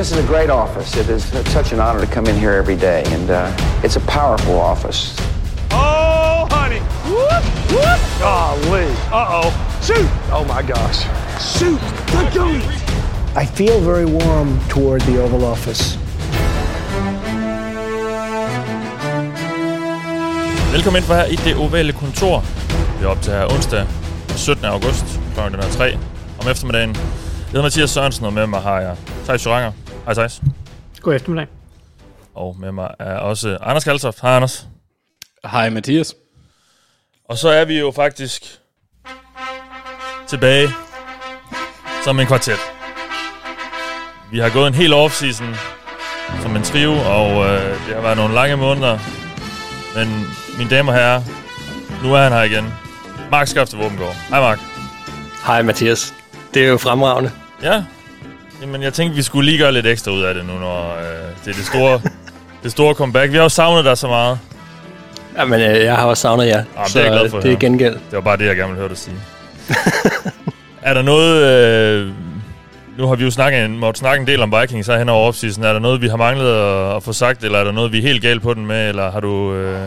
This is a great office. It is such an honor to come in here every day, and uh, it's a powerful office. Oh, honey. Whoop, whoop. Golly. Uh-oh. Shoot. Oh, my gosh. Shoot. Let go. I feel very warm toward the Oval Office. Velkommen ind for her i det ovale kontor. Vi er op til her onsdag 17. august kl. 3 om eftermiddagen. Jeg hedder Mathias Sørensen, og med mig har jeg Thijs Joranger. Hej Thijs. God eftermiddag. Og med mig er også Anders Kaltoft. Hej Anders. Hej Mathias. Og så er vi jo faktisk tilbage som en kvartet. Vi har gået en hel offseason som en trio, og øh, det har været nogle lange måneder. Men mine damer og herrer, nu er han her igen. Mark Skafte Våbengård. Hej Mark. Hej Mathias. Det er jo fremragende. Ja, Jamen, jeg tænkte, vi skulle lige gøre lidt ekstra ud af det nu, når øh, det er det store, det store comeback. Vi har jo savnet dig så meget. Jamen, øh, jeg har også savnet jer. Jamen, det er jeg glad for det er gengæld. Det var bare det, jeg gerne ville høre dig sige. er der noget... Øh, nu har vi jo snakket en, måtte snakke en del om Vikings her hen over offseason. Er der noget, vi har manglet at, at få sagt, eller er der noget, vi er helt galt på den med, eller har du, øh,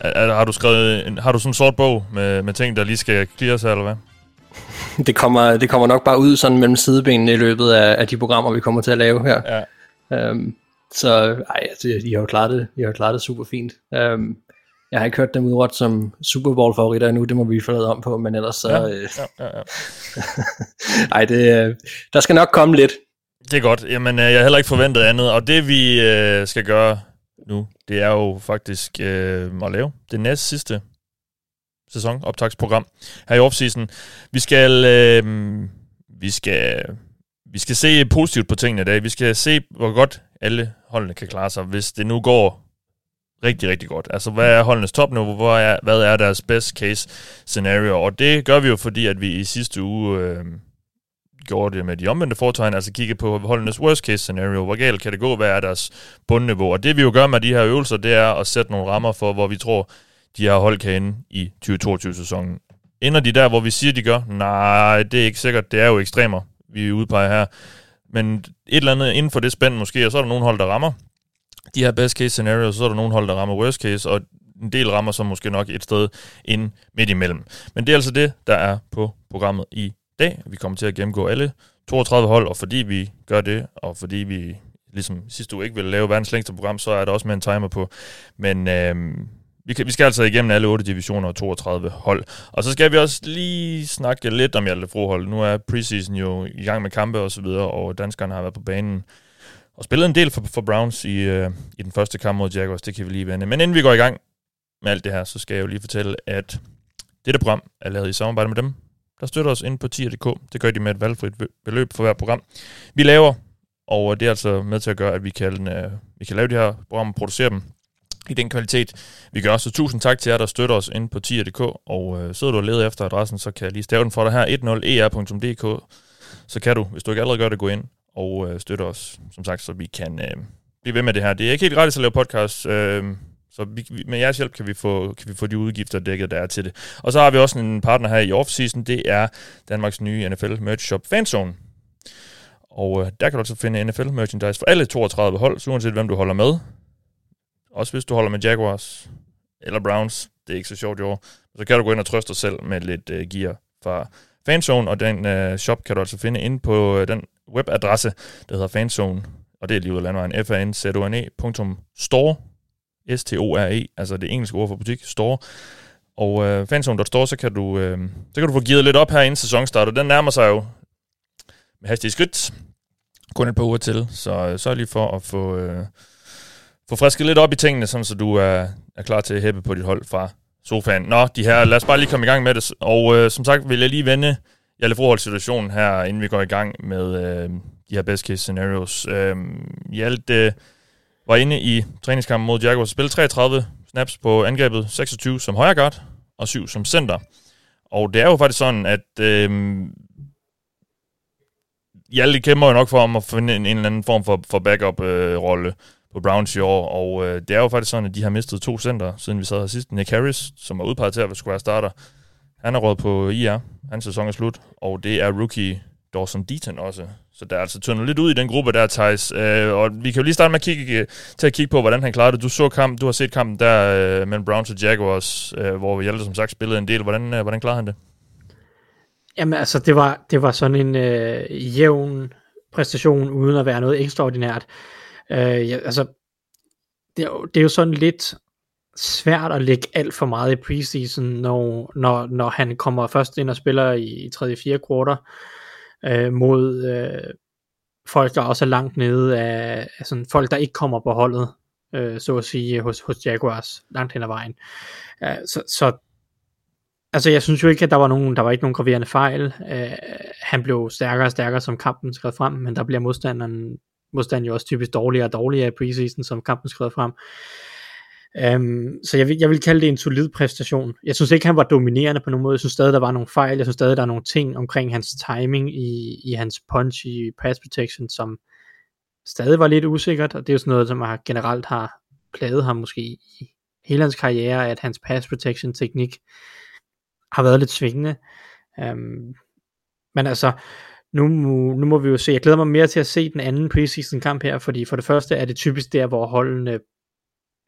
er, har du skrevet har du sådan en sort bog med, med ting, der lige skal clears her, eller hvad? det, kommer, det kommer nok bare ud sådan mellem sidebenene i løbet af, af de programmer, vi kommer til at lave her. Ja. Um, så ej, altså, de har jo klaret det, de har klaret det super fint. Um, jeg har ikke hørt dem udråbt som Super Bowl favoritter endnu, det må vi forlade om på, men ellers så... Ja, øh, ja, ja, ja. ej, det, øh, der skal nok komme lidt. Det er godt. Jamen, øh, jeg har heller ikke forventet andet, og det vi øh, skal gøre nu, det er jo faktisk øh, at lave det næste sidste sæson, optagsprogram her i offseason. Vi skal, øh, vi skal, vi skal se positivt på tingene i dag. Vi skal se, hvor godt alle holdene kan klare sig, hvis det nu går rigtig, rigtig godt. Altså, hvad er holdenes topniveau? Hvor er, hvad er deres best case scenario? Og det gør vi jo, fordi at vi i sidste uge øh, gjorde det med de omvendte fortegn, altså kigge på holdenes worst case scenario. Hvor galt kan det gå? Hvad er deres bundniveau? Og det vi jo gør med de her øvelser, det er at sætte nogle rammer for, hvor vi tror, de har holdt kan i 2022-sæsonen. Ender de der, hvor vi siger, de gør? Nej, det er ikke sikkert. Det er jo ekstremer, vi udpeger her. Men et eller andet inden for det spænd måske, og så er der nogle hold, der rammer de her best case scenarios, så er der nogle hold, der rammer worst case, og en del rammer så måske nok et sted ind midt imellem. Men det er altså det, der er på programmet i dag. Vi kommer til at gennemgå alle 32 hold, og fordi vi gør det, og fordi vi ligesom sidste uge ikke vil lave verdens længste program, så er der også med en timer på. Men øh, vi, kan, vi skal altså igennem alle 8 divisioner og 32 hold. Og så skal vi også lige snakke lidt om Hjalte Frohold. Nu er preseason jo i gang med kampe og så videre, og danskerne har været på banen og spillet en del for, for Browns i, øh, i den første kamp mod Jaguars. Det kan vi lige vende. Men inden vi går i gang med alt det her, så skal jeg jo lige fortælle, at dette program er lavet i samarbejde med dem, der støtter os ind på tier.dk. Det gør de med et valgfrit beløb for hver program. Vi laver, og det er altså med til at gøre, at vi kan, øh, vi kan lave de her programmer og producere dem i den kvalitet, vi gør. Så tusind tak til jer, der støtter os ind på tier.dk, og øh, sidder du og leder efter adressen, så kan jeg lige stave den for dig her, 10er.dk, e så kan du, hvis du ikke allerede gør det, gå ind og øh, støtte os, som sagt, så vi kan øh, blive ved med det her. Det er ikke helt gratis at lave podcast, øh, så vi, med jeres hjælp kan vi, få, kan vi få de udgifter dækket, der er til det. Og så har vi også en partner her i offseason, det er Danmarks nye NFL merch shop Fanzone. Og øh, der kan du også finde NFL merchandise for alle 32 hold, så uanset hvem du holder med. Også hvis du holder med Jaguars eller Browns, det er ikke så sjovt i år, så kan du gå ind og trøste dig selv med lidt øh, gear fra Fanzone, og den øh, shop kan du altså finde inde på øh, den webadresse, der hedder fanzone, og det er lige ud af landvejen, f a n z o n e store S-T-O-R-E, altså det engelske ord for butik, store. Og øh, fanzone.store, så kan, du, øh, så kan du få givet lidt op her inden sæsonstart, og den nærmer sig jo med hastige skridt. Kun et par uger til, så øh, sørg lige for at få, øh, få frisket lidt op i tingene, sådan så du er, er klar til at hæppe på dit hold fra sofaen. Nå, de her, lad os bare lige komme i gang med det. Og øh, som sagt vil jeg lige vende Jalle Froholds situation her, inden vi går i gang med øh, de her best case scenarios. Øh, Hjalte øh, var inde i træningskampen mod Jaguars, spillede 33 snaps på angrebet, 26 som højre guard og 7 som center. Og det er jo faktisk sådan, at øh, Hjalte kæmper jo nok for om at finde en, en eller anden form for, for backup-rolle øh, på Browns i år, og øh, det er jo faktisk sådan, at de har mistet to center, siden vi sad her sidst. Nick Harris, som var udpeget til at skulle være starter, han er råd på IR. Hans sæson er slut. Og det er rookie Dawson Deaton også. Så der er altså tyndet lidt ud i den gruppe der, Thijs. Øh, og vi kan jo lige starte med at kigge, til at kigge på, hvordan han klarede det. Du så kamp, du har set kampen der øh, mellem Browns og Jaguars, øh, hvor Hjalte som sagt spillede en del. Hvordan, øh, hvordan klarede han det? Jamen altså, det var, det var sådan en øh, jævn præstation, uden at være noget ekstraordinært. Øh, ja, altså, det er, jo, det er jo sådan lidt svært at lægge alt for meget i preseason, når, når, når han kommer først ind og spiller i, i 3. 4. kvartal øh, mod øh, folk, der også er langt nede af, af sådan, folk, der ikke kommer på holdet, øh, så at sige, hos, hos Jaguars, langt hen ad vejen. Øh, så, så altså jeg synes jo ikke, at der var nogen, der var ikke nogen graverende fejl. Øh, han blev stærkere og stærkere, som kampen skred frem, men der bliver modstanderen modstand jo også typisk dårligere og dårligere i preseason, som kampen skred frem. Um, så jeg vil, jeg vil kalde det en solid præstation. Jeg synes ikke, han var dominerende på nogen måde. Jeg synes stadig, der var nogle fejl. Jeg synes stadig, der er nogle ting omkring hans timing i, i hans punch i pass protection, som stadig var lidt usikkert, og det er jo sådan noget, som har, generelt har plaget ham måske i hele hans karriere, at hans pass protection teknik har været lidt svingende. Um, men altså, nu, nu må vi jo se, jeg glæder mig mere til at se den anden preseason kamp her, fordi for det første er det typisk der, hvor holdene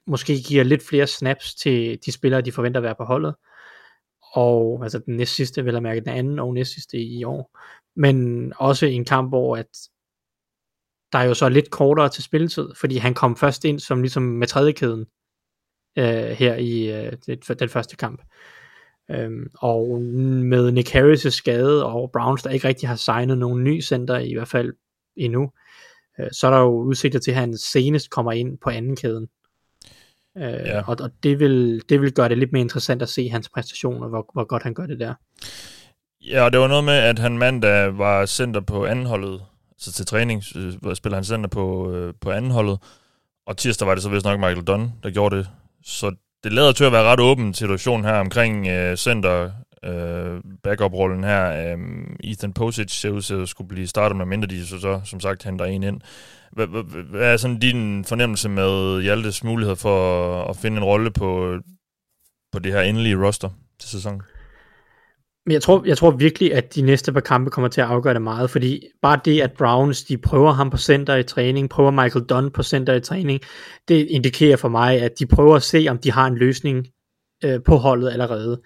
måske giver lidt flere snaps til de spillere, de forventer at være på holdet. Og altså den næst sidste, vil jeg mærke den anden og næst sidste i år. Men også en kamp, hvor at der er jo så lidt kortere til spilletid, fordi han kom først ind som ligesom med tredje kæden øh, her i øh, den første kamp. Øhm, og med Nick Harris' skade og Browns, der ikke rigtig har signet nogen ny center, i hvert fald endnu, øh, så er der jo udsigter til, at han senest kommer ind på anden kæden Øh, ja. og, og det, vil, det vil gøre det lidt mere interessant at se hans præstationer, hvor, hvor godt han gør det der. Ja, og det var noget med, at han mandag var center på andenholdet, så til træning øh, spiller han center på, øh, på andenholdet, og tirsdag var det så vist nok Michael Dunn, der gjorde det. Så det lader til at være ret åben situation her omkring øh, center øh, backup-rollen her. Øh, Ethan Posic ser ud til at skulle blive startet, med mindre de så, så som sagt henter en ind. Hvad, hvad, hvad er sådan din fornemmelse med Hjaltes mulighed for at, at finde en rolle på, på det her endelige roster til sæsonen? Men jeg tror, jeg tror virkelig, at de næste par kampe kommer til at afgøre det meget, fordi bare det, at Browns, de prøver ham på center i træning, prøver Michael Dunn på center i træning, det indikerer for mig, at de prøver at se, om de har en løsning øh, på holdet allerede.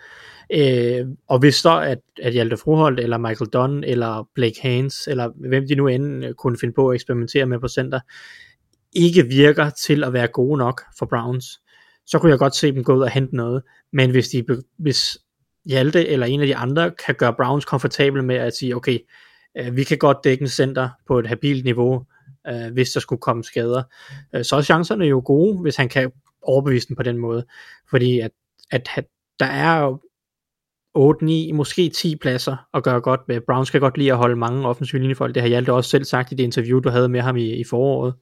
Øh, og hvis så, at, at Hjalte Froholt, eller Michael Dunn, eller Blake Haynes, eller hvem de nu end øh, kunne finde på at eksperimentere med på center, ikke virker til at være gode nok for Browns, så kunne jeg godt se dem gå ud og hente noget. Men hvis, de, hvis Hjalte eller en af de andre kan gøre Browns komfortable med at sige, okay, øh, vi kan godt dække en center på et habilt niveau, øh, hvis der skulle komme skader, øh, så er chancerne jo gode, hvis han kan overbevise den på den måde. Fordi at, at, at der er jo 8, 9, måske 10 pladser at gøre godt med. Browns kan godt lide at holde mange offensive linjefolk. Det har Hjalte også selv sagt i det interview, du havde med ham i, i foråret.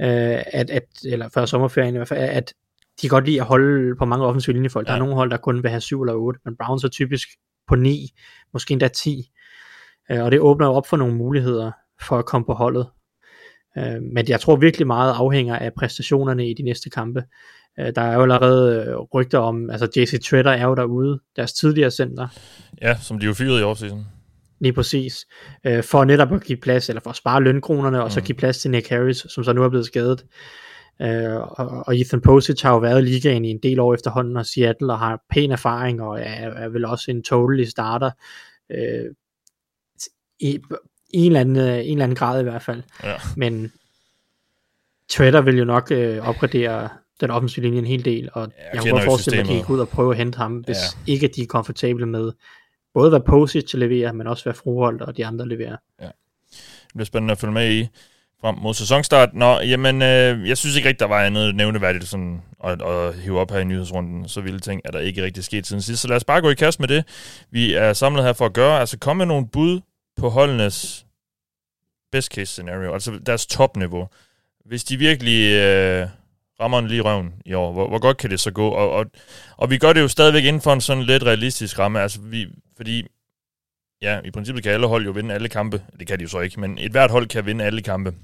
Øh, at, at, eller før sommerferien i hvert fald, at de kan godt lide at holde på mange offensive linjefolk. Ja. Der er nogle hold, der kun vil have 7 eller 8, men Browns er typisk på 9, måske endda 10. Øh, og det åbner jo op for nogle muligheder for at komme på holdet. Øh, men jeg tror virkelig meget afhænger af præstationerne i de næste kampe. Øh, der er jo allerede rygter om, altså JC Treader er jo derude, deres tidligere center. Ja, som de jo fyrede i årsiden. Lige præcis. Øh, for netop at give plads, eller for at spare lønkronerne, og mm. så give plads til Nick Harris, som så nu er blevet skadet. Øh, og, og Ethan Posic har jo været i ligaen i en del år efterhånden, og Seattle, og har pæn erfaring, og er, er vel også en totally starter. Øh, i, i en eller, anden, en eller anden grad i hvert fald. Ja. Men Treader vil jo nok øh, opgradere den offensive linje en hel del, og jeg, jeg kunne godt forestille mig, at de gik ud og prøve at hente ham, hvis ja. ikke de er komfortable med både hvad Posic leverer, men også hvad Froholt og de andre leverer. Ja. Det bliver spændende at følge med i frem mod sæsonstart. Nå, jamen, øh, jeg synes ikke rigtig, der var noget nævneværdigt sådan, at, at hive op her i nyhedsrunden. Så vilde ting er der ikke rigtig sket siden sidst. Så lad os bare gå i kast med det. Vi er samlet her for at gøre, altså komme med nogle bud på holdenes best case scenario, altså deres topniveau. Hvis de virkelig øh, rammer en lige røven i år. Hvor, hvor godt kan det så gå? Og, og, og vi gør det jo stadigvæk inden for en sådan lidt realistisk ramme, altså vi, fordi ja, i princippet kan alle hold jo vinde alle kampe. Det kan de jo så ikke, men et hvert hold kan vinde alle kampe.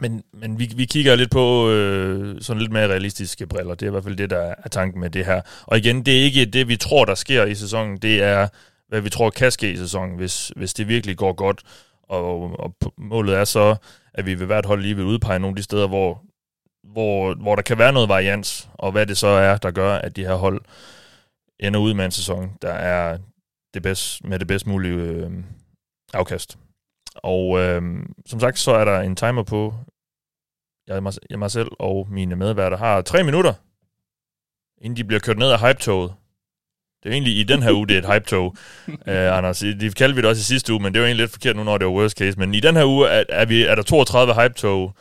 Men, men vi, vi kigger lidt på øh, sådan lidt mere realistiske briller. Det er i hvert fald det, der er tanken med det her. Og igen, det er ikke det, vi tror, der sker i sæsonen. Det er, hvad vi tror kan ske i sæsonen, hvis, hvis det virkelig går godt. Og, og målet er så, at vi ved hvert hold lige vil udpege nogle af de steder, hvor, hvor, hvor der kan være noget varians, og hvad det så er, der gør, at de her hold ender ud med en sæson, der er det bedst, med det bedst mulige øh, afkast. Og øh, som sagt, så er der en timer på. Jeg, jeg mig selv og mine medværter har tre minutter, inden de bliver kørt ned af hype-toget. Det er egentlig i den her uge, det er et hype-tog, uh, Anders. Det kaldte vi det også i sidste uge, men det var egentlig lidt forkert nu, når det var worst case. Men i den her uge er, er, vi, er der 32 hype-tog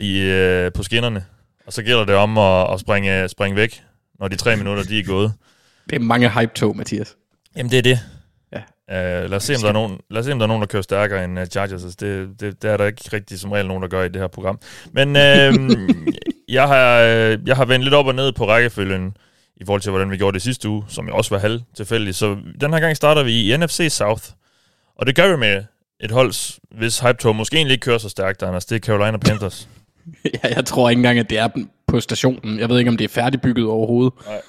i, uh, på skinnerne. Og så gælder det om at, at springe, springe væk, når de tre minutter de er gået. Det er mange hype-tog, Mathias. Jamen, det er det. Ja. Uh, lad, os se, om der er nogen, lad os se, om der er nogen, der kører stærkere end uh, Chargers. Altså, det, det, det er der ikke rigtig som regel nogen, der gør i det her program. Men uh, jeg, har, jeg har vendt lidt op og ned på rækkefølgen i forhold til, hvordan vi gjorde det sidste uge, som jeg også var halv tilfældig. Så den her gang starter vi i NFC South. Og det gør vi med et hold, hvis hype måske egentlig ikke kører så stærkt, Anders. Det er Carolina Panthers. ja, jeg tror ikke engang, at det er på stationen. Jeg ved ikke, om det er færdigbygget overhovedet. Nej.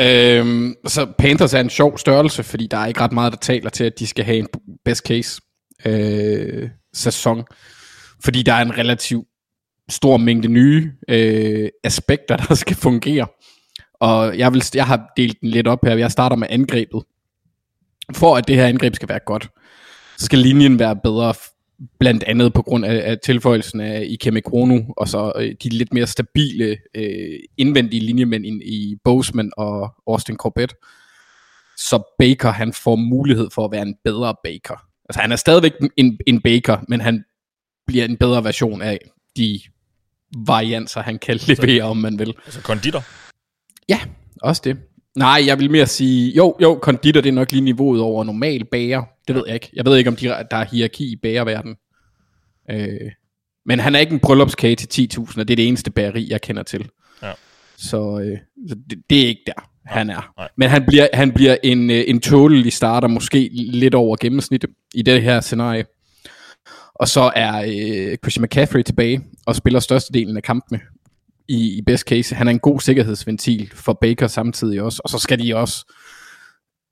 Øhm, så Panthers er en sjov størrelse, fordi der er ikke ret meget, der taler til, at de skal have en best case øh, sæson. Fordi der er en relativ stor mængde nye øh, aspekter, der skal fungere. Og jeg, vil, jeg har delt den lidt op her. Jeg starter med angrebet. For at det her angreb skal være godt, så skal linjen være bedre, blandt andet på grund af, af tilføjelsen af Ikeme Krono, og så øh, de lidt mere stabile øh, indvendige linjemænd i, i Boseman og Austin Corbett. Så Baker, han får mulighed for at være en bedre Baker. Altså han er stadigvæk en, en Baker, men han bliver en bedre version af de varianter, han kan levere, om man vil. Altså konditor? Ja, også det. Nej, jeg vil mere sige, jo, jo, konditor det er nok lige niveauet over normal bager. Det ved jeg ikke. Jeg ved ikke, om de, der er hierarki i bagerverdenen. Øh, men han er ikke en bryllupskage til 10.000, og det er det eneste bageri, jeg kender til. Ja. Så, øh, så det, det er ikke der, han er. Nej. Men han bliver, han bliver en, øh, en tålelig starter, måske lidt over gennemsnittet i det her scenarie. Og så er øh, Christian McCaffrey tilbage og spiller størstedelen af kampene i, i best case. Han er en god sikkerhedsventil for Baker samtidig også. Og så skal de også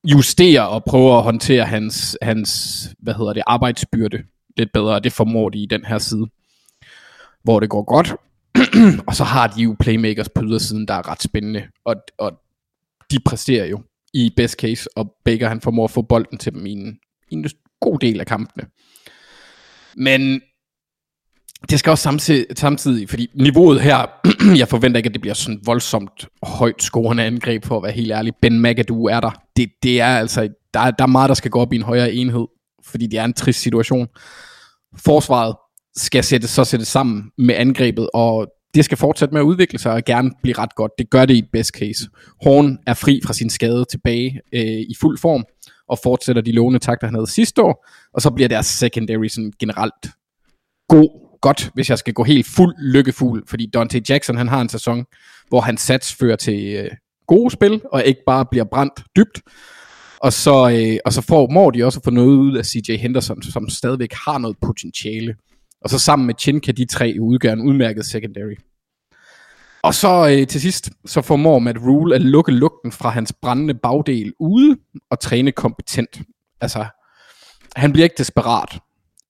justere og prøve at håndtere hans, hans hvad hedder det, arbejdsbyrde lidt bedre. Det formår de i den her side, hvor det går godt. og så har de jo playmakers på ydersiden, der er ret spændende. Og, og de præsterer jo i best case, og Baker han formår at få bolden til dem i en, i en god del af kampene. Men det skal også samtidig, samtidig, fordi niveauet her, jeg forventer ikke, at det bliver sådan voldsomt højt scorende angreb, for at være helt ærlig. Ben McAdoo er der. Det, det er altså, der, der er meget, der skal gå op i en højere enhed, fordi det er en trist situation. Forsvaret skal sætte, så sætte sammen med angrebet, og det skal fortsætte med at udvikle sig og gerne blive ret godt. Det gør det i et best case. Horn er fri fra sin skade tilbage øh, i fuld form, og fortsætter de lovende takter, han havde sidste år, og så bliver deres secondary sådan generelt god godt, hvis jeg skal gå helt fuld lykkefuld, fordi Dante Jackson, han har en sæson, hvor han sats fører til øh, gode spil, og ikke bare bliver brændt dybt. Og så, øh, og så får de også få noget ud af CJ Henderson, som stadigvæk har noget potentiale. Og så sammen med Chin kan de tre udgøre en udmærket secondary. Og så øh, til sidst, så formår Matt Rule at lukke lugten fra hans brændende bagdel ude og træne kompetent. Altså, han bliver ikke desperat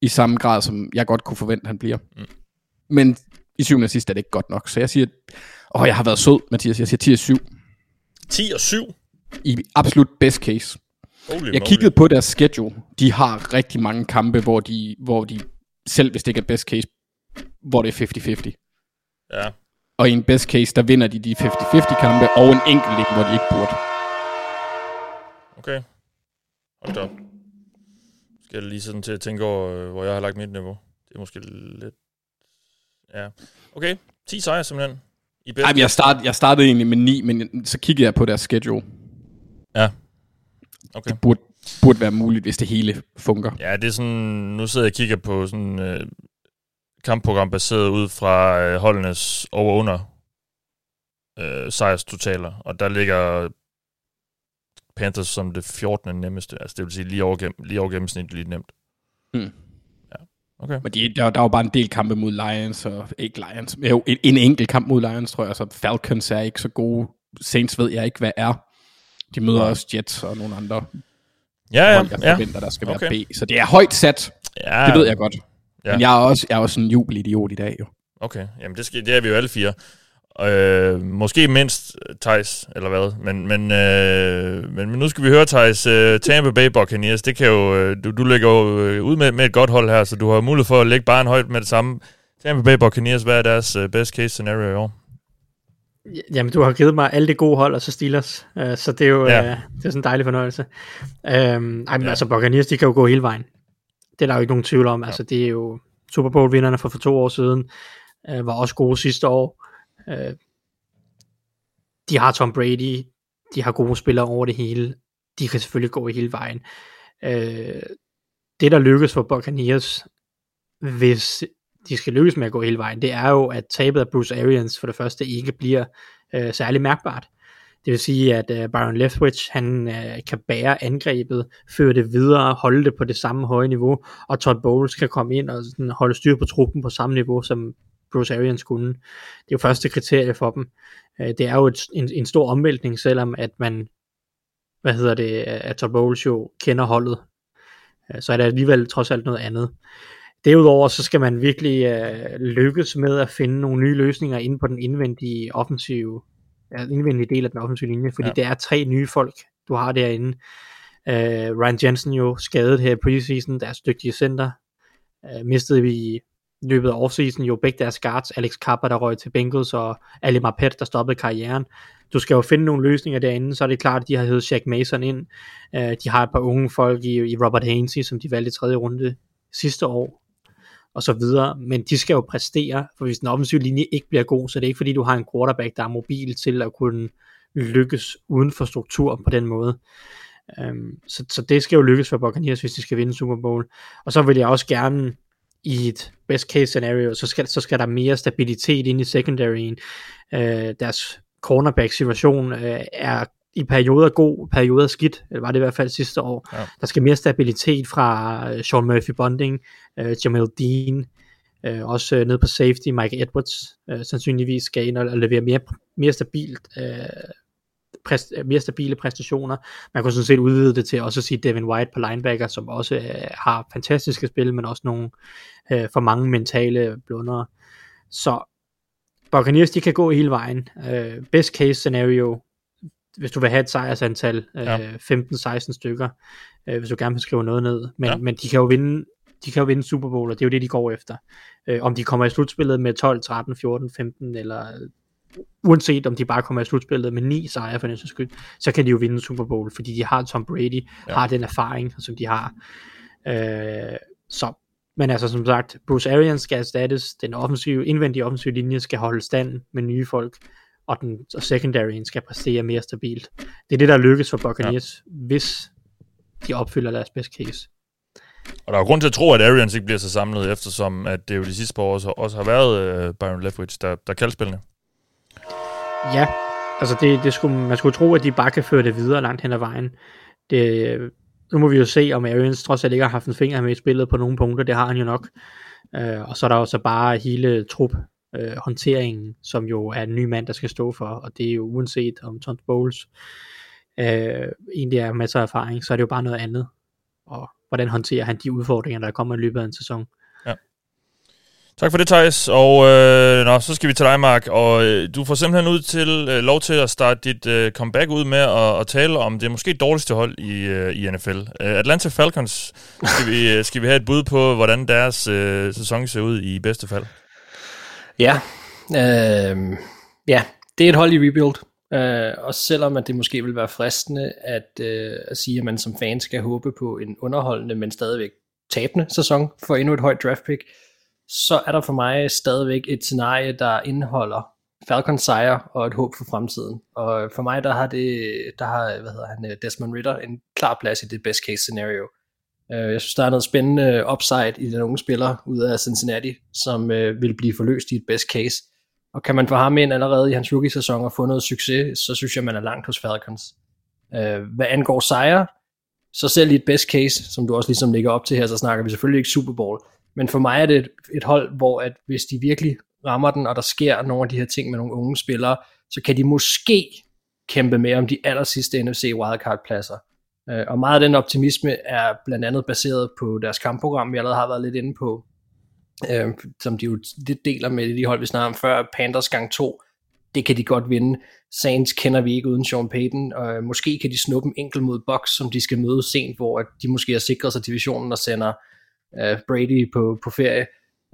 i samme grad, som jeg godt kunne forvente, han bliver. Mm. Men i syvende og sidst er det ikke godt nok. Så jeg siger, åh, jeg har været sød, Mathias. Jeg siger 10 og 7. 10 og 7? I absolut best case. Holy jeg kiggede på deres schedule. De har rigtig mange kampe, hvor de, hvor de selv hvis det ikke er best case, hvor det er 50-50. Ja. Og i en best case, der vinder de de 50-50 kampe, og en enkelt, hvor de ikke burde. Okay. Hold da skal lige sådan til at tænke over, øh, hvor jeg har lagt mit niveau. Det er måske lidt... Ja. Okay, 10 sejre simpelthen. I Ej, jeg, start, jeg startede egentlig med 9, men så kiggede jeg på deres schedule. Ja. Okay. Det burde, burde være muligt, hvis det hele fungerer. Ja, det er sådan... Nu sidder jeg og kigger på sådan øh, kampprogram baseret ud fra øh, holdenes over-under øh, sejrstotaler, og der ligger Panthers som det 14. nemmeste. Altså det vil sige lige over, gennem, lige over gennemsnit lige nemt. Hmm. Ja, okay. Men de, der, der var bare en del kampe mod Lions, og ikke Lions. Jo, en, en enkelt kamp mod Lions, tror jeg. Så Falcons er ikke så gode. Saints ved jeg ikke, hvad er. De møder ja. også Jets og nogle andre. Ja, ja, hold, jeg ja. forventer, der skal Okay. være B. Så det er højt sat, Ja, det ved jeg godt. Ja. Men jeg er også, jeg er også en jubelidiot i dag, jo. Okay, jamen det, skal, det er vi jo alle fire. Øh, måske mindst Thijs, eller hvad. Men, men, øh, men, men nu skal vi høre, Thijs, øh, Tampa Bay Buccaneers, det kan jo, øh, du, du lægger jo øh, ud med, med et godt hold her, så du har mulighed for at lægge bare en højt med det samme. Tampa Bay Buccaneers, hvad er deres øh, best case scenario i år? Jamen, du har givet mig alle de gode hold, og så Steelers. Uh, så det er jo Ja. uh, det er sådan en dejlig fornøjelse. Um, ej, men Ja. altså, Buccaneers, de kan jo gå hele vejen. Det er der jo ikke nogen tvivl om. Ja. Altså, det er jo Super Bowl-vinderne for, for to år siden. Uh, var også gode sidste år. Øh, de har Tom Brady. De har gode spillere over det hele. De kan selvfølgelig gå hele vejen. Øh, det, der lykkes for Buccaneers, hvis de skal lykkes med at gå hele vejen, det er jo, at tabet af Bruce Arians for det første ikke bliver øh, særlig mærkbart. Det vil sige, at øh, Byron Leftwich, han øh, kan bære angrebet, føre det videre, holde det på det samme høje niveau, og Todd Bowles kan komme ind og sådan, holde styr på truppen på samme niveau, som Bruce Arians kunne. Det er jo første kriterie for dem. Øh, det er jo et, en, en stor omvæltning, selvom at man, hvad hedder det, at Todd Bowles jo kender holdet. Øh, så er det alligevel trods alt noget andet. Derudover så skal man virkelig øh, lykkes med at finde nogle nye løsninger inde på den indvendige offensive, ja, indvendige del af den offensive linje, fordi Ja. det er tre nye folk, du har derinde. Øh, Ryan Jensen jo skadet her i preseason, deres dygtige center. Øh, mistede vi løbet af offseason jo begge deres guards, Alex Kappa, der røg til Bengals, og Ali Marpet, der stoppede karrieren. Du skal jo finde nogle løsninger derinde, så er det klart, at de har heddet Jack Mason ind. Øh, de har et par unge folk i, i Robert Hainsey, som de valgte i tredje runde sidste år, og så videre, men de skal jo præstere, for hvis den offensive linje ikke bliver god, så er det ikke fordi, du har en quarterback, der er mobil til at kunne lykkes uden for struktur på den måde. Um, så, så det skal jo lykkes for Buccaneers, hvis de skal vinde Super Bowl. Og så vil jeg også gerne i et best case scenario, så skal, så skal der mere stabilitet ind i secondaryen. Uh, deres cornerback situation uh, er i perioder god, perioder skidt, eller var det i hvert fald sidste år. Ja. Der skal mere stabilitet fra uh, Sean Murphy Bonding, uh, Jamal Dean, uh, også uh, ned på safety, Mike Edwards, uh, sandsynligvis skal ind og, og levere mere, mere stabilt uh, præst, mere stabile præstationer. Man kunne sådan set udvide det til også at sige Devin White på linebacker, som også øh, har fantastiske spil, men også nogle øh, for mange mentale blundere. Så Buccaneers, de kan gå hele vejen. Øh, best case scenario, hvis du vil have et sejrsantal, øh, Ja. 15-16 stykker, øh, hvis du gerne vil skrive noget ned. Men, Ja. men de kan jo vinde de kan jo vinde Super Bowl, og det er jo det, de går efter. Øh, om de kommer i slutspillet med 12, 13, 14, 15, eller uanset om de bare kommer i slutspillet med ni sejre for den skyld, så kan de jo vinde Super Bowl, fordi de har Tom Brady, ja. har den erfaring, som de har. Øh, så, men altså som sagt, Bruce Arians skal erstattes, den offensive, indvendige offensive linje skal holde stand med nye folk, og den og secondaryen skal præstere mere stabilt. Det er det, der lykkes for Buccaneers, ja. hvis de opfylder deres best case. Og der er grund til at tro, at Arians ikke bliver så samlet, eftersom at det jo de sidste par år også, også har været øh, Byron Leftwich, der, der kaldte spillene. Ja, altså det, det skulle, man skulle tro, at de bare kan føre det videre langt hen ad vejen. Det, nu må vi jo se, om Arians trods alt ikke har haft en finger med i spillet på nogle punkter, det har han jo nok. Øh, og så er der jo så bare hele trup øh, håndteringen, som jo er en ny mand, der skal stå for, og det er jo uanset om Tom Bowles øh, egentlig er masser af erfaring, så er det jo bare noget andet. Og hvordan håndterer han de udfordringer, der kommer i løbet af en sæson. Ja. Tak for det, Thijs. Og øh, nå, så skal vi til dig, Mark. Og øh, du får simpelthen ud til øh, lov til at starte dit øh, comeback ud med at, at tale om det måske dårligste hold i, øh, i NFL. Øh, Atlanta Falcons, skal vi, øh, skal vi have et bud på, hvordan deres øh, sæson ser ud i bedste fald? Ja, øh, ja, det er et hold i rebuild. Øh, og selvom at det måske vil være fristende at, øh, at sige, at man som fan skal håbe på en underholdende, men stadigvæk tabende sæson for endnu et højt draft pick, så er der for mig stadigvæk et scenarie, der indeholder Falcon sejr og et håb for fremtiden. Og for mig, der har det, der har, hvad hedder han, øh, Desmond Ritter en klar plads i det best case scenario. Øh, jeg synes, der er noget spændende upside i den unge spiller ud af Cincinnati, som øh, vil blive forløst i et best case. Og kan man få ham ind allerede i hans rookie-sæson og få noget succes, så synes jeg, man er langt hos Falcons. Hvad angår sejre, så selv i et best case, som du også ligesom lægger op til her, så snakker vi selvfølgelig ikke Super Bowl. Men for mig er det et, et hold, hvor at hvis de virkelig rammer den, og der sker nogle af de her ting med nogle unge spillere, så kan de måske kæmpe med om de aller sidste NFC wildcard-pladser. Øh, og meget af den optimisme er blandt andet baseret på deres kampprogram, vi allerede har været lidt inde på, øh, som de jo lidt deler med de hold, vi snakker om før, Panthers gang 2, det kan de godt vinde. Saints kender vi ikke uden Sean Payton, og øh, måske kan de snuppe en enkelt mod Bucks, som de skal møde sent, hvor de måske har sikret sig divisionen og sender uh, Brady på, på ferie.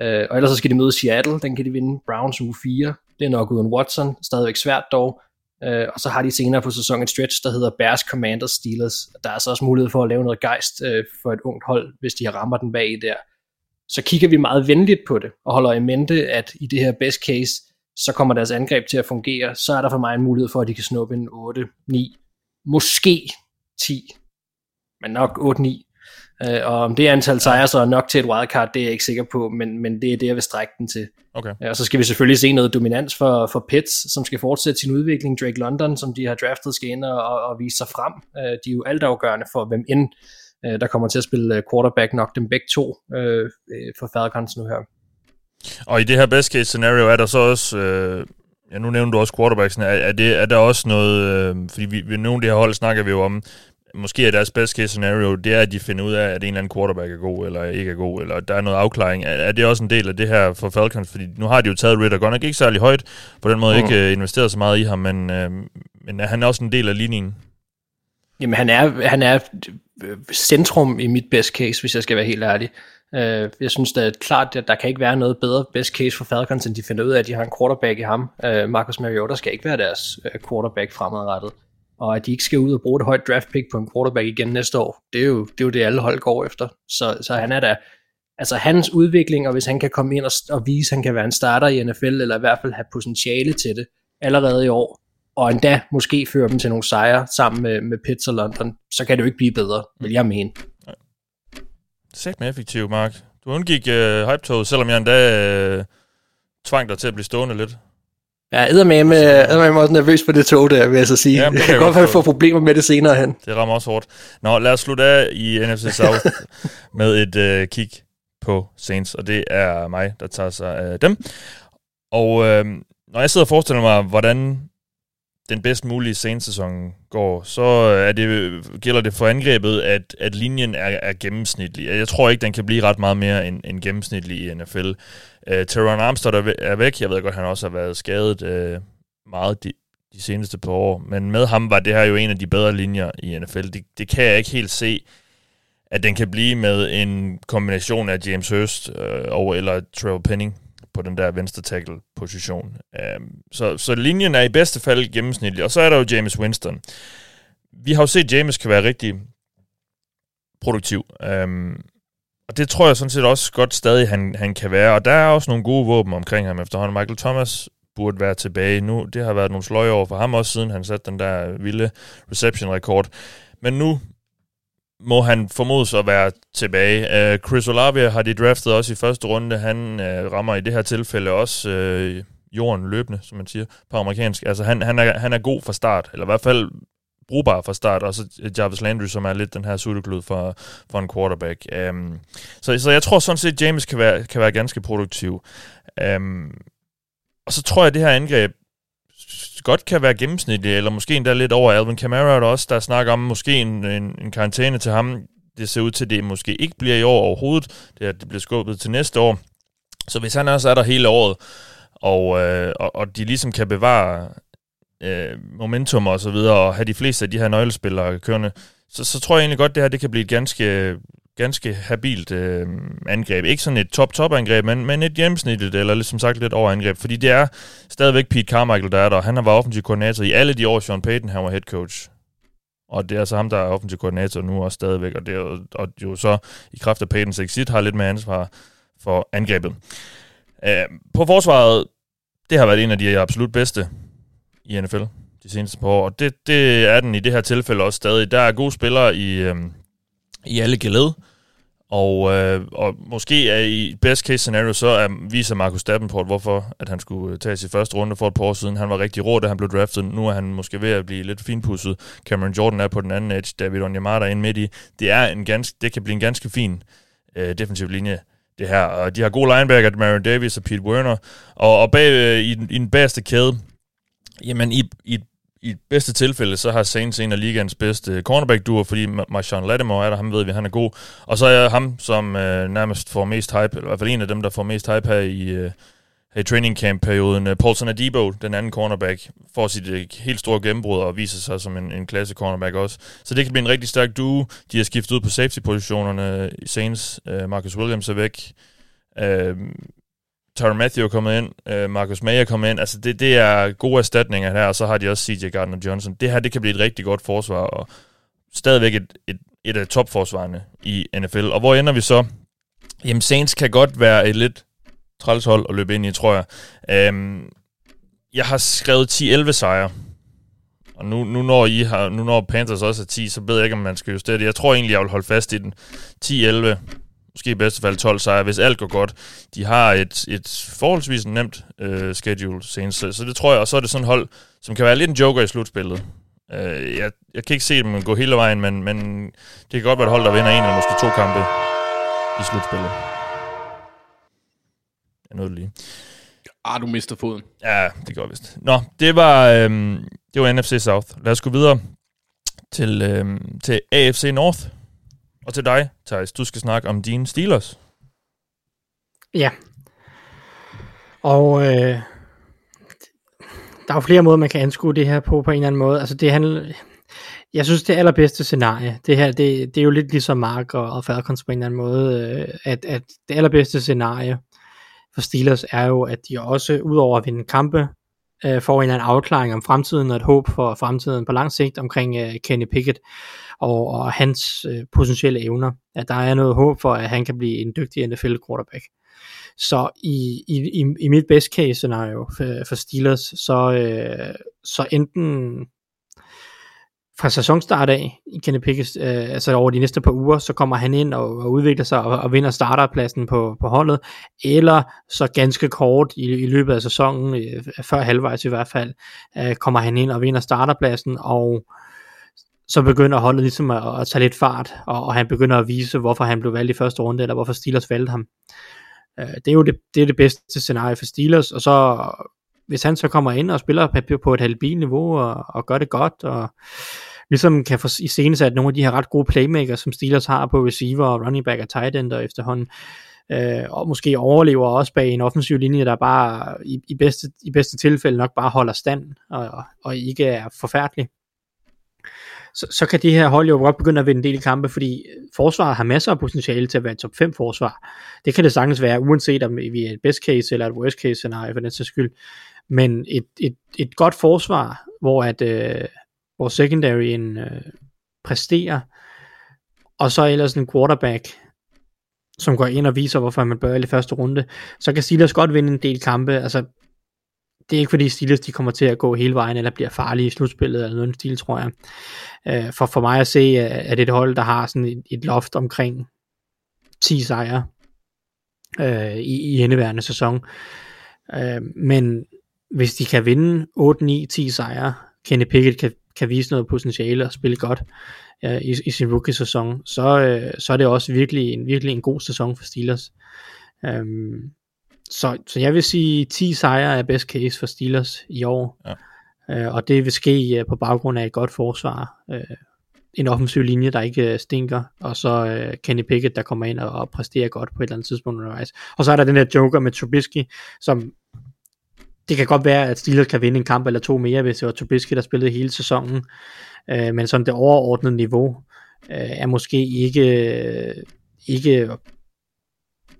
Uh, og ellers så skal de møde Seattle, den kan de vinde. Browns uge 4, det er nok uden Watson, stadigvæk svært dog. Uh, og så har de senere på sæsonen et stretch, der hedder Bears, Commanders, Steelers. Der er så også mulighed for at lave noget gejst øh, for et ungt hold, hvis de rammer den bag der. Så kigger vi meget venligt på det, og holder i mente, at i det her best case, så kommer deres angreb til at fungere, så er der for mig en mulighed for, at de kan snuppe en 8, 9, måske 10, men nok 8, 9. Øh, og om det antal sejre så er nok til et wildcard, det er jeg ikke sikker på, men, men det er det, jeg vil strække den til. Okay. Og så skal vi selvfølgelig se noget dominans for, for Pitts, som skal fortsætte sin udvikling. Drake London, som de har draftet, skal ind og, og, og vise sig frem. Øh, de er jo altafgørende for, hvem end øh, der kommer til at spille quarterback nok dem begge to øh, for Falcons nu her. Og i det her best case scenario er der så også, øh, ja nu nævner du også quarterbacksen, er, er, det, er der også noget, øh, fordi vi, ved nogle af de her hold snakker vi jo om, måske er deres best case scenario, det er, at de finder ud af, at en eller anden quarterback er god, eller ikke er god, eller der er noget afklaring. Er, er det også en del af det her for Falcons? Fordi nu har de jo taget Ritter godt nok ikke særlig højt, på den måde mm. ikke uh, investeret så meget i ham, men, uh, men er han også en del af ligningen? Jamen han er, han er centrum i mit best case, hvis jeg skal være helt ærlig. Uh, jeg synes da klart, at der kan ikke være noget bedre best case for Falcons, end de finder ud af, at de har en quarterback i ham. Uh, Marcus Mariota skal ikke være deres uh, quarterback fremadrettet. Og at de ikke skal ud og bruge et højt draft pick på en quarterback igen næste år, det er jo det, er jo det alle hold går efter. Så, så han er da, altså hans udvikling, og hvis han kan komme ind og, og vise, at han kan være en starter i NFL, eller i hvert fald have potentiale til det, allerede i år, og endda måske føre dem til nogle sejre sammen med, med Pitts og London, så kan det jo ikke blive bedre, vil jeg mene. Sæt med effektiv, Mark. Du undgik øh, hype selvom jeg endda øh, tvang dig til at blive stående lidt. Jeg er med, med også nervøs på det tog der, vil jeg så sige. Ja, det kan godt være, at få problemer med det senere hen. Det rammer også hårdt. Nå, lad os slutte af i NFC South med et uh, kig på Saints, og det er mig, der tager sig af dem. Og uh, når jeg sidder og forestiller mig, hvordan den bedst mulige sæson går, så øh, er det, gælder det for angrebet, at, at linjen er, er gennemsnitlig. Jeg tror ikke, den kan blive ret meget mere end, end gennemsnitlig i NFL. Uh, øh, Teron Armstead er væk. Jeg ved godt, han også har været skadet uh, meget de, de seneste par år. Men med ham var det her jo en af de bedre linjer i NFL. Det, det kan jeg ikke helt se, at den kan blive med en kombination af James Hurst uh, og eller Trevor Penning på den der venstre tackle position. Um, så, så linjen er i bedste fald gennemsnitlig, og så er der jo James Winston. Vi har jo set, at James kan være rigtig produktiv. Um, og det tror jeg sådan set også godt stadig, han, han kan være. Og der er også nogle gode våben omkring ham efterhånden. Michael Thomas burde være tilbage nu. Det har været nogle sløje over for ham også, siden han satte den der vilde reception-rekord. Men nu må han formodes at være tilbage. Uh, Chris Olave har de draftet også i første runde. Han uh, rammer i det her tilfælde også uh, jorden løbende, som man siger på amerikansk. Altså han, han, er, han er god fra start, eller i hvert fald brugbar fra start, og så Jarvis Landry, som er lidt den her sutteklud for, for en quarterback. Um, så, så jeg tror sådan set, James kan være, kan være ganske produktiv. Um, og så tror jeg, at det her angreb godt kan være gennemsnitlig, eller måske endda lidt over Alvin Kamara, der også, der snakker om måske en, en, en karantæne til ham. Det ser ud til, at det måske ikke bliver i år overhovedet. Det, er, det bliver skubbet til næste år. Så hvis han også er der hele året, og, øh, og, og de ligesom kan bevare øh, momentum og så videre, og have de fleste af de her nøglespillere kørende, så, så tror jeg egentlig godt, det her det kan blive et ganske, ganske habilt øh, angreb. Ikke sådan et top-top-angreb, men, men et gennemsnitligt, eller som ligesom sagt lidt over angreb, fordi det er stadigvæk Pete Carmichael, der er der. Han har været offensiv koordinator i alle de år, Sean Payton han var head coach. Og det er altså ham, der er offensiv koordinator nu også stadigvæk, og det er jo, og jo så i kraft af Paytons exit har lidt med ansvar for angrebet. Øh, på forsvaret, det har været en af de absolut bedste i NFL de seneste par år, og det, det er den i det her tilfælde også stadig. Der er gode spillere i, øh, i alle geled, og, øh, og måske er i best case scenario, så er, viser Markus Davenport, hvorfor at han skulle øh, tage sin første runde for et par år siden. Han var rigtig rå, da han blev draftet. Nu er han måske ved at blive lidt finpudset. Cameron Jordan er på den anden edge. David Onyemata er inde midt i. Det, er en ganske, det kan blive en ganske fin øh, defensiv linje det her. Og de har gode linebacker, Marion Davis og Pete Werner. Og, og bag, øh, i, i den bagerste kæde, jamen i, i i bedste tilfælde, så har Saints en af ligands bedste cornerback-duer, fordi Marshawn Lattimore er der, ham ved vi, han er god. Og så er ham, som øh, nærmest får mest hype, eller i hvert fald en af dem, der får mest hype her i, øh, her i training camp-perioden. Øh, Paulson Adibo, den anden cornerback, får sit øh, helt store gennembrud og viser sig som en, en klasse cornerback også. Så det kan blive en rigtig stærk duo. De har skiftet ud på safety-positionerne i Saints. Øh, Marcus Williams er væk. Øh, Tyron Matthew er kommet ind, øh, Marcus May er kommet ind. Altså, det, det er gode erstatninger her, og så har de også CJ Gardner-Johnson. Det her, det kan blive et rigtig godt forsvar, og stadigvæk et, et, et af topforsvarene i NFL. Og hvor ender vi så? Jamen, Saints kan godt være et lidt trælshold at løbe ind i, tror jeg. Øhm, jeg har skrevet 10-11 sejre. Og nu, nu, når I har, nu når Panthers også er 10, så ved jeg ikke, om man skal justere det. Jeg tror egentlig, jeg vil holde fast i den. 10-11 måske i bedste fald 12 sejre, hvis alt går godt. De har et, et forholdsvis nemt øh, schedule senest, så, det tror jeg, og så er det sådan hold, som kan være lidt en joker i slutspillet. Øh, jeg, jeg kan ikke se dem gå hele vejen, men, men det kan godt være et hold, der vinder en eller måske to kampe i slutspillet. Jeg nåede lige. Ah, du mistede foden. Ja, det går vist. Nå, det var, øhm, det var NFC South. Lad os gå videre til, øhm, til AFC North. Og til dig, Thijs, du skal snakke om dine Steelers. Ja. Og øh, der er jo flere måder, man kan anskue det her på, på en eller anden måde. Altså det handler, jeg synes, det allerbedste scenarie, det her, det, det er jo lidt ligesom Mark og, og Falcons på en eller anden måde, øh, at, at det allerbedste scenarie for Steelers er jo, at de også, udover at vinde kampe, øh, får en eller anden afklaring om fremtiden og et håb for fremtiden på lang sigt omkring øh, Kenny Pickett og, og hans øh, potentielle evner. At der er noget håb for, at han kan blive en dygtig NFL quarterback. Så i, i, i mit best case scenario for, for Steelers, så, øh, så enten fra sæsonstart af i Kenny Pickett, øh, altså over de næste par uger, så kommer han ind og, og udvikler sig og, og vinder starterpladsen på, på holdet, eller så ganske kort i, i løbet af sæsonen, øh, før halvvejs i hvert fald, øh, kommer han ind og vinder starterpladsen, og så begynder holdet ligesom at, at tage lidt fart, og, og han begynder at vise, hvorfor han blev valgt i første runde, eller hvorfor Steelers valgte ham. Øh, det er jo det, det, er det bedste scenarie for Steelers, og så hvis han så kommer ind og spiller på et halvbil niveau og, og gør det godt, og ligesom kan få i at nogle af de her ret gode playmakers, som Steelers har på receiver og running back og tight end og efterhånden, øh, og måske overlever også bag en offensiv linje, der bare i, i, bedste, i bedste tilfælde nok bare holder stand og, og ikke er forfærdelig. Så, så kan de her hold jo godt begynde at vinde en del kampe, fordi forsvaret har masser af potentiale til at være et top 5 forsvar. Det kan det sagtens være, uanset om vi er et best case eller et worst case scenarie for den sags skyld. Men et, et, et godt forsvar, hvor at, øh, vores secondaryen øh, præsterer, og så ellers en quarterback, som går ind og viser, hvorfor man bør i første runde, så kan Steelers godt vinde en del kampe. Altså, det er ikke fordi Steelers de kommer til at gå hele vejen, eller bliver farlige i slutspillet, eller noget stil, tror jeg. Øh, for, for mig at se, øh, er det et hold, der har sådan et, et loft omkring 10 sejre øh, i, i indeværende sæson. Øh, men hvis de kan vinde 8, 9, 10 sejre, Kenny Pickett kan kan vise noget potentiale og spille godt øh, i, i sin rookie-sæson, så, øh, så er det også virkelig en, virkelig en god sæson for Steelers. Øhm, så, så jeg vil sige, 10 sejre er best case for Steelers i år. Ja. Øh, og det vil ske øh, på baggrund af et godt forsvar. Øh, en offensiv linje, der ikke øh, stinker, og så øh, Kenny Pickett, der kommer ind og, og præsterer godt på et eller andet tidspunkt undervejs. Og så er der den der joker med Trubisky, som det kan godt være, at Steelers kan vinde en kamp eller to mere, hvis det var Trubisky, der spillede hele sæsonen. Øh, men sådan det overordnede niveau øh, er måske ikke, ikke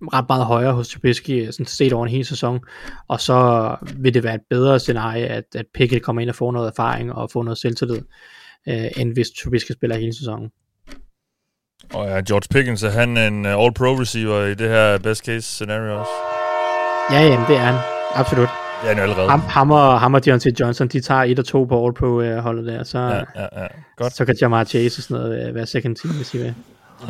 ret meget højere hos Trubisky, sådan set over en hel sæson. Og så vil det være et bedre scenarie, at, at Pickett kommer ind og får noget erfaring og får noget selvtillid, øh, end hvis Trubisky spiller hele sæsonen. Og ja, George Pickens, er han en uh, all-pro receiver i det her best case scenario også? Ja, jamen det er han. Absolut. Ja, nu allerede. Ham, ham, og, ham og Deontay Johnson, de tager et og to på All Pro uh, holdet der, så, ja, ja, ja. Godt. så kan Jamar Chase og sådan noget være second team, hvis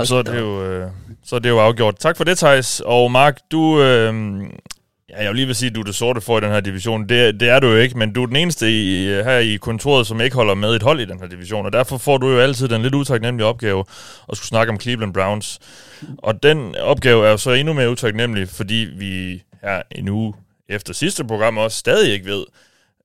i så er det jo, øh, så er det jo afgjort. Tak for det, Thijs. Og Mark, du... Øh, ja, jeg vil lige vil sige, at du er det sorte for i den her division. Det, det er du jo ikke, men du er den eneste i, øh, her i kontoret, som ikke holder med et hold i den her division. Og derfor får du jo altid den lidt utaknemmelige opgave at skulle snakke om Cleveland Browns. Og den opgave er jo så endnu mere utaknemmelig, fordi vi her en uge efter sidste program også stadig ikke ved,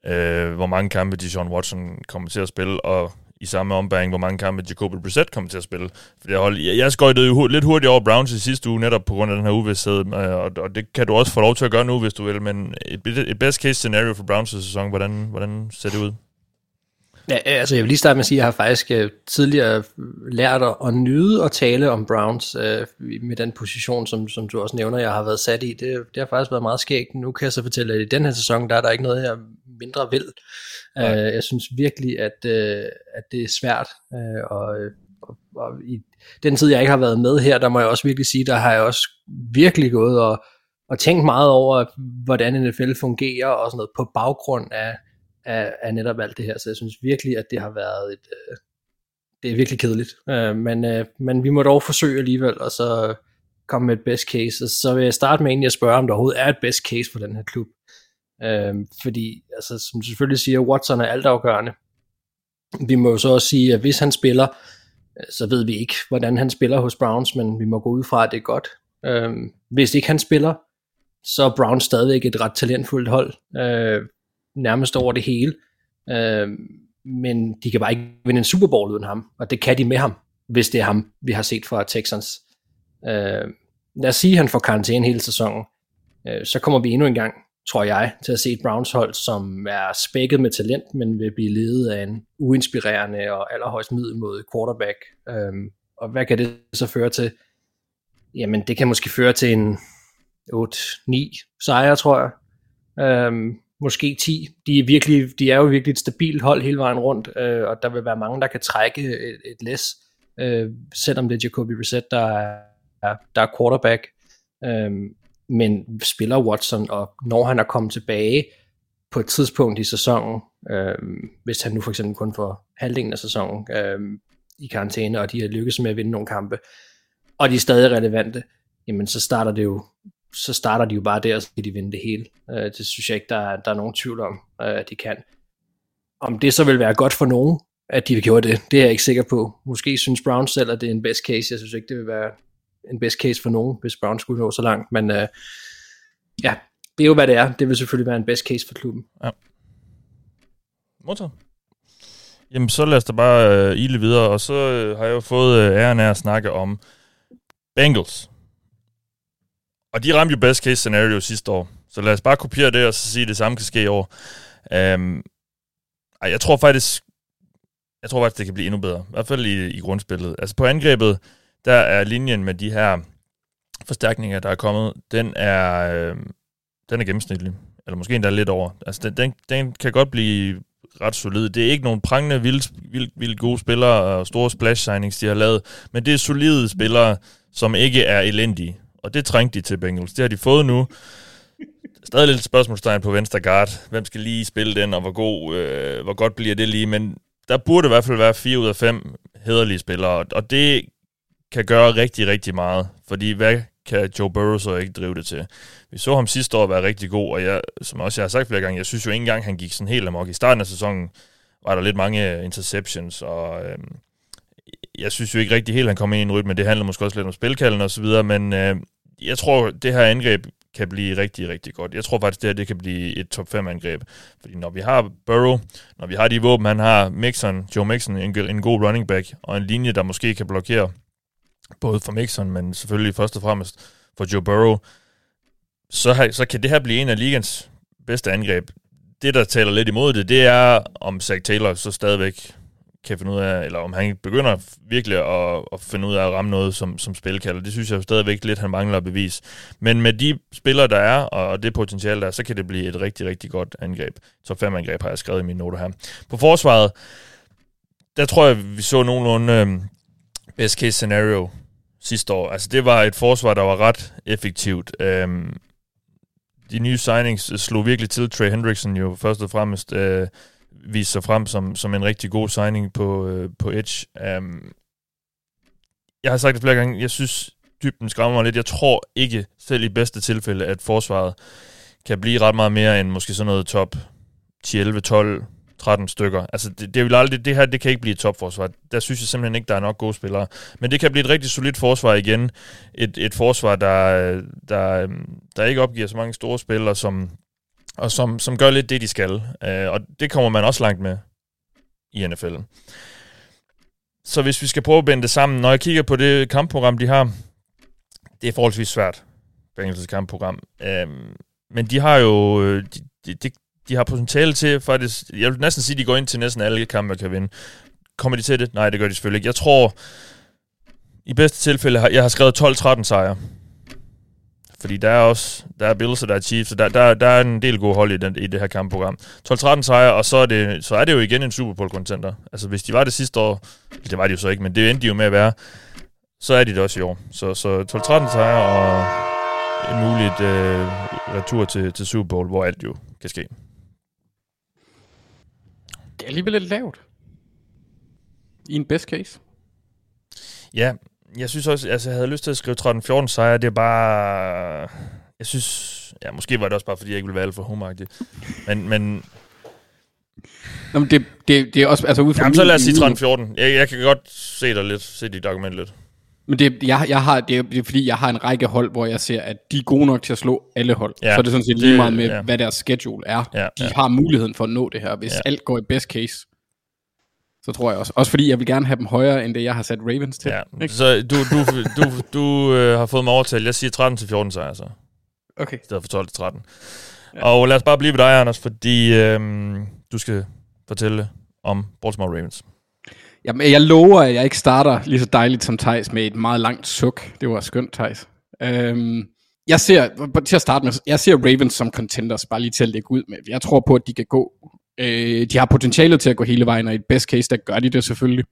øh, hvor mange kampe Dijon Watson kommer til at spille, og i samme ombæring, hvor mange kampe Jacoby Brissett kommer til at spille. For det hold, jeg, jeg skøjtede jo lidt hurtigt over Browns i sidste uge, netop på grund af den her uvidshed, øh, og, og det kan du også få lov til at gøre nu, hvis du vil, men et, et best case scenario for Browns' sæson, hvordan, hvordan ser det ud? Ja, altså jeg vil lige starte med at sige, at jeg har faktisk uh, tidligere lært at, at nyde at tale om Browns uh, med den position, som, som du også nævner, jeg har været sat i. Det, det har faktisk været meget skægt. Nu kan jeg så fortælle, at i den her sæson, der er der ikke noget, jeg mindre vil. Uh, jeg synes virkelig, at, uh, at det er svært. Uh, og, og, og i den tid, jeg ikke har været med her, der må jeg også virkelig sige, der har jeg også virkelig gået og, og tænkt meget over, hvordan NFL fungerer og sådan noget på baggrund af af, af netop alt det her, så jeg synes virkelig, at det har været et, øh, det er virkelig kedeligt, øh, men, øh, men vi må dog forsøge alligevel, og så komme med et best case, og så vil jeg starte med egentlig at spørge, om der overhovedet er et best case for den her klub, øh, fordi, altså, som du selvfølgelig siger, Watson er altafgørende, vi må jo så også sige, at hvis han spiller, øh, så ved vi ikke, hvordan han spiller hos Browns, men vi må gå ud fra, at det er godt. Øh, hvis ikke han spiller, så er Browns stadigvæk et ret talentfuldt hold. Øh, nærmest over det hele. Øh, men de kan bare ikke vinde en Super Bowl uden ham, og det kan de med ham, hvis det er ham, vi har set fra Texans. Øh, lad os sige, at han får karantæne hele sæsonen. Øh, så kommer vi endnu en gang, tror jeg, til at se et Browns hold, som er spækket med talent, men vil blive ledet af en uinspirerende og allerhøjst middelmåde quarterback. Øh, og hvad kan det så føre til? Jamen, det kan måske føre til en 8-9 sejre, tror jeg. Øhm, måske 10. De er, virkelig, de er jo virkelig et stabilt hold hele vejen rundt, øh, og der vil være mange, der kan trække et, et læs, øh, selvom det er Jacoby Reset, der er, der er quarterback. Øh, men spiller Watson, og når han er kommet tilbage på et tidspunkt i sæsonen, øh, hvis han nu for eksempel kun får halvdelen af sæsonen øh, i karantæne, og de har lykkes med at vinde nogle kampe, og de er stadig relevante, jamen så starter det jo så starter de jo bare der, og så kan de vinde det hele. Øh, det synes jeg ikke, der er, der er nogen tvivl om, øh, at de kan. Om det så vil være godt for nogen, at de gjorde det, det er jeg ikke sikker på. Måske synes Browns selv, at det er en best case. Jeg synes ikke, det vil være en best case for nogen, hvis Browns skulle nå så langt. Men øh, ja, det er jo, hvad det er. Det vil selvfølgelig være en best case for klubben. Ja. Motor. Jamen, så lad os da bare øh, ile videre, og så øh, har jeg jo fået øh, æren af at snakke om Bengals. Og de ramte jo best case scenario sidste år. Så lad os bare kopiere det, og så sige, at det samme kan ske i år. Øhm, ej, jeg tror faktisk, jeg tror faktisk, det kan blive endnu bedre. I hvert fald i, i grundspillet. Altså på angrebet, der er linjen med de her forstærkninger, der er kommet, den er, øh, den er gennemsnitlig. Eller måske endda lidt over. Altså den, den, den kan godt blive ret solid. Det er ikke nogen prangende, vildt, vildt, vildt gode spillere og store splash signings, de har lavet, men det er solide spillere, som ikke er elendige og det trængte de til Bengals. Det har de fået nu. Stadig lidt spørgsmålstegn på venstre guard. Hvem skal lige spille den, og hvor, god, øh, hvor godt bliver det lige? Men der burde i hvert fald være fire ud af fem hederlige spillere, og det kan gøre rigtig, rigtig meget. Fordi hvad kan Joe Burrow så ikke drive det til? Vi så ham sidste år være rigtig god, og jeg, som også jeg har sagt flere gange, jeg synes jo ikke engang, han gik sådan helt amok. I starten af sæsonen var der lidt mange øh, interceptions, og øh, jeg synes jo ikke rigtig helt, han kom ind i en rytme. Det handler måske også lidt om spilkalden og så videre, men øh, jeg tror, det her angreb kan blive rigtig, rigtig godt. Jeg tror faktisk, det her det kan blive et top 5 angreb. Fordi når vi har Burrow, når vi har de våben, han har Mixon, Joe Mixon, en, en god running back, og en linje, der måske kan blokere både for Mixon, men selvfølgelig først og fremmest for Joe Burrow, så, har, så kan det her blive en af ligens bedste angreb. Det, der taler lidt imod det, det er, om Zach Taylor så stadigvæk kan finde ud af, eller om han begynder virkelig at, at finde ud af at ramme noget som, som spilkalder. Det synes jeg stadigvæk lidt, han mangler at bevise. Men med de spillere, der er, og det potentiale, der er, så kan det blive et rigtig, rigtig godt angreb. Top 5 angreb har jeg skrevet i mine noter her. På forsvaret, der tror jeg, vi så nogenlunde øhm, best case scenario sidste år. Altså det var et forsvar, der var ret effektivt. Um, de nye signings slog virkelig til. Trey Hendrickson jo først og fremmest Øh, vist sig frem som, som en rigtig god signing på, øh, på Edge. Um, jeg har sagt det flere gange, jeg synes, dybden skræmmer mig lidt. Jeg tror ikke, selv i bedste tilfælde, at forsvaret kan blive ret meget mere end måske sådan noget top 10, 11, 12, 13 stykker. Altså, det, det, vil aldrig, det her det kan ikke blive et topforsvar. Der synes jeg simpelthen ikke, der er nok gode spillere. Men det kan blive et rigtig solidt forsvar igen. Et, et forsvar, der, der, øhm, der ikke opgiver så mange store spillere, som og som, som gør lidt det, de skal. Øh, og det kommer man også langt med i NFL. Så hvis vi skal prøve at binde det sammen, når jeg kigger på det kampprogram, de har, det er forholdsvis svært, Bengals kampprogram. Øh, men de har jo, øh, de, de, de har potentiale til faktisk, jeg vil næsten sige, at de går ind til næsten alle kampe, man kan vinde. Kommer de til det? Nej, det gør de selvfølgelig ikke. Jeg tror, i bedste tilfælde, jeg har skrevet 12-13 sejre. Fordi der er også, der er Bills og der er Chiefs, så der, der, der er en del gode hold i, den, i det her kampprogram. 12-13 sejre, og så er, det, så er det jo igen en Super Bowl contender. Altså hvis de var det sidste år, det var de jo så ikke, men det endte de jo med at være, så er de det også i år. Så, så 12-13 sejre og en muligt øh, retur til, til Super Bowl, hvor alt jo kan ske. Det er alligevel lidt lavt. I en best case. Ja, jeg synes også, altså jeg havde lyst til at skrive 13-14 sejre, det er bare, jeg synes, ja, måske var det også bare, fordi jeg ikke ville være alt for homagtig. Men, men Nå, men det, det, det er også, altså ud fra Jamen, så lad os sige 13-14. Jeg, jeg kan godt se dig lidt, se dit argument lidt. Men det, jeg, jeg har, det, er, det er fordi, jeg har en række hold, hvor jeg ser, at de er gode nok til at slå alle hold. Ja, så er det sådan set lige meget med, ja. hvad deres schedule er. Ja, de ja. har muligheden for at nå det her. Hvis ja. alt går i best case, så tror jeg også. Også fordi jeg vil gerne have dem højere, end det jeg har sat Ravens til. Ja. Ikke? Så du, du, du, du øh, har fået mig overtalt. Jeg siger 13-14 sejre så. Okay. I stedet for 12-13. Ja. Og lad os bare blive ved dig, Anders, fordi øh, du skal fortælle om Baltimore Ravens. Jamen, jeg lover, at jeg ikke starter lige så dejligt som Thijs med et meget langt suk. Det var skønt, Thijs. Øhm, jeg ser, til at starte med, jeg ser Ravens som contenders, bare lige til at lægge ud med. Jeg tror på, at de kan gå. Øh, de har potentialet til at gå hele vejen, og i et best case, der gør de det selvfølgelig.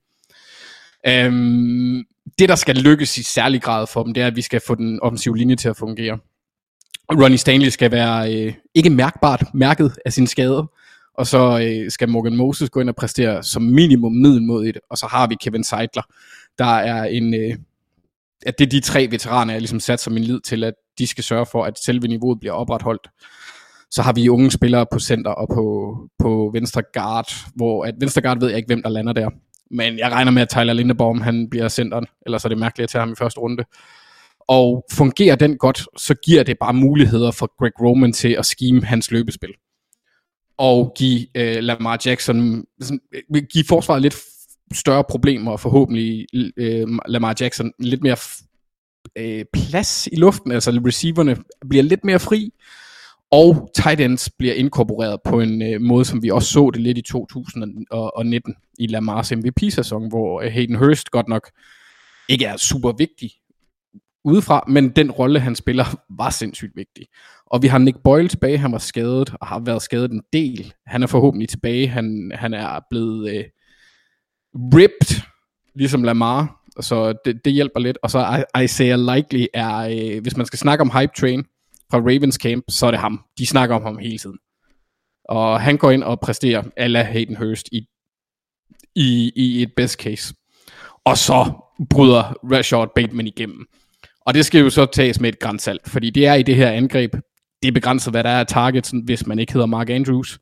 Øhm, det, der skal lykkes i særlig grad for dem, det er, at vi skal få den offensive linje til at fungere. Ronnie Stanley skal være øh, ikke mærkbart mærket af sin skade, og så øh, skal Morgan Moses gå ind og præstere som minimum middelmodigt, og så har vi Kevin Seidler, der er en, øh, at det er de tre veteraner, jeg ligesom sat som min lid til, at de skal sørge for, at selve niveauet bliver opretholdt. Så har vi unge spillere på center og på, på venstre guard, hvor at venstre guard ved jeg ikke, hvem der lander der. Men jeg regner med, at Tyler Lindebaum han bliver centeren, ellers er det mærkeligt at tage ham i første runde. Og fungerer den godt, så giver det bare muligheder for Greg Roman til at skime hans løbespil og give øh, Lamar Jackson, sådan, øh, give forsvaret lidt større problemer, og forhåbentlig øh, Lamar Jackson lidt mere øh, plads i luften, altså receiverne bliver lidt mere fri, og tight ends bliver inkorporeret på en øh, måde, som vi også så det lidt i 2019 i Lamars MVP-sæson, hvor øh, Hayden Hurst godt nok ikke er super vigtig udefra, men den rolle, han spiller, var sindssygt vigtig. Og vi har Nick Boyle tilbage, han var skadet, og har været skadet en del. Han er forhåbentlig tilbage, han, han er blevet øh, ripped, ligesom Lamar, så det, det hjælper lidt. Og så Isaiah Likely er, øh, hvis man skal snakke om hype train fra Ravens camp, så er det ham. De snakker om ham hele tiden. Og han går ind og præsterer alla Hayden Hurst i, i, i et best case. Og så bryder Rashard Bateman igennem. Og det skal jo så tages med et grænsalt, fordi det er i det her angreb, det er begrænset, hvad der er af targets, hvis man ikke hedder Mark Andrews.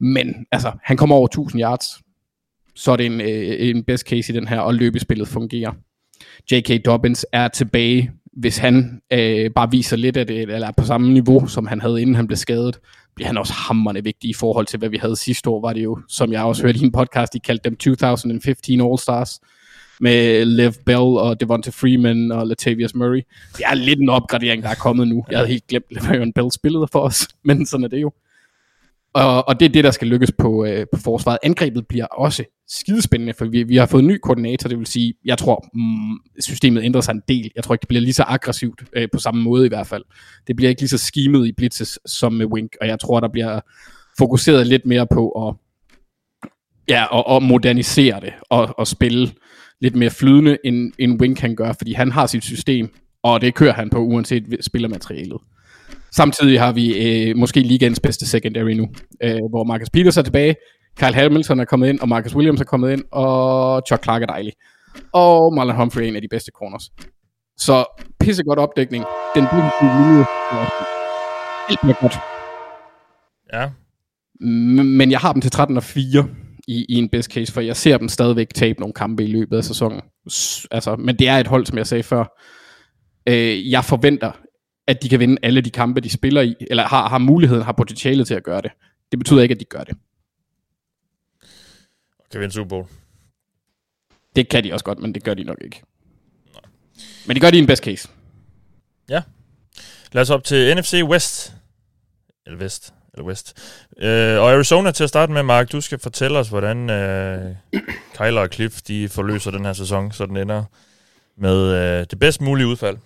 Men altså, han kommer over 1000 yards, så er det en, øh, en best case i den her, og løbespillet fungerer. J.K. Dobbins er tilbage, hvis han øh, bare viser lidt af det, eller er på samme niveau, som han havde, inden han blev skadet, bliver han også hammerne vigtig i forhold til, hvad vi havde sidste år, var det jo, som jeg også hørte i en podcast, de kaldte dem 2015 All-Stars med Lev Bell og Devonta Freeman og Latavius Murray. Det er lidt en opgradering, der er kommet nu. Jeg havde helt glemt, at Le'Veon Bell spillede for os, men sådan er det jo. Og, og det er det, der skal lykkes på, øh, på forsvaret. Angrebet bliver også skidespændende, for vi, vi har fået en ny koordinator, det vil sige, jeg tror, mm, systemet ændrer sig en del. Jeg tror ikke, det bliver lige så aggressivt, øh, på samme måde i hvert fald. Det bliver ikke lige så skimet i blitzes som med Wink, og jeg tror, der bliver fokuseret lidt mere på at, ja, og, og modernisere det og, og spille lidt mere flydende, end, end Wink kan gøre, fordi han har sit system, og det kører han på, uanset spillermaterialet. Samtidig har vi øh, måske ligands bedste secondary nu, øh, hvor Marcus Peters er tilbage, Kyle Hamilton er kommet ind, og Marcus Williams er kommet ind, og Chuck Clark er dejlig. Og Marlon Humphrey er en af de bedste corners. Så pissegodt opdækning. Den bliver linje. Alt bliver godt. Ja. Men jeg har dem til 13 og 4 i, i en best case, for jeg ser dem stadigvæk tabe nogle kampe i løbet af sæsonen. Altså, men det er et hold, som jeg sagde før. Øh, jeg forventer, at de kan vinde alle de kampe, de spiller i, eller har, har muligheden, har potentialet til at gøre det. Det betyder ikke, at de gør det. Kan vinde Super Bowl. Det kan de også godt, men det gør de nok ikke. Men det gør de i en best case. Ja. Lad os op til NFC West. Eller Vest. Eller West. Øh, og Arizona til at starte med, Mark. Du skal fortælle os, hvordan øh, Kyler og Cliff de forløser den her sæson, så den ender med øh, det bedst mulige udfald.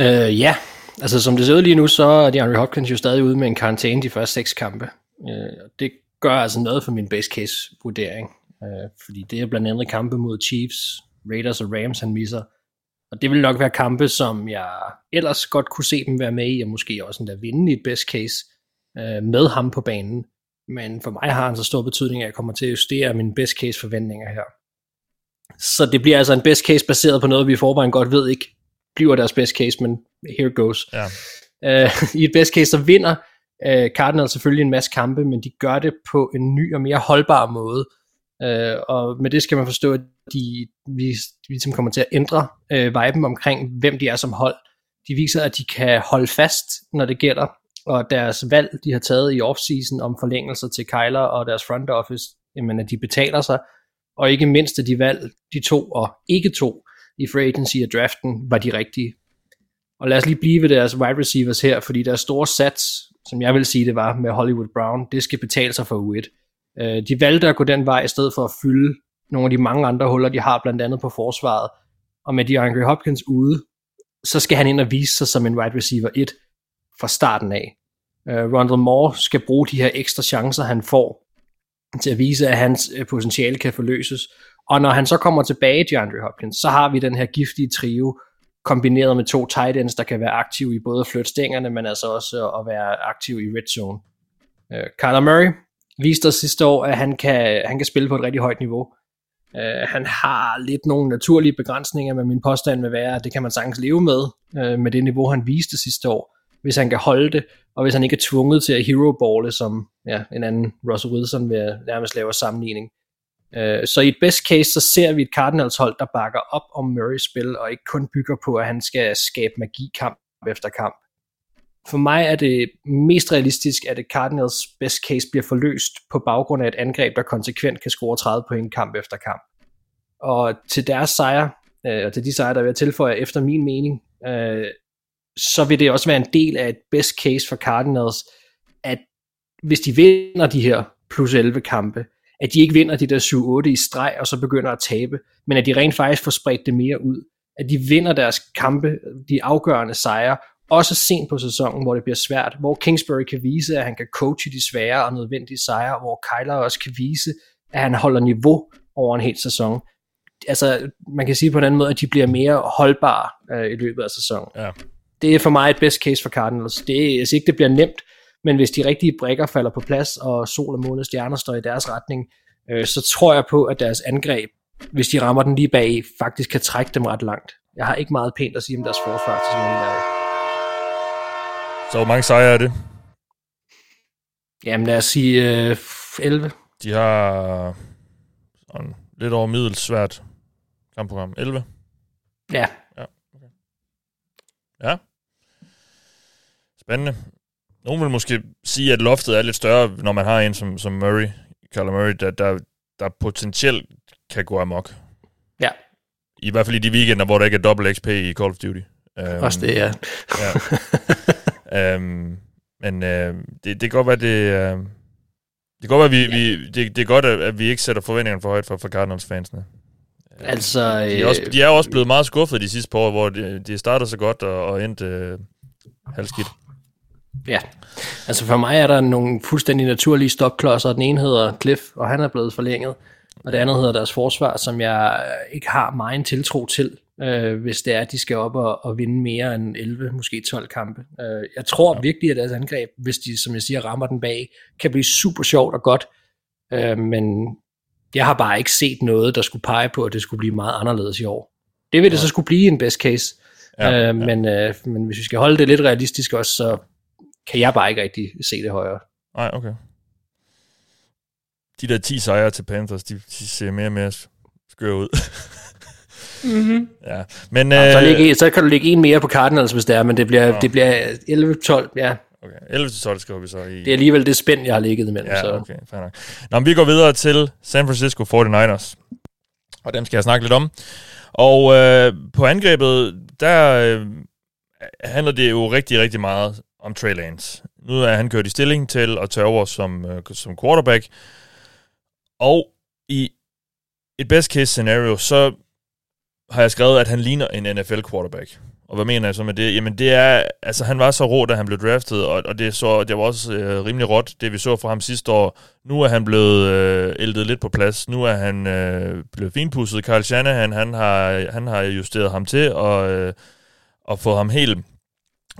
Øh, ja, altså som det ser ud lige nu, så er de Henry Hopkins jo stadig ude med en karantæne de første seks kampe. Øh, det gør altså noget for min base case vurdering, øh, fordi det er blandt andet kampe mod Chiefs, Raiders og Rams, han misser. Og det vil nok være kampe, som jeg ellers godt kunne se dem være med i, og måske også endda vinde i et best case øh, med ham på banen. Men for mig har han så stor betydning, at jeg kommer til at justere mine best case forventninger her. Så det bliver altså en best case baseret på noget, vi i forvejen godt ved ikke bliver deres best case, men here goes. Ja. Uh, I et best case, så vinder uh, Cardinals selvfølgelig en masse kampe, men de gør det på en ny og mere holdbar måde. Uh, og med det skal man forstå, at de, vi, vi ligesom kommer til at ændre uh, viben omkring, hvem de er som hold. De viser, at de kan holde fast, når det gælder, og deres valg, de har taget i offseason om forlængelser til Kyler og deres front office, jamen at de betaler sig, og ikke mindst at de valg, de to og ikke to i free agency og draften, var de rigtige. Og lad os lige blive ved deres wide receivers her, fordi deres store sats, som jeg vil sige det var med Hollywood Brown, det skal betale sig for u øh, De valgte at gå den vej, i stedet for at fylde nogle af de mange andre huller, de har blandt andet på forsvaret. Og med DeAndre Hopkins ude, så skal han ind og vise sig som en wide receiver 1 fra starten af. Uh, Rondell Moore skal bruge de her ekstra chancer, han får, til at vise, at hans øh, potentiale kan forløses. Og når han så kommer tilbage, DeAndre Hopkins, så har vi den her giftige trio, kombineret med to tight ends, der kan være aktive i både at flytte stængerne, men altså også at være aktiv i red zone. Uh, Kyler Murray viste os sidste år, at han kan, han kan spille på et rigtig højt niveau. Uh, han har lidt nogle naturlige begrænsninger, men min påstand vil være, at det kan man sagtens leve med, uh, med det niveau, han viste sidste år, hvis han kan holde det, og hvis han ikke er tvunget til at hero-balle, som ja, en anden Russell Wilson vil nærmest lave sammenligning. Øh, så i et best case, så ser vi et Cardinals hold, der bakker op om Murrays spil, og ikke kun bygger på, at han skal skabe magi kamp efter kamp. For mig er det mest realistisk, at et Cardinals best case bliver forløst på baggrund af et angreb, der konsekvent kan score 30 point kamp efter kamp. Og til deres sejr, øh, og til de sejre, der vil tilføje efter min mening, øh, så vil det også være en del af et best case for Cardinals, at hvis de vinder de her plus 11 kampe, at de ikke vinder de der 7-8 i streg, og så begynder at tabe, men at de rent faktisk får spredt det mere ud. At de vinder deres kampe, de afgørende sejre, også sent på sæsonen, hvor det bliver svært, hvor Kingsbury kan vise, at han kan coache de svære og nødvendige sejre, hvor Kyler også kan vise, at han holder niveau over en hel sæson. Altså, man kan sige på en anden måde, at de bliver mere holdbare øh, i løbet af sæsonen. Ja. Det er for mig et best case for Cardinals. Det er altså ikke, det bliver nemt, men hvis de rigtige brækker falder på plads, og sol og måne og stjerner står i deres retning, øh, så tror jeg på, at deres angreb, hvis de rammer den lige bag, faktisk kan trække dem ret langt. Jeg har ikke meget pænt at sige om deres forsvar til sådan Så hvor mange sejre er det? Jamen lad os sige øh, 11. De har sådan lidt over middels svært kampprogram. 11? Ja. Ja. Okay. Ja. Spændende. Nogen vil måske sige, at loftet er lidt større, når man har en som, som Murray, Kyler Murray, der, der, der potentielt kan gå amok. Ja. I hvert fald i de weekender, hvor der ikke er dobbelt XP i Call of Duty. Um, Også det, ja. ja. um, men uh, det, det kan godt være, det, uh, det kan godt være, vi, ja. vi, det, det er godt, at vi ikke sætter forventningerne for højt for, for Cardinals-fansene. Altså, de, er også, de er også blevet meget skuffet de sidste par år, hvor de, de startede så godt og, og endte uh, halvskidt. Ja, altså for mig er der nogle fuldstændig naturlige stopklodser. Den ene hedder Cliff, og han er blevet forlænget. Og det andet hedder deres forsvar, som jeg ikke har meget tiltro til, øh, hvis det er, at de skal op og, og vinde mere end 11, måske 12 kampe. Øh, jeg tror ja. virkelig, at deres angreb, hvis de, som jeg siger, rammer den bag, kan blive super sjovt og godt. Øh, men jeg har bare ikke set noget, der skulle pege på, at det skulle blive meget anderledes i år. Det vil det ja. så skulle blive en best case. Ja, øh, ja. Men, øh, men hvis vi skal holde det lidt realistisk også, så kan jeg bare ikke rigtig se det højere. Nej, okay. De der 10 sejre til Panthers, de, de ser mere og mere skøre ud. Mm-hmm. Ja. Men, Ja, så, øh, lægge, så kan du lægge en mere på Cardinals, hvis det er, men det bliver, det bliver 11-12, ja. okay, 11-12 skriver vi så i... Det er alligevel det spænd, jeg har ligget imellem. Ja, så. okay, fair nok. Nå, men vi går videre til San Francisco 49ers. Og dem skal jeg snakke lidt om. Og øh, på angrebet, der øh, handler det jo rigtig, rigtig meget om Trey Lance. Nu er han kørt i stilling til at tage over som, øh, som quarterback. Og i et best case scenario, så har jeg skrevet, at han ligner en NFL quarterback. Og hvad mener jeg så med det? Jamen det er, altså han var så rå, da han blev draftet, og, og det, så, det var også øh, rimelig råt, det vi så fra ham sidste år. Nu er han blevet øh, ældet lidt på plads. Nu er han øh, blevet finpudset. Kyle Shanahan, han har, han har justeret ham til og, øh, og fået ham helt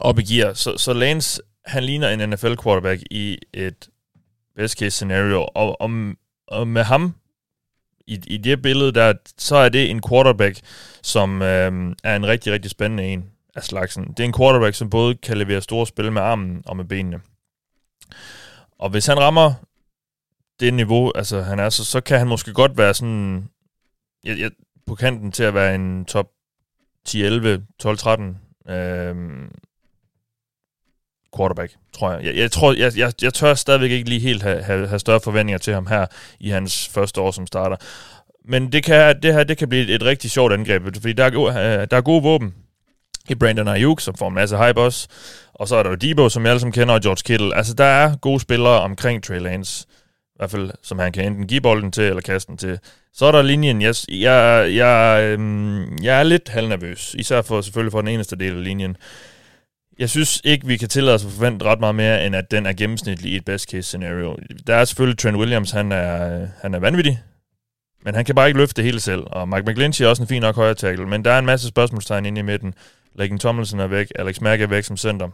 op i gear. Så, så Lance, han ligner en NFL quarterback i et best case scenario. Og, og, og med ham i, i det billede der, så er det en quarterback, som øh, er en rigtig, rigtig spændende en af slagsen. Det er en quarterback, som både kan levere store spil med armen og med benene. Og hvis han rammer det niveau, altså han er, så, så kan han måske godt være sådan jeg, jeg, på kanten til at være en top 10, 11, 12, 13 øh, quarterback, tror jeg. Jeg, jeg, tror, jeg, jeg, jeg tør stadigvæk ikke lige helt have, have, have større forventninger til ham her i hans første år som starter. Men det, kan, det her det kan blive et, et rigtig sjovt angreb, fordi der er, øh, der er gode våben i Brandon Ayuk, som får en masse hype også. Og så er der jo Debo, som jeg alle sammen kender, og George Kittle. Altså, der er gode spillere omkring Trey Lance. I hvert fald, som han kan enten give bolden til, eller kaste den til. Så er der linjen. Jeg, jeg, jeg, øhm, jeg er lidt halvnervøs. Især for selvfølgelig for den eneste del af linjen. Jeg synes ikke, vi kan tillade os at forvente ret meget mere, end at den er gennemsnitlig i et best case scenario. Der er selvfølgelig Trent Williams, han er, han er vanvittig, men han kan bare ikke løfte det hele selv. Og Mike McGlinchey er også en fin nok højre tackle, men der er en masse spørgsmålstegn inde i midten. Laken Tomlinson er væk, Alex Mack er væk som center.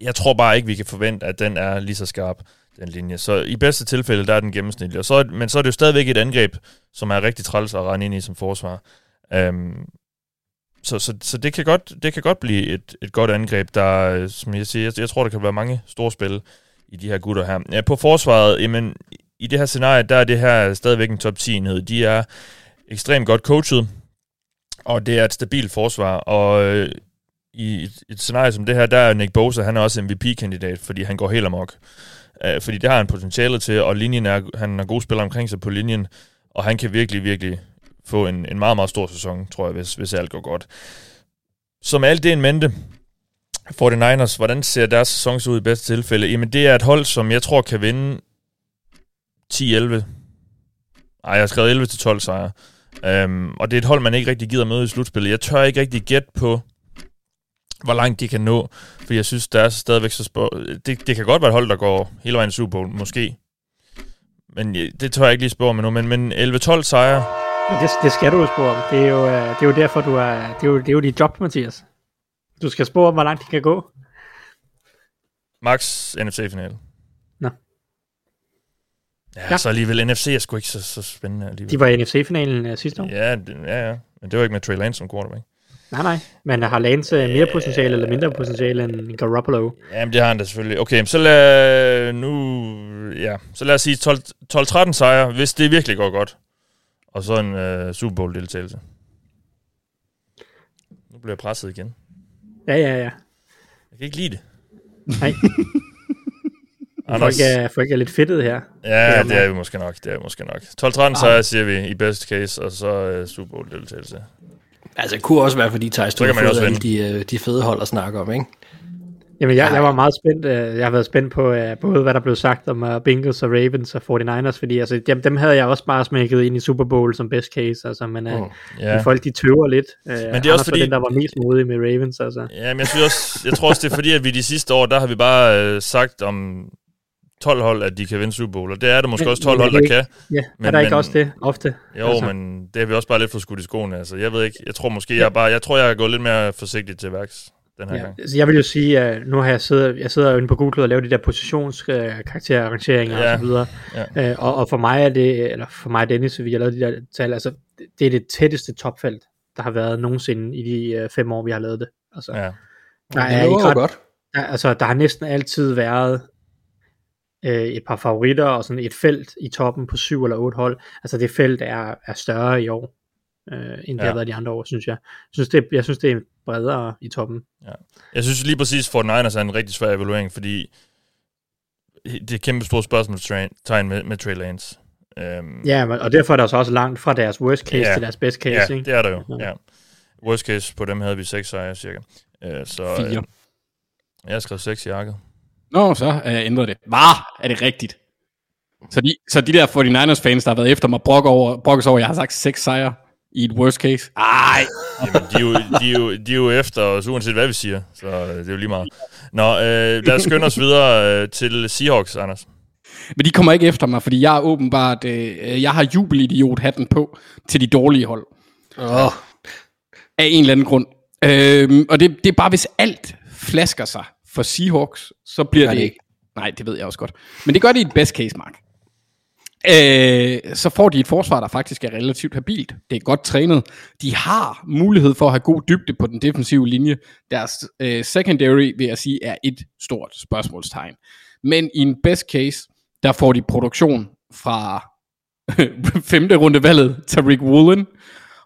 Jeg tror bare ikke, vi kan forvente, at den er lige så skarp, den linje. Så i bedste tilfælde, der er den gennemsnitlig. Og så, men så er det jo stadigvæk et angreb, som er rigtig træls at rende ind i som forsvar. Um, så, så, så det, kan godt, det kan godt blive et, et godt angreb, der, øh, som jeg siger, jeg, jeg tror, der kan være mange store spil i de her gutter her. Ja, på forsvaret, jamen, i det her scenarie, der er det her stadigvæk en top 10-enhed. De er ekstremt godt coachet, og det er et stabilt forsvar, og øh, i et, et scenarie som det her, der er Nick Bosa, han er også MVP-kandidat, fordi han går helt amok. Uh, fordi det har han potentiale til, og linjen er, han har gode spillere omkring sig på linjen, og han kan virkelig, virkelig få en, en meget, meget stor sæson, tror jeg, hvis, hvis alt går godt. Som alt det en mente, 49ers, hvordan ser deres sæson så ud i bedste tilfælde? Jamen, det er et hold, som jeg tror kan vinde 10-11. Ej, jeg har skrevet 11-12 sejre. Um, og det er et hold, man ikke rigtig gider møde i slutspillet. Jeg tør ikke rigtig gætte på, hvor langt de kan nå, for jeg synes, der er stadigvæk så spå... Det, det kan godt være et hold, der går hele vejen i Super Bowl, måske. Men øh, det tør jeg ikke lige spørge med nu, men, men 11-12 sejre, det, det skal du jo spore om. Det er jo, øh, det er jo derfor, du er... Det er jo, det er jo dit job, Mathias. Du skal spore om, hvor langt de kan gå. max NFC-finale. Nå. Ja, Ja. så alligevel NFC er sgu ikke så, så spændende alligevel. De var i NFC-finalen uh, sidste år. Ja, det, ja, ja. Men det var ikke med Trey Lance som quarterback. Nej, nej. Men har Lance øh, mere potentiale eller mindre potentiale end Garoppolo? Jamen, det har han da selvfølgelig. Okay, så lad, nu, ja, så lad os sige 12 12-13 sejre, hvis det virkelig går godt. Og så en uh, Super Bowl-deltagelse. Nu bliver jeg presset igen. Ja, ja, ja. Jeg kan ikke lide det. Nej. Folk er, folk er lidt fedtet her. Ja, det det er vi måske nok. Det er vi måske nok. 12-13 sejre, siger vi, i best case, og så uh, Super Bowl-deltagelse. Altså, det kunne også være, fordi Thijs, alle de, øh, de fede hold at snakke om, ikke? Jamen, jeg, jeg var meget spændt. øh, Jeg har været spændt på øh, både, hvad der blev sagt om uh, Bengals og Ravens og 49ers, fordi altså, dem, dem havde jeg også bare smækket ind i Super Bowl som best case. Altså, men, uh, Mm. Ja. folk de tøver lidt. Uh, det er også fordi- den, der var mest modig med Ravens. Altså. Ja, men jeg, synes også, jeg tror også, det er fordi, at vi de sidste år, der har vi bare øh, sagt om 12 hold, at de kan vinde Super Bowl, og det er der måske Men- også 12 men hold, er der det kan. Ja, Men- er der ikke men- også det ofte? Jo, Altså. men det har vi også bare lidt for skudt i skoene. Altså, jeg ved ikke, jeg tror måske, jeg bare, jeg tror, jeg er gået lidt mere forsigtigt til værks den her Ja, gang. altså jeg vil jo sige, at nu har jeg siddet, jeg sidder jo inde på Google og laver de der positionskarakterarrangeringer Ja, og så videre. ja. Øh, og, og for mig er det, eller for mig og Dennis, vi har lavet de der tal, altså det- det er det tætteste topfelt, der har været nogensinde i de øh, fem år, vi har lavet det. Altså, Ja. der, det er jo ret, godt. der, altså, der har næsten altid været øh, et par favoritter og sådan et felt i toppen på syv eller otte hold. Altså det felt er, er større i år. Øh, end det ja. har været de andre år, synes jeg. Jeg synes, det, jeg synes, det er bredere i toppen. Ja. Jeg synes lige præcis, for Niners er en rigtig svær evaluering, fordi det er et kæmpe stort spørgsmålstegn med, med Trey Lance. Um, ja, og derfor er der så også langt fra deres worst case ja, til deres best case. Ja, ikke? det er der jo. Ja. ja. Worst case på dem havde vi seks sejre cirka. Uh, så, Fire. Uh, jeg har skrevet seks i arket. Nå, så uh, ændrer det. Hvad? Er det rigtigt? Så de, så de der 49ers fans, der har været efter mig, brokker over, brokkes over, jeg har sagt seks sejre i et worst case. Ej! Jamen, de, er jo, de, er jo, de er jo efter os, uanset hvad vi siger, så det er jo lige meget. Nå, øh, lad os skynde os videre øh, til Seahawks, Anders. Men de kommer ikke efter mig, fordi jeg er åbenbart, øh, jeg har jubelidiot-hatten på til de dårlige hold. Oh. Af en eller anden grund. Øh, og det, det er bare, hvis alt flasker sig for Seahawks, så bliver det, det ikke. Nej, det ved jeg også godt. Men det gør det i et best case, Mark. Øh, så får de et forsvar, der faktisk er relativt habilt. Det er godt trænet. De har mulighed for at have god dybde på den defensive linje. Deres øh, secondary, vil jeg sige, er et stort spørgsmålstegn. Men i en best case, der får de produktion fra femte runde valget, Tariq Woolen,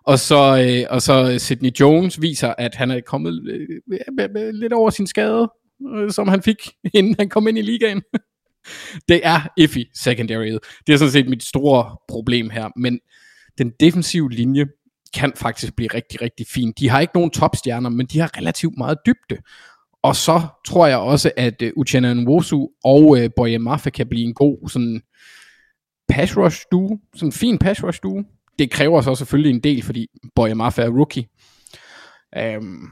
og så, øh, og så Sidney Jones viser, at han er kommet øh, øh, øh lidt over sin skade, øh, som han fik, inden han kom ind i ligaen det er iffy secondary. Det er sådan set mit store problem her, men den defensive linje kan faktisk blive rigtig, rigtig fin. De har ikke nogen topstjerner, men de har relativt meget dybde. Og så tror jeg også, at uh, Uchenna Nwosu og uh, Boye Maffe kan blive en god sådan pass rush duo, sådan en fin pass rush duo. Det kræver så selvfølgelig en del, fordi Boye Maffe er rookie. Um,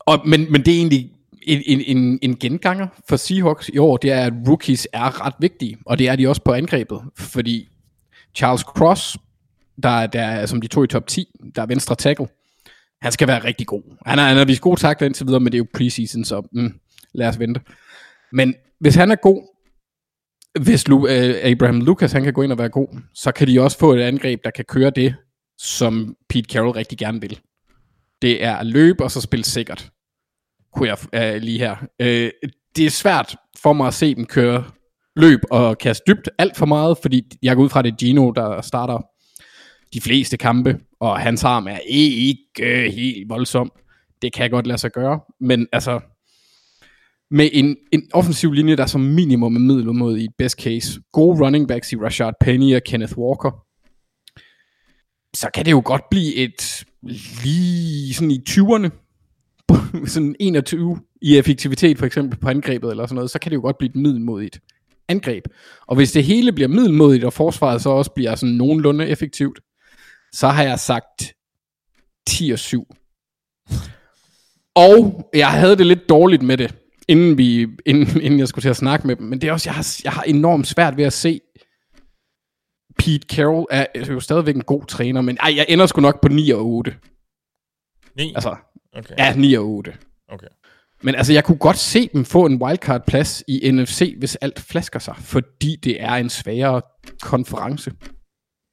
og, men, men det er egentlig en, en, en, en genganger for Seahawks i år, det er, at rookies er ret vigtige, og det er de også på angrebet, fordi Charles Cross, der, der er som de to i top 10, der er venstre tackle, han skal være rigtig god. Han har, han har vist god takler indtil videre, men det er jo preseason, så mm, lad os vente. Men hvis han er god, hvis Lu, uh, Abraham Lucas han kan gå ind og være god, så kan de også få et angreb, der kan køre det, som Pete Carroll rigtig gerne vil. Det er at løbe og så spille sikkert kunne jeg uh, lige her. Uh, det er svært for mig at se dem køre løb og kaste dybt alt for meget, fordi jeg går ud fra, det er Gino, der starter de fleste kampe, og hans arm er ikke øh, helt voldsom. Det kan godt lade sig gøre, men altså, med en, en offensiv linje, der som minimum er middelmåde i i best case, gode running backs i Rashard Penny og Kenneth Walker, så kan det jo godt blive et lige sådan i 20'erne, sådan 21 i effektivitet for eksempel på angrebet eller sådan noget, så kan det jo godt blive et middelmodigt angreb. Og hvis det hele bliver middelmodigt, og forsvaret så også bliver sådan nogenlunde effektivt, så har jeg sagt 10 og 7. Og jeg havde det lidt dårligt med det, inden, vi, inden, inden jeg skulle til at snakke med dem. Men det er også, jeg har, jeg har enormt svært ved at se, Pete Carroll er jo stadigvæk en god træner, men ej, jeg ender sgu nok på 9 og 8. 9? Altså, Okay. Ja, 9 og 8. Okay. Men altså, jeg kunne godt se dem få en wildcard-plads i NFC, hvis alt flasker sig, fordi det er en sværere konference.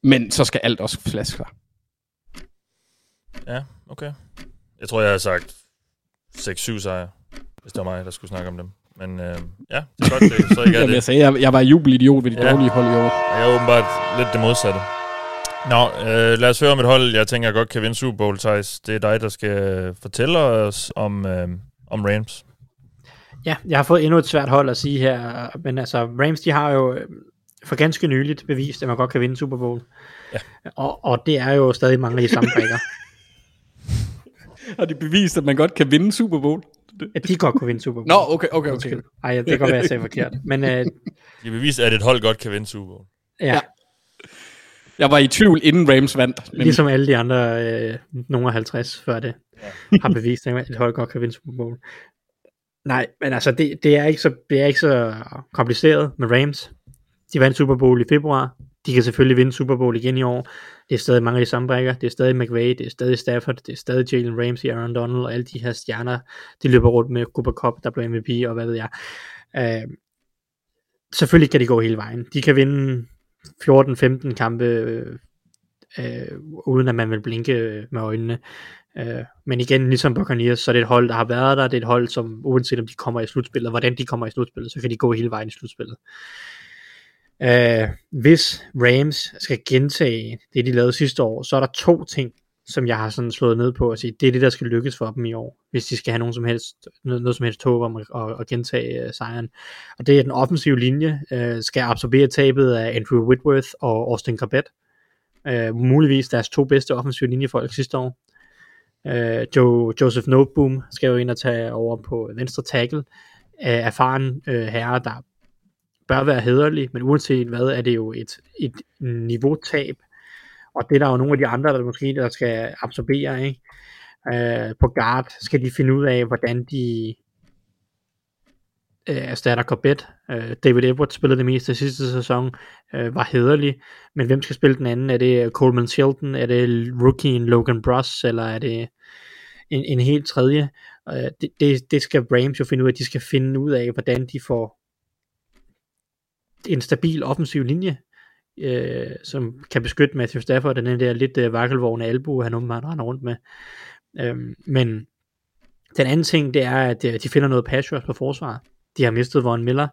Men så skal alt også flaske sig. Ja, okay. Jeg tror, jeg har sagt 6-7 sejre, hvis det var mig, der skulle snakke om dem. Men øh, ja, det er godt, det, så ikke er det. jeg sagde, jeg, jeg var jubelidiot ved de ja. dårlige hold i år. Jeg er åbenbart lidt det modsatte. Nå, øh, lad os høre om et hold, jeg tænker godt kan vinde Super Bowl, Thijs. Det er dig, der skal fortælle os om, øh, om Rams. Ja, jeg har fået endnu et svært hold at sige her, men altså Rams, de har jo øh, for ganske nyligt bevist, at man godt kan vinde Super Bowl. Ja. Og, og det er jo stadig mange af de samme brækker. har de bevist, at man godt kan vinde Super Bowl? At de godt kunne vinde Super Bowl. Nå, okay, okay, okay. Ej, det kan godt være, jeg sagde forkert. Men, uh, de har bevist, at et hold godt kan vinde Super Bowl. Ja. Jeg var i tvivl, inden Rams vandt. Men... Ligesom alle de andre, øh, nogle af 50 før det, ja. har bevist, at et hold godt kan vinde Super Bowl. Nej, men altså, det, det, er ikke så, det er ikke så kompliceret med Rams. De vandt Super Bowl i februar. De kan selvfølgelig vinde Super Bowl igen i år. Det er stadig mange af de samme brækker. Det er stadig McVay, det er stadig Stafford, det er stadig Jalen Ramsey, Aaron Donald og alle de her stjerner, de løber rundt med Cooper Cup, der blev MVP og hvad ved jeg. Uh, selvfølgelig kan de gå hele vejen. De kan vinde 14-15 kampe, øh, øh, uden at man vil blinke øh, med øjnene. Øh, men igen, ligesom Buccaneers, så er det et hold, der har været der. Det er et hold, som uanset om de kommer i slutspillet, hvordan de kommer i slutspillet, så kan de gå hele vejen i slutspillet. Øh, hvis Rams skal gentage det, de lavede sidste år, så er der to ting, som jeg har sådan slået ned på og sige, det er det, der skal lykkes for dem i år, hvis de skal have nogen som helst, noget, noget som helst håb om at, at, at gentage uh, sejren. Og det er den offensive linje, uh, skal absorbere tabet af Andrew Whitworth og Austin Corbett. Uh, muligvis deres to bedste offensive linjefolk sidste år. Uh, Joe, Joseph Noteboom skal jo ind og tage over på venstre tackle. Uh, erfaren uh, herre, der bør være hederlig, men uanset hvad, er det jo et, et niveautab, og det er der jo nogle af de andre, der måske der skal absorbere, ikke? Øh, på guard skal de finde ud af, hvordan de uh, erstatter Corbett. Øh, David Edwards spillede det meste sidste sæson, øh, var hederlig, men hvem skal spille den anden? Er det Coleman Shelton? Er det rookien Logan Bruss? Eller er det en, en helt tredje? Øh, det, det, det skal Rams jo finde ud af. De skal finde ud af, hvordan de får en stabil offensiv linje, øh, som kan beskytte Matthew Stafford, den der lidt øh, vakkelvogne albu, han åbenbart render rundt med. Øhm, men den anden ting, det er, at øh, de finder noget pass på forsvaret. De har mistet Von Miller.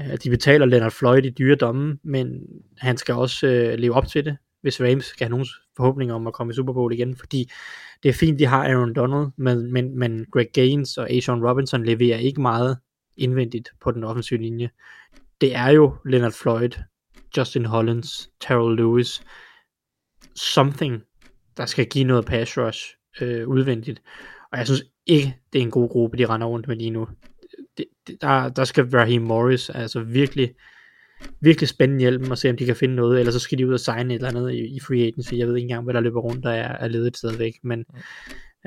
Øh, de betaler Leonard Floyd i dyre domme, men han skal også øh, leve op til det, hvis Rams skal have nogen forhåbninger om at komme i Super Bowl igen, fordi det er fint, de har Aaron Donald, men, men, men Greg Gaines og Ashawn Robinson leverer ikke meget indvendigt på den offensive linje det er jo Leonard Floyd, Justin Hollins, Terrell Lewis, something, der skal give noget pass rush øh, udvendigt. Og jeg synes ikke, det er en god gruppe, de render rundt med lige nu. Det, det, der, der skal Raheem Morris altså virkelig, virkelig spændende hjælpen og se, om de kan finde noget, eller så skal de ud og signe et eller andet i, i free agency. Jeg ved ikke engang, hvad der løber rundt, der er, er ledet stadigvæk. Men,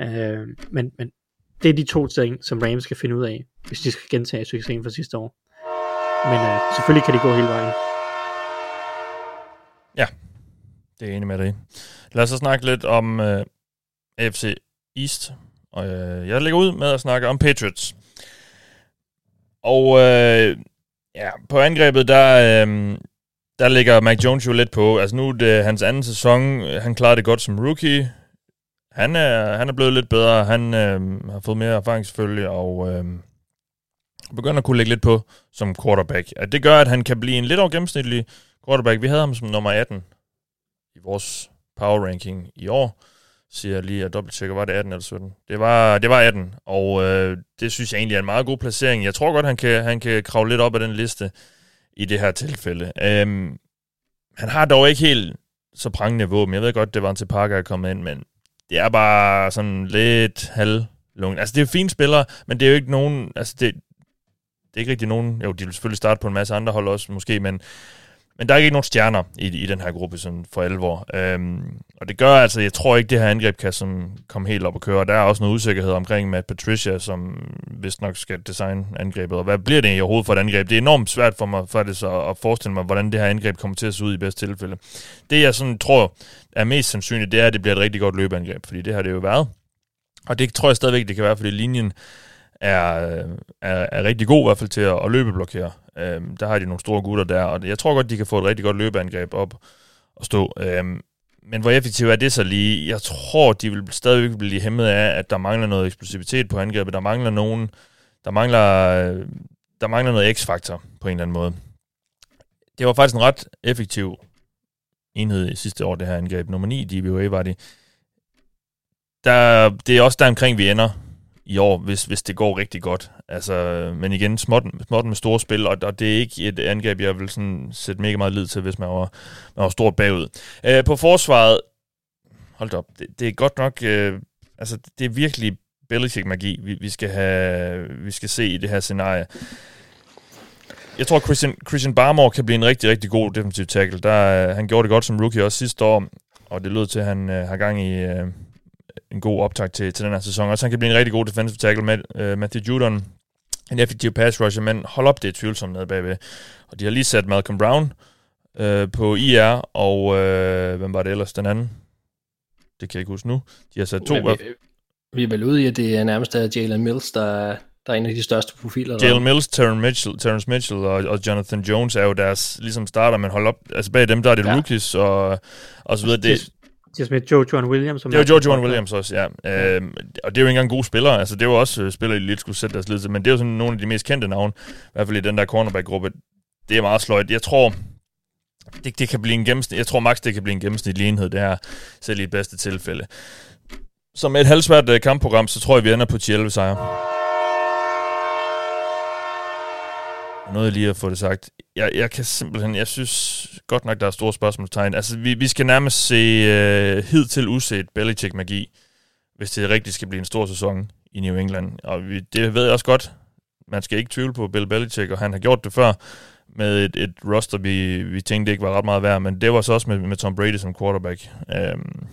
øh, men, men det er de to ting, som Rams skal finde ud af, hvis de skal gentage succesen fra sidste år. Men øh, selvfølgelig kan det gå hele vejen. Ja, det er enig med dig Lad os så snakke lidt om øh, AFC East. Og øh, jeg lægger ud med at snakke om Patriots. Og øh, ja, på angrebet, der, øh, der ligger Mac Jones jo lidt på. Altså nu er det hans anden sæson. Han klarede det godt som rookie. Han er, han er blevet lidt bedre. Han øh, har fået mere erfaring selvfølgelig, og øh, begynder at kunne lægge lidt på som quarterback. At det gør, at han kan blive en lidt over gennemsnitlig quarterback. Vi havde ham som nummer 18 i vores power ranking i år. Siger jeg lige at dobbelttjekke, var det 18 eller 17? Det var, det var 18, og øh, det synes jeg egentlig er en meget god placering. Jeg tror godt, han kan, han kan kravle lidt op af den liste i det her tilfælde. Øhm, han har dog ikke helt så prangende våben. Jeg ved godt, det var en til Parker at komme ind, men det er bare sådan lidt halvlungen. Altså, det er jo fine spillere, men det er jo ikke nogen... Altså, det, det er ikke rigtig nogen, jo, de vil selvfølgelig starte på en masse andre hold også måske, men, men der er ikke nogen stjerner i, i den her gruppe sådan for alvor. Øhm, og det gør altså, jeg tror ikke, det her angreb kan som komme helt op og køre. Der er også noget usikkerhed omkring Matt Patricia, som vist nok skal designe angrebet. Og hvad bliver det i overhovedet for et angreb? Det er enormt svært for mig faktisk at, at forestille mig, hvordan det her angreb kommer til at se ud i bedste tilfælde. Det jeg sådan tror er mest sandsynligt, det er, at det bliver et rigtig godt løbeangreb, fordi det har det jo været. Og det tror jeg stadigvæk, det kan være, fordi linjen er, er, er rigtig god i hvert fald til at, at løbeblokere. Øhm, der har de nogle store gutter der, og jeg tror godt, de kan få et rigtig godt løbeangreb op og stå. Øhm, men hvor effektivt er det så lige? Jeg tror, de vil stadigvæk blive hæmmet af, at der mangler noget eksplosivitet på angrebet. Der mangler nogen, der mangler, der mangler noget x-faktor på en eller anden måde. Det var faktisk en ret effektiv enhed i sidste år, det her angreb. Nummer 9 DBA var det. Der, det er også der omkring, vi ender i år, hvis, hvis det går rigtig godt. Altså, men igen, småt, småt med store spil, og, og det er ikke et angreb, jeg vil sådan sætte mega meget lid til, hvis man var, man var stort bagud. Øh, på forsvaret, hold op, det, det er godt nok, øh, altså det er virkelig Belichick-magi, vi, vi, skal have, vi skal se i det her scenarie. Jeg tror, Christian, Christian Barmore kan blive en rigtig, rigtig god defensiv tackle. Der, øh, han gjorde det godt som rookie også sidste år, og det lød til, at han øh, har gang i, øh, en god optag til, til den her sæson. Også han kan blive en rigtig god defensive tackle med uh, Matthew Judon. En effektiv pass rusher, men hold op, det er tvivlsomt nede bagved. Og de har lige sat Malcolm Brown uh, på IR, og uh, hvem var det ellers, den anden? Det kan jeg ikke huske nu. De har sat to... vi, vi er vel ude i, at det er nærmest af Jalen Mills, der, der er en af de største profiler. Jalen Mills, Terrence Mitchell, Terrence Mitchell og, og Jonathan Jones er jo deres ligesom starter, men hold op, altså bag dem, der er det ja. rookies og, og så videre. Det, de har smidt Joe John Williams. Som det var Joe John Williams også, ja. ja. Øhm, og det er jo ikke engang gode spillere. Altså, det er jo også uh, spillere, de lidt skulle sætte deres til. Men det er jo sådan nogle af de mest kendte navne, i hvert fald i den der cornerback-gruppe. Det er meget sløjt. Jeg tror, det, det kan blive en gennemsnit, jeg tror max det kan blive en gennemsnitlig enhed, det her, selv i det bedste tilfælde. Så med et halvsvært uh, kampprogram, så tror jeg, vi ender på 11 sejre. Noget lige at få det sagt. Jeg, jeg kan simpelthen, jeg synes godt nok, der er store spørgsmålstegn. Altså, vi, vi skal nærmest se uh, hid til uset Belichick-magi, hvis det rigtigt skal blive en stor sæson i New England. Og vi, det ved jeg også godt. Man skal ikke tvivle på Bill Belichick, og han har gjort det før med et, et roster, vi, vi tænkte ikke var ret meget værd, men det var så også med, med Tom Brady som quarterback. Um,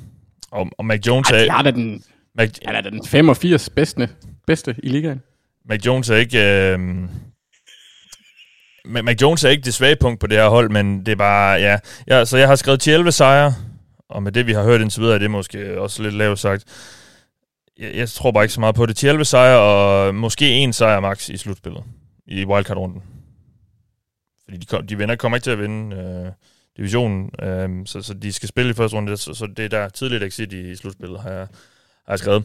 og, og Mac Jones er... Ej, er den, Mac, han er den 85 bedste, bedste i ligaen. Mac Jones er ikke... Uh, Mac Jones er ikke det svage punkt på det her hold, men det er bare... Ja, ja så jeg har skrevet 11 sejre, og med det, vi har hørt indtil videre, er det måske også lidt lavt sagt. Jeg, jeg tror bare ikke så meget på det. 11 sejre, og måske en sejr max i slutspillet. I wildcard-runden. Fordi de, kom, de vinder kommer ikke til at vinde øh, divisionen, øh, så, så de skal spille i første runde, så, så det er der tidligt exit i, i slutspillet, har jeg, har jeg skrevet.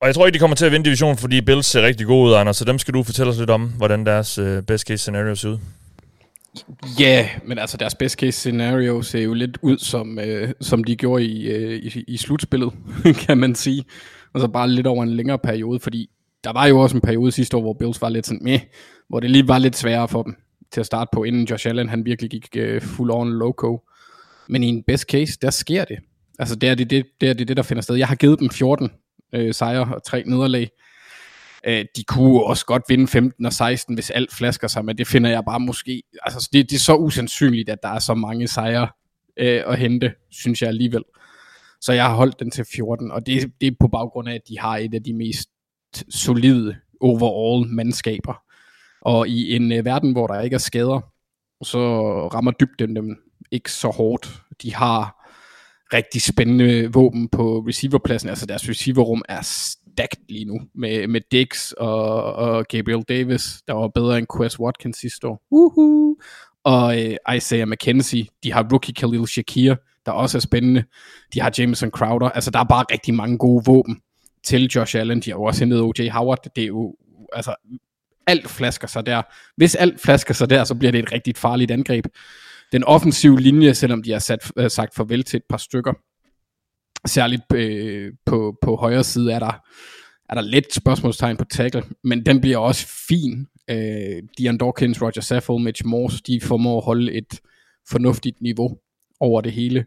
Og jeg tror ikke, de kommer til at vinde divisionen, fordi Bills ser rigtig gode ud, Anders, så dem skal du fortælle os lidt om, hvordan deres øh, best case scenario ser ud. Ja, yeah, men altså deres best case scenario ser jo lidt ud, som, øh, som de gjorde i, øh, i, i slutspillet, kan man sige. Og så bare lidt over en længere periode, fordi der var jo også en periode sidste år, hvor Bills var lidt sådan, med, hvor det lige var lidt sværere for dem til at starte på, inden Josh Allen han virkelig gik øh, full on loco. Men i en best case, der sker det. Altså det er det, det, det, er det, det der finder sted. Jeg har givet dem 14 øh, sejre og tre nederlag. Øh, de kunne også godt vinde 15 og 16, hvis alt flasker sig, men det finder jeg bare måske, altså det, det er så usandsynligt, at der er så mange sejre øh, at hente, synes jeg alligevel. Så jeg har holdt den til 14, og det, det er på baggrund af, at de har et af de mest solide overall mandskaber og i en øh, verden, hvor der ikke er skader, så rammer dybden dem ikke så hårdt. De har rigtig spændende våben på receiverpladsen. Altså deres receiverrum er stacked lige nu med, med Dix og, og Gabriel Davis, der var bedre end Quest Watkins sidste år. Uhuh. Og øh, Isaiah McKenzie, de har rookie Khalil Shakir, der også er spændende. De har Jameson Crowder. Altså der er bare rigtig mange gode våben til Josh Allen. De har jo også hentet O.J. Howard. Det er jo altså alt flasker sig der. Hvis alt flasker sig der, så bliver det et rigtig farligt angreb. Den offensive linje, selvom de har sat, øh, sagt farvel til et par stykker, særligt øh, på, på højre side er der, er der lidt spørgsmålstegn på tackle, men den bliver også fin. Øh, Dion Dawkins, Roger Saffold, Mitch Morse, de formår at holde et fornuftigt niveau over det hele.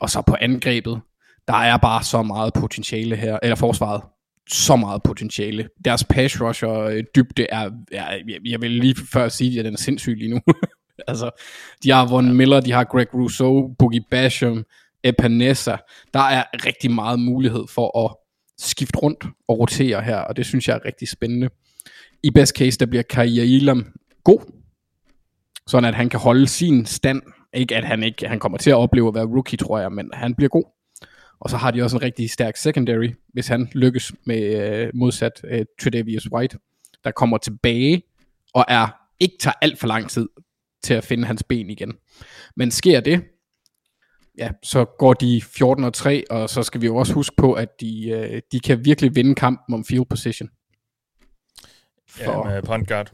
Og så på angrebet, der er bare så meget potentiale her, eller forsvaret, så meget potentiale. Deres pass rusher øh, dybde er, er, jeg vil lige før sige, at den er sindssyg lige nu. altså, de har Von Miller, de har Greg Rousseau, Boogie Basham, Epinesa. Der er rigtig meget mulighed for at skifte rundt og rotere her, og det synes jeg er rigtig spændende. I best case, der bliver Kaia Ilam god, sådan at han kan holde sin stand. Ikke at han ikke han kommer til at opleve at være rookie, tror jeg, men han bliver god. Og så har de også en rigtig stærk secondary, hvis han lykkes med øh, modsat øh, Tredavious White, der kommer tilbage og er ikke tager alt for lang tid til at finde hans ben igen. Men sker det, ja, så går de 14 og 3, og så skal vi jo også huske på, at de, øh, de kan virkelig vinde kampen om field position. For, ja, med point guard.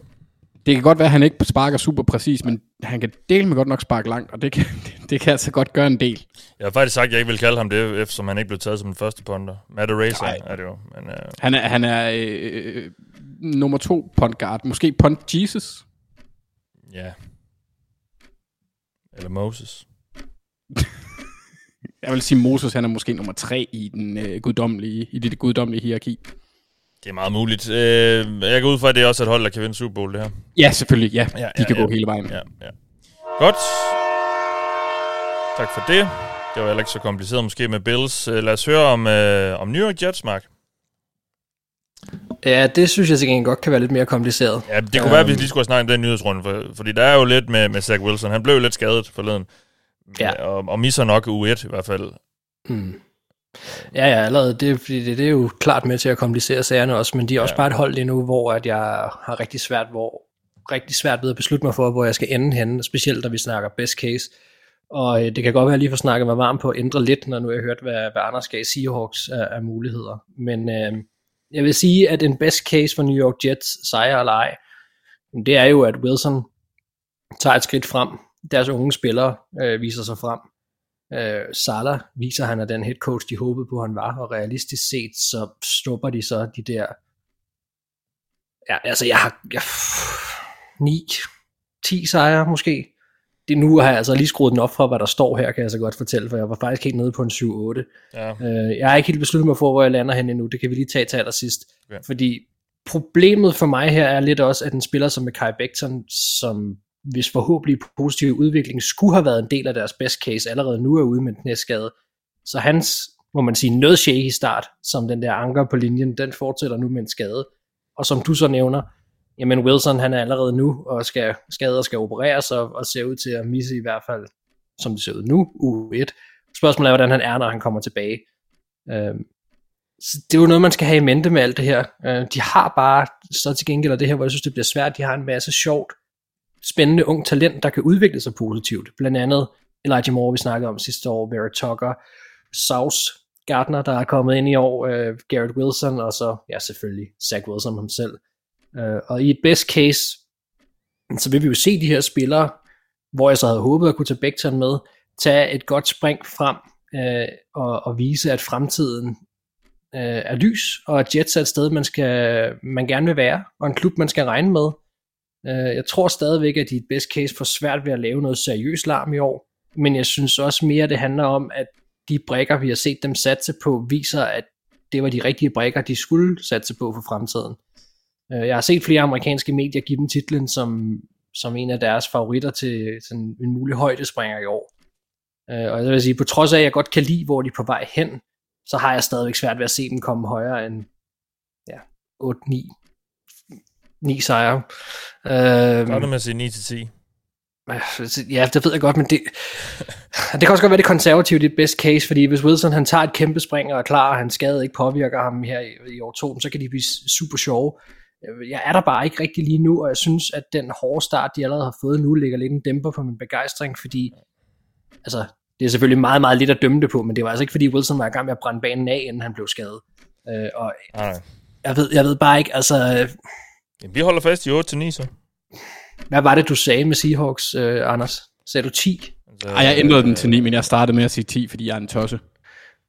Det kan godt være, at han ikke sparker super præcis, men han kan dele med godt nok sparke langt, og det kan, det, det kan altså godt gøre en del. Jeg har faktisk sagt, at jeg ikke vil kalde ham det, eftersom han ikke blev taget som den første punter. Matt Racer er det jo. Men, uh... Han er, han er øh, nummer to punt guard. Måske punt Jesus? Ja. Eller Moses. jeg vil sige, Moses han er måske nummer tre i, den, øh, guddommelige, i det guddommelige hierarki. Det er meget muligt. Øh, jeg går ud fra, at det er også et hold, der kan vinde Super Bowl, det her. Ja, selvfølgelig. Ja, ja, de ja, kan ja. gå hele vejen. Ja, ja. Godt. Tak for det. Det var heller ikke så kompliceret måske med Bills. Øh, lad os høre om, øh, om New York Jets, Mark. Ja, det synes jeg til godt kan være lidt mere kompliceret. Ja, det kunne um, være, at vi lige skulle snakke om den nyhedsrunde, for, fordi der er jo lidt med, med Zach Wilson. Han blev jo lidt skadet forleden. Ja. Og, og misser nok U1 i hvert fald. Mm. Ja, ja, allerede. Det, det, det er jo klart med til at komplicere sagerne også, men de er også ja. bare et hold lige nu, hvor at jeg har rigtig svært, hvor, rigtig svært ved at beslutte mig for, hvor jeg skal ende henne, specielt når vi snakker best case. Og øh, det kan godt være, at jeg lige får snakket mig varm på at ændre lidt, når nu jeg har hørt, hvad, hvad Anders gav Seahawks af, af muligheder. Men øh, jeg vil sige, at en best case for New York Jets, sejr eller ej, det er jo, at Wilson tager et skridt frem deres unge spillere øh, viser sig frem. Øh, Salah viser, at han er den head coach, de håbede på, han var, og realistisk set, så stopper de så de der, ja, altså jeg har, jeg, 9, 10 sejre måske, det nu har jeg altså lige skruet den op fra, hvad der står her, kan jeg så godt fortælle, for jeg var faktisk helt nede på en 7-8. Ja. Øh, jeg har ikke helt besluttet mig for, hvor jeg lander hen endnu, det kan vi lige tage til allersidst. Okay. Fordi problemet for mig her er lidt også, at en spiller som Kai Becton, som hvis forhåbentlig positiv udvikling skulle have været en del af deres best case, allerede nu er ude med en knæskade. Så hans, må man sige, noget shaky start, som den der anker på linjen, den fortsætter nu med en skade. Og som du så nævner, jamen Wilson han er allerede nu, og skal, skader skal opereres, og, og ser ud til at misse i hvert fald, som det ser ud nu, u 1. Spørgsmålet er, hvordan han er, når han kommer tilbage. Øh, så det er jo noget, man skal have i mente med alt det her. Øh, de har bare, så til gengæld det her, hvor jeg synes, det bliver svært, de har en masse sjovt, spændende ung talent, der kan udvikle sig positivt. Blandt andet Elijah Moore, vi snakkede om sidste år, Vera Tucker, Saus Gardner, der er kommet ind i år, øh, Garrett Wilson, og så, ja selvfølgelig, Zach Wilson ham selv. Øh, og i et best case, så vil vi jo se de her spillere, hvor jeg så havde håbet at kunne tage Becton med, tage et godt spring frem øh, og, og vise, at fremtiden øh, er lys, og at Jets er et sted, man, skal, man gerne vil være, og en klub, man skal regne med. Øh, jeg tror stadigvæk, at de i et best case får svært ved at lave noget seriøst larm i år, men jeg synes også mere, det handler om, at de brækker, vi har set dem satse på, viser, at det var de rigtige brækker, de skulle satse på for fremtiden. Øh, jeg har set flere amerikanske medier give dem titlen som, som en af deres favoritter til sådan en mulig højdespringer i år. Øh, og jeg vil sige, på trods af, at jeg godt kan lide, hvor de er på vej hen, så har jeg stadigvæk svært ved at se dem komme højere end ja, 8-9 9 sejre. Øh, Hvad er det med at sige 9-10? Ja, det ved jeg godt, men det, det kan også godt være det konservative, det er best case, fordi hvis Wilson han tager et kæmpe spring og er klar, og han skade ikke påvirker ham her i, i år 2, så kan de blive super sjove. Jeg er der bare ikke rigtig lige nu, og jeg synes, at den hårde start, de allerede har fået nu, ligger lidt en dæmper på min begejstring, fordi altså, det er selvfølgelig meget, meget lidt at dømme det på, men det var altså ikke, fordi Wilson var i gang med at brænde banen af, inden han blev skadet. Øh, og Nej. jeg ved, jeg ved bare ikke, altså... Jamen, vi holder fast i 8-9 så. Hvad var det, du sagde med Seahawks, øh, Anders? Sagde du 10? Altså, Ej, jeg ændrede den til 9, men jeg startede med at sige 10, fordi jeg er en tosse.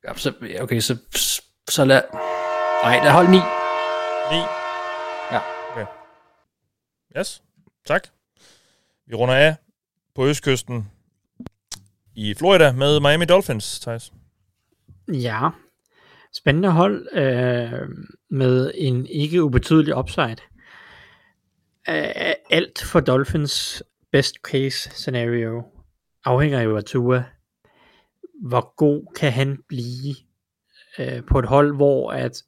Ja, så, okay, så, så lad... Nej, lad hold 9. 9? Yes, tak. Vi runder af på Østkysten i Florida med Miami Dolphins, Thijs. Ja, spændende hold øh, med en ikke ubetydelig upside øh, alt for Dolphins best case scenario afhænger jo af Tua. Hvor god kan han blive øh, på et hold, hvor at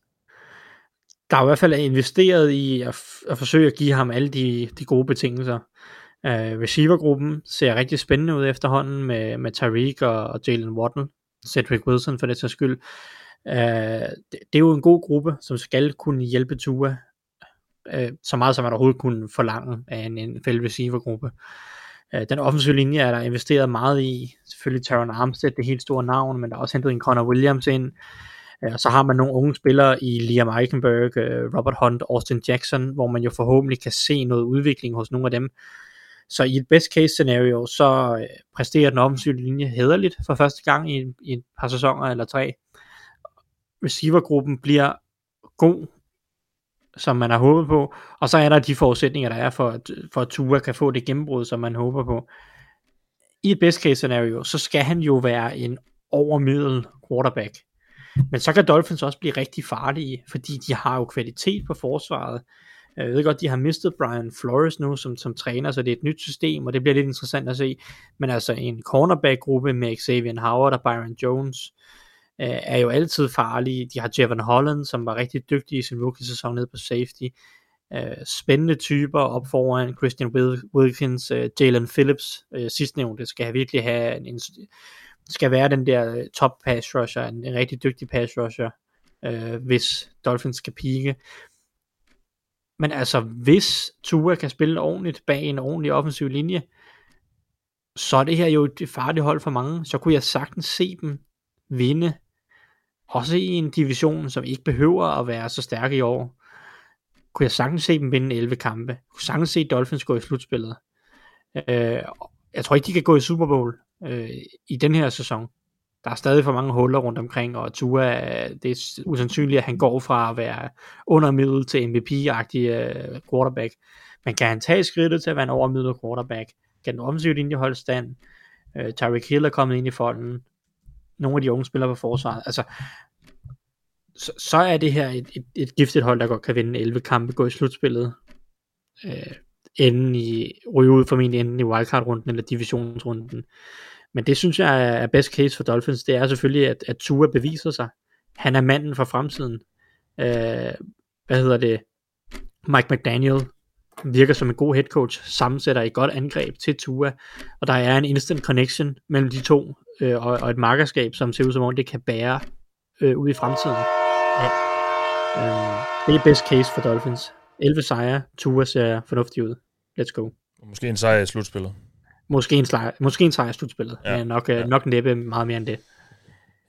der i hvert fald er investeret i at, at forsøge at give ham alle de, de gode betingelser. Uh, receivergruppen ser rigtig spændende ud efterhånden med, med Tariq og, og Jalen Waddle, Cedric Wilson for det til skyld. Uh, det, det er jo en god gruppe, som skal kunne hjælpe Tua øh, så meget som man overhovedet kunne forlange af en en fælles receivergruppe. Øh, den offensive linje er der investeret meget i, selvfølgelig Taron Armstead, det helt store navn, men der er også hentet en Connor Williams ind, øh, Øh, og så har man nogle unge spillere i Liam Eichenberg, øh, Robert Hunt, Austin Jackson, hvor man jo forhåbentlig kan se noget udvikling hos nogle af dem. Så i et best case scenario, så øh, præsterer den offensive linje hederligt for første gang i, i et par sæsoner eller tre. Receivergruppen bliver god, som man har håbet på, og så er der de forudsætninger, der er for, at, for at Tua kan få det gennembrud, som man håber på. I et best case scenario, så skal han jo være en overmiddel quarterback. Men så kan Dolphins også blive rigtig farlige, fordi de har jo kvalitet på forsvaret. Jeg ved godt, de har mistet Brian Flores nu som, som træner, så det er et nyt system, og det bliver lidt interessant at se. Men altså en cornerback-gruppe med Xavier Howard og Byron Jones, øh, er jo altid farlige. De har Jevon Holland, som var rigtig dygtig i sin rookie-sæson nede på safety. Øh, spændende typer op foran Christian Wilkins, øh, Jalen Phillips, øh, sidstnævnte, skal virkelig have en, en skal være den der øh, top pass rusher, en, en rigtig dygtig pass rusher, øh, hvis Dolphins skal pike. Men altså, hvis Tua kan spille ordentligt bag en ordentlig offensiv linje, så er det her jo et farligt hold for mange. Så kunne jeg sagtens se dem vinde også i en division, som ikke behøver at være så stærk i år, kunne jeg sagtens se dem vinde 11 kampe. Kunne sagtens se Dolphins gå i slutspillet. Øh, jeg tror ikke, de kan gå i Super Bowl øh, i den her sæson. Der er stadig for mange huller rundt omkring, og Tua, det er usandsynligt, at han går fra at være under middel til MVP-agtig øh, quarterback. Men kan han tage skridtet til at være en overmiddel quarterback? Kan den offensivt ind i holde stand? Øh, Tyreek Hill er kommet ind i folden. Nogle af de unge spillere på forsvaret. Altså, så, så er det her et, et, et giftigt hold, der godt kan vinde 11 kampe, gå i slutspillet. Øh, ende i, ryge ud formentlig enten i wildcard-runden eller divisionsrunden. Men det synes jeg er best case for Dolphins. Det er selvfølgelig, at, at Tua beviser sig. Han er manden for fremtiden. Øh, hvad hedder det? Mike McDaniel virker som en god head coach, sammensætter et godt angreb til Tua, og der er en instant connection mellem de to, øh, og, og et markerskab, som ser ud som om det kan bære øh, ud i fremtiden. Ja. Øh, det er best case for Dolphins. 11 sejre, Tua ser fornuftig ud. Let's go. Måske en sejr i slutspillet. Måske en, sejr, måske en sejr i slutspillet, ja. men nok, øh, ja. nok næppe meget mere end det.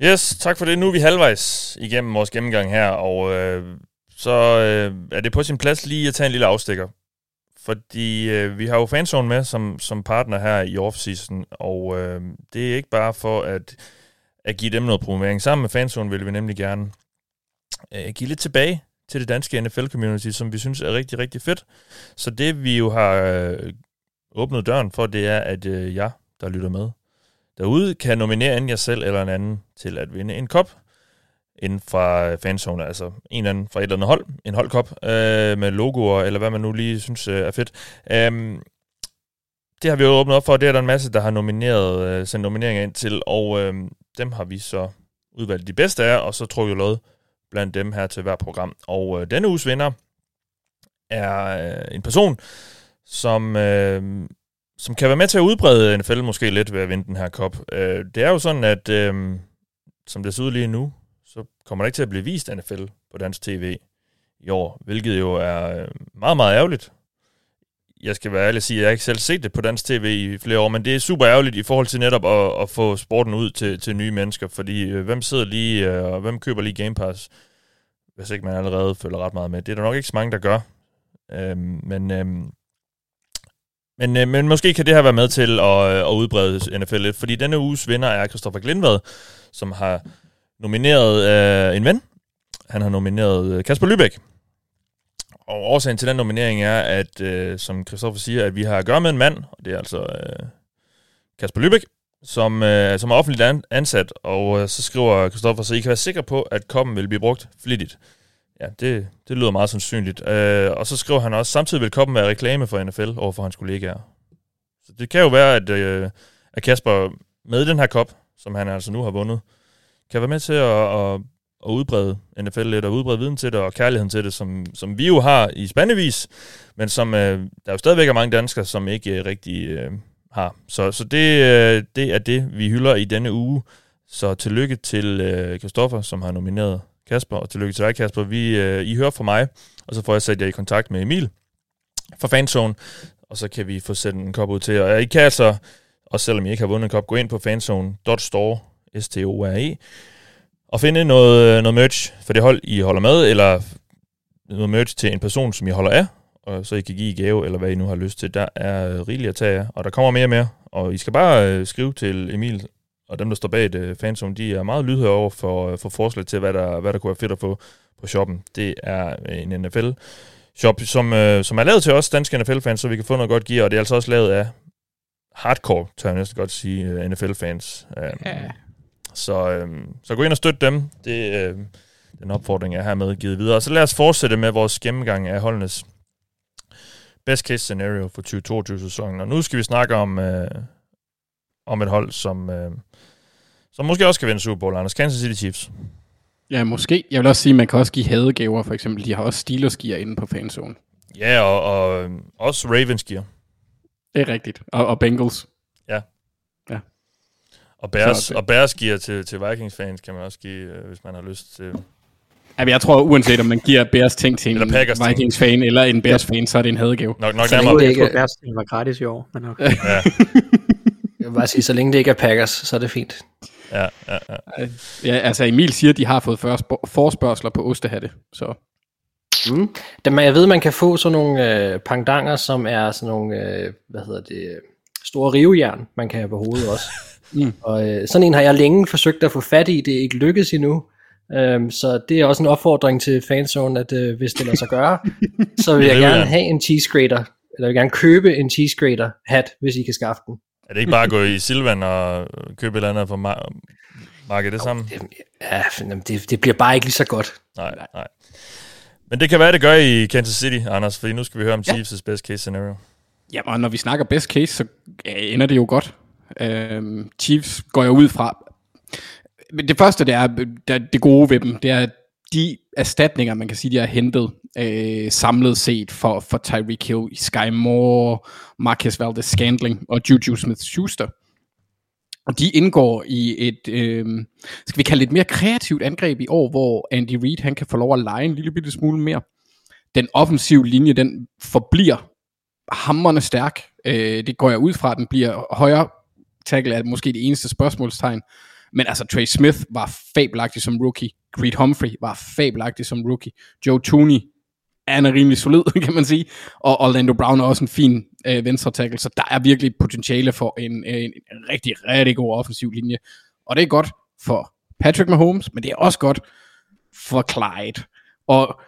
Yes, tak for det. Nu er vi halvvejs igennem vores gennemgang her, og øh, så øh, er det på sin plads lige at tage en lille afstikker. Fordi øh, vi har jo fanzone med som, som partner her i offseason, og øh, det er ikke bare for at, at give dem noget promovering. Sammen med fanzone vil vi nemlig gerne øh, give lidt tilbage til det danske NFL-community, som vi synes er rigtig, rigtig fedt. Så det vi jo har øh, åbnet døren for, det er, at øh, jeg, der lytter med derude, kan nominere en jer selv eller en anden til at vinde en kop inden fra øh, fanzone, altså en eller anden fra et eller andet hold, en holdkop øh, med logoer, eller hvad man nu lige synes øh, er fedt. Um, det har vi jo åbnet op for, det er der en masse, der har nomineret, øh, sendt nomineringer ind til, og øh, dem har vi så udvalgt de bedste af, og så tror jeg lod blandt dem her til hver program. Og øh, denne uges vinder er øh, en person, som, øh, som kan være med til at udbrede NFL måske lidt ved at vinde den her kop. Øh, det er jo sådan, at øh, som det ser ud lige nu, så kommer der ikke til at blive vist NFL på dansk tv i år, hvilket jo er øh, meget, meget ærgerligt. Jeg skal være ærlig og sige, at jeg ikke selv set det på dansk tv i flere år, men det er super ærgerligt i forhold til netop at, at få sporten ud til, til nye mennesker, fordi øh, hvem sidder lige, øh, og hvem køber lige Game Pass, hvis ikke man allerede følger ret meget med. Det er der nok ikke så mange, der gør. Øh, men, øh, men, øh, men måske kan det her være med til at, øh, at udbrede NFL lidt, fordi denne uges vinder er Christoffer Glindvad, som har nomineret øh, en ven. Han har nomineret øh, Kasper Lybæk. Og årsagen til den nominering er, at øh, som Christoffer siger, at vi har at gøre med en mand, og det er altså øh, Kasper Lübeck, som, øh, som er offentligt ansat, og øh, så skriver Christoffer, så I kan være sikre på, at koppen vil blive brugt flittigt. Ja, det, det lyder meget sandsynligt. Øh, og så skriver han også, samtidig vil koppen være reklame for NFL over for hans kollegaer. Så det kan jo være, at, øh, at Kasper med den her kop, som han altså nu har vundet, kan være med til at, at, at udbrede NFL lidt, og udbrede viden til det, og kærligheden til det, som, som vi jo har i spandevis, men som øh, der jo stadigvæk er mange danskere, som ikke øh, rigtig øh, har. Så, så det, øh, det er det, vi hylder i denne uge. Så tillykke til øh, Christoffer, som har nomineret Kasper, og tillykke til dig, Kasper. Vi, øh, I hører fra mig, og så får jeg sat jer i kontakt med Emil fra Fanzone, og så kan vi få sendt en kop ud til jer. Og I kan altså, også selvom I ikke har vundet en kop, gå ind på fanzone.store, S-T-O-R-E, og finde noget, noget merch for det hold, I holder med, eller noget merch til en person, som I holder af, og så I kan give i gave, eller hvad I nu har lyst til. Der er rigeligt at tage og der kommer mere og mere. Og I skal bare øh, skrive til Emil, og dem, der står bag det fanzone, de er meget lydhøre over for, øh, for forslag til, hvad der, hvad der kunne være fedt at få på shoppen. Det er en NFL-shop, som, øh, som er lavet til os danske NFL-fans, så vi kan få noget godt gear, og det er altså også lavet af hardcore, tør jeg næsten godt sige, NFL-fans. Um, ja. Så, øhm, så gå ind og støt dem. Det er øh, den opfordring, jeg har med givet videre. Så lad os fortsætte med vores gennemgang af holdenes best case scenario for 2022-sæsonen. Og nu skal vi snakke om, øh, om et hold, som, øh, som måske også kan vinde Super Bowl, Anders. Kansas City Chiefs. Ja, måske. Jeg vil også sige, at man kan også give hadegaver, for eksempel. De har også Steelers gear inde på fanzone. Ja, og, og øh, også Ravens gear. Det er rigtigt. Og, og Bengals. Og Bears, og Bears giver til, til Vikings-fans, kan man også give, øh, hvis man har lyst til... Ja, jeg tror, uanset om man giver Bears ting til en Vikings-fan eller en Bears-fan, så er det en hadegave. Nok, nok så nærmere. Jeg tror, Bears ting var gratis i år. Men okay. ja. jeg vil bare sige, så længe det ikke er Packers, så er det fint. Ja, ja, ja. ja altså Emil siger, at de har fået forspørgsler på ostehatte, så... Mm. jeg ved, man kan få sådan nogle øh, pangdanger, som er sådan nogle, øh, hvad hedder det, store rivejern, man kan have på hovedet også. Mm. Og øh, sådan en har jeg længe forsøgt at få fat i, det er ikke lykkedes endnu. Um, så det er også en opfordring til fanzone, at uh, hvis det lader sig gøre, så vil jeg gerne have en cheese grater, eller jeg vil gerne købe en cheese grater hat, hvis I kan skaffe den. Er det ikke bare at gå i Silvan og købe et eller andet for markedet det samme? Ja, det, det bliver bare ikke lige så godt. Nej, nej. Men det kan være, det gør i Kansas City, Anders, fordi nu skal vi høre om Chiefs' ja. best case scenario. Ja, og når vi snakker best case, så ender det jo godt øh, Chiefs går jeg ud fra, Men det første, det er det gode ved dem, det er, de erstatninger, man kan sige, de har hentet øh, samlet set for, for Tyreek Hill, Sky Moore, Marcus Valdez Scandling og Juju Smith-Schuster. Og de indgår i et, øh, skal vi kalde det et mere kreativt angreb i år, hvor Andy Reid han kan få lov at lege en lille bitte smule mere. Den offensive linje, den forbliver hammerne stærk. Øh, det går jeg ud fra, at den bliver højere tackle er måske det eneste spørgsmålstegn. Men altså, Trey Smith var fabelagtig som rookie. Creed Humphrey var fabelagtig som rookie. Joe Tooney er en rimelig solid, kan man sige. Og Orlando Brown er også en fin øh, venstre tackle, så der er virkelig potentiale for en, en, en rigtig, rigtig god offensiv linje. Og det er godt for Patrick Mahomes, men det er også godt for Clyde. Og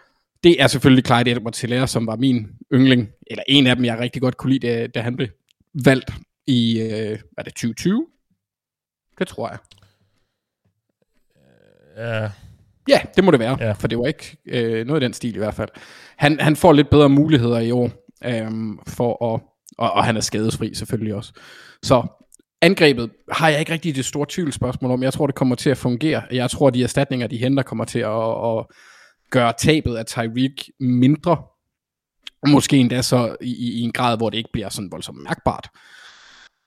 det er selvfølgelig Clyde Edwards Hilaire, som var min yndling, eller en af dem, jeg rigtig godt kunne lide, da, da han blev valgt i, øh, var det 2020? Det tror jeg. Ja. Ja, det må det være, ja. for det var ikke øh, noget i den stil i hvert fald. Han, han får lidt bedre muligheder i år, øh, for at, og, og han er skadesfri selvfølgelig også. Så angrebet har jeg ikke rigtig det store tvivlsspørgsmål om. Jeg tror, det kommer til at fungere. Jeg tror, de erstatninger, de henter, kommer til at, at gøre tabet af Tyreek mindre. Måske endda så i, i en grad, hvor det ikke bliver sådan voldsomt mærkbart.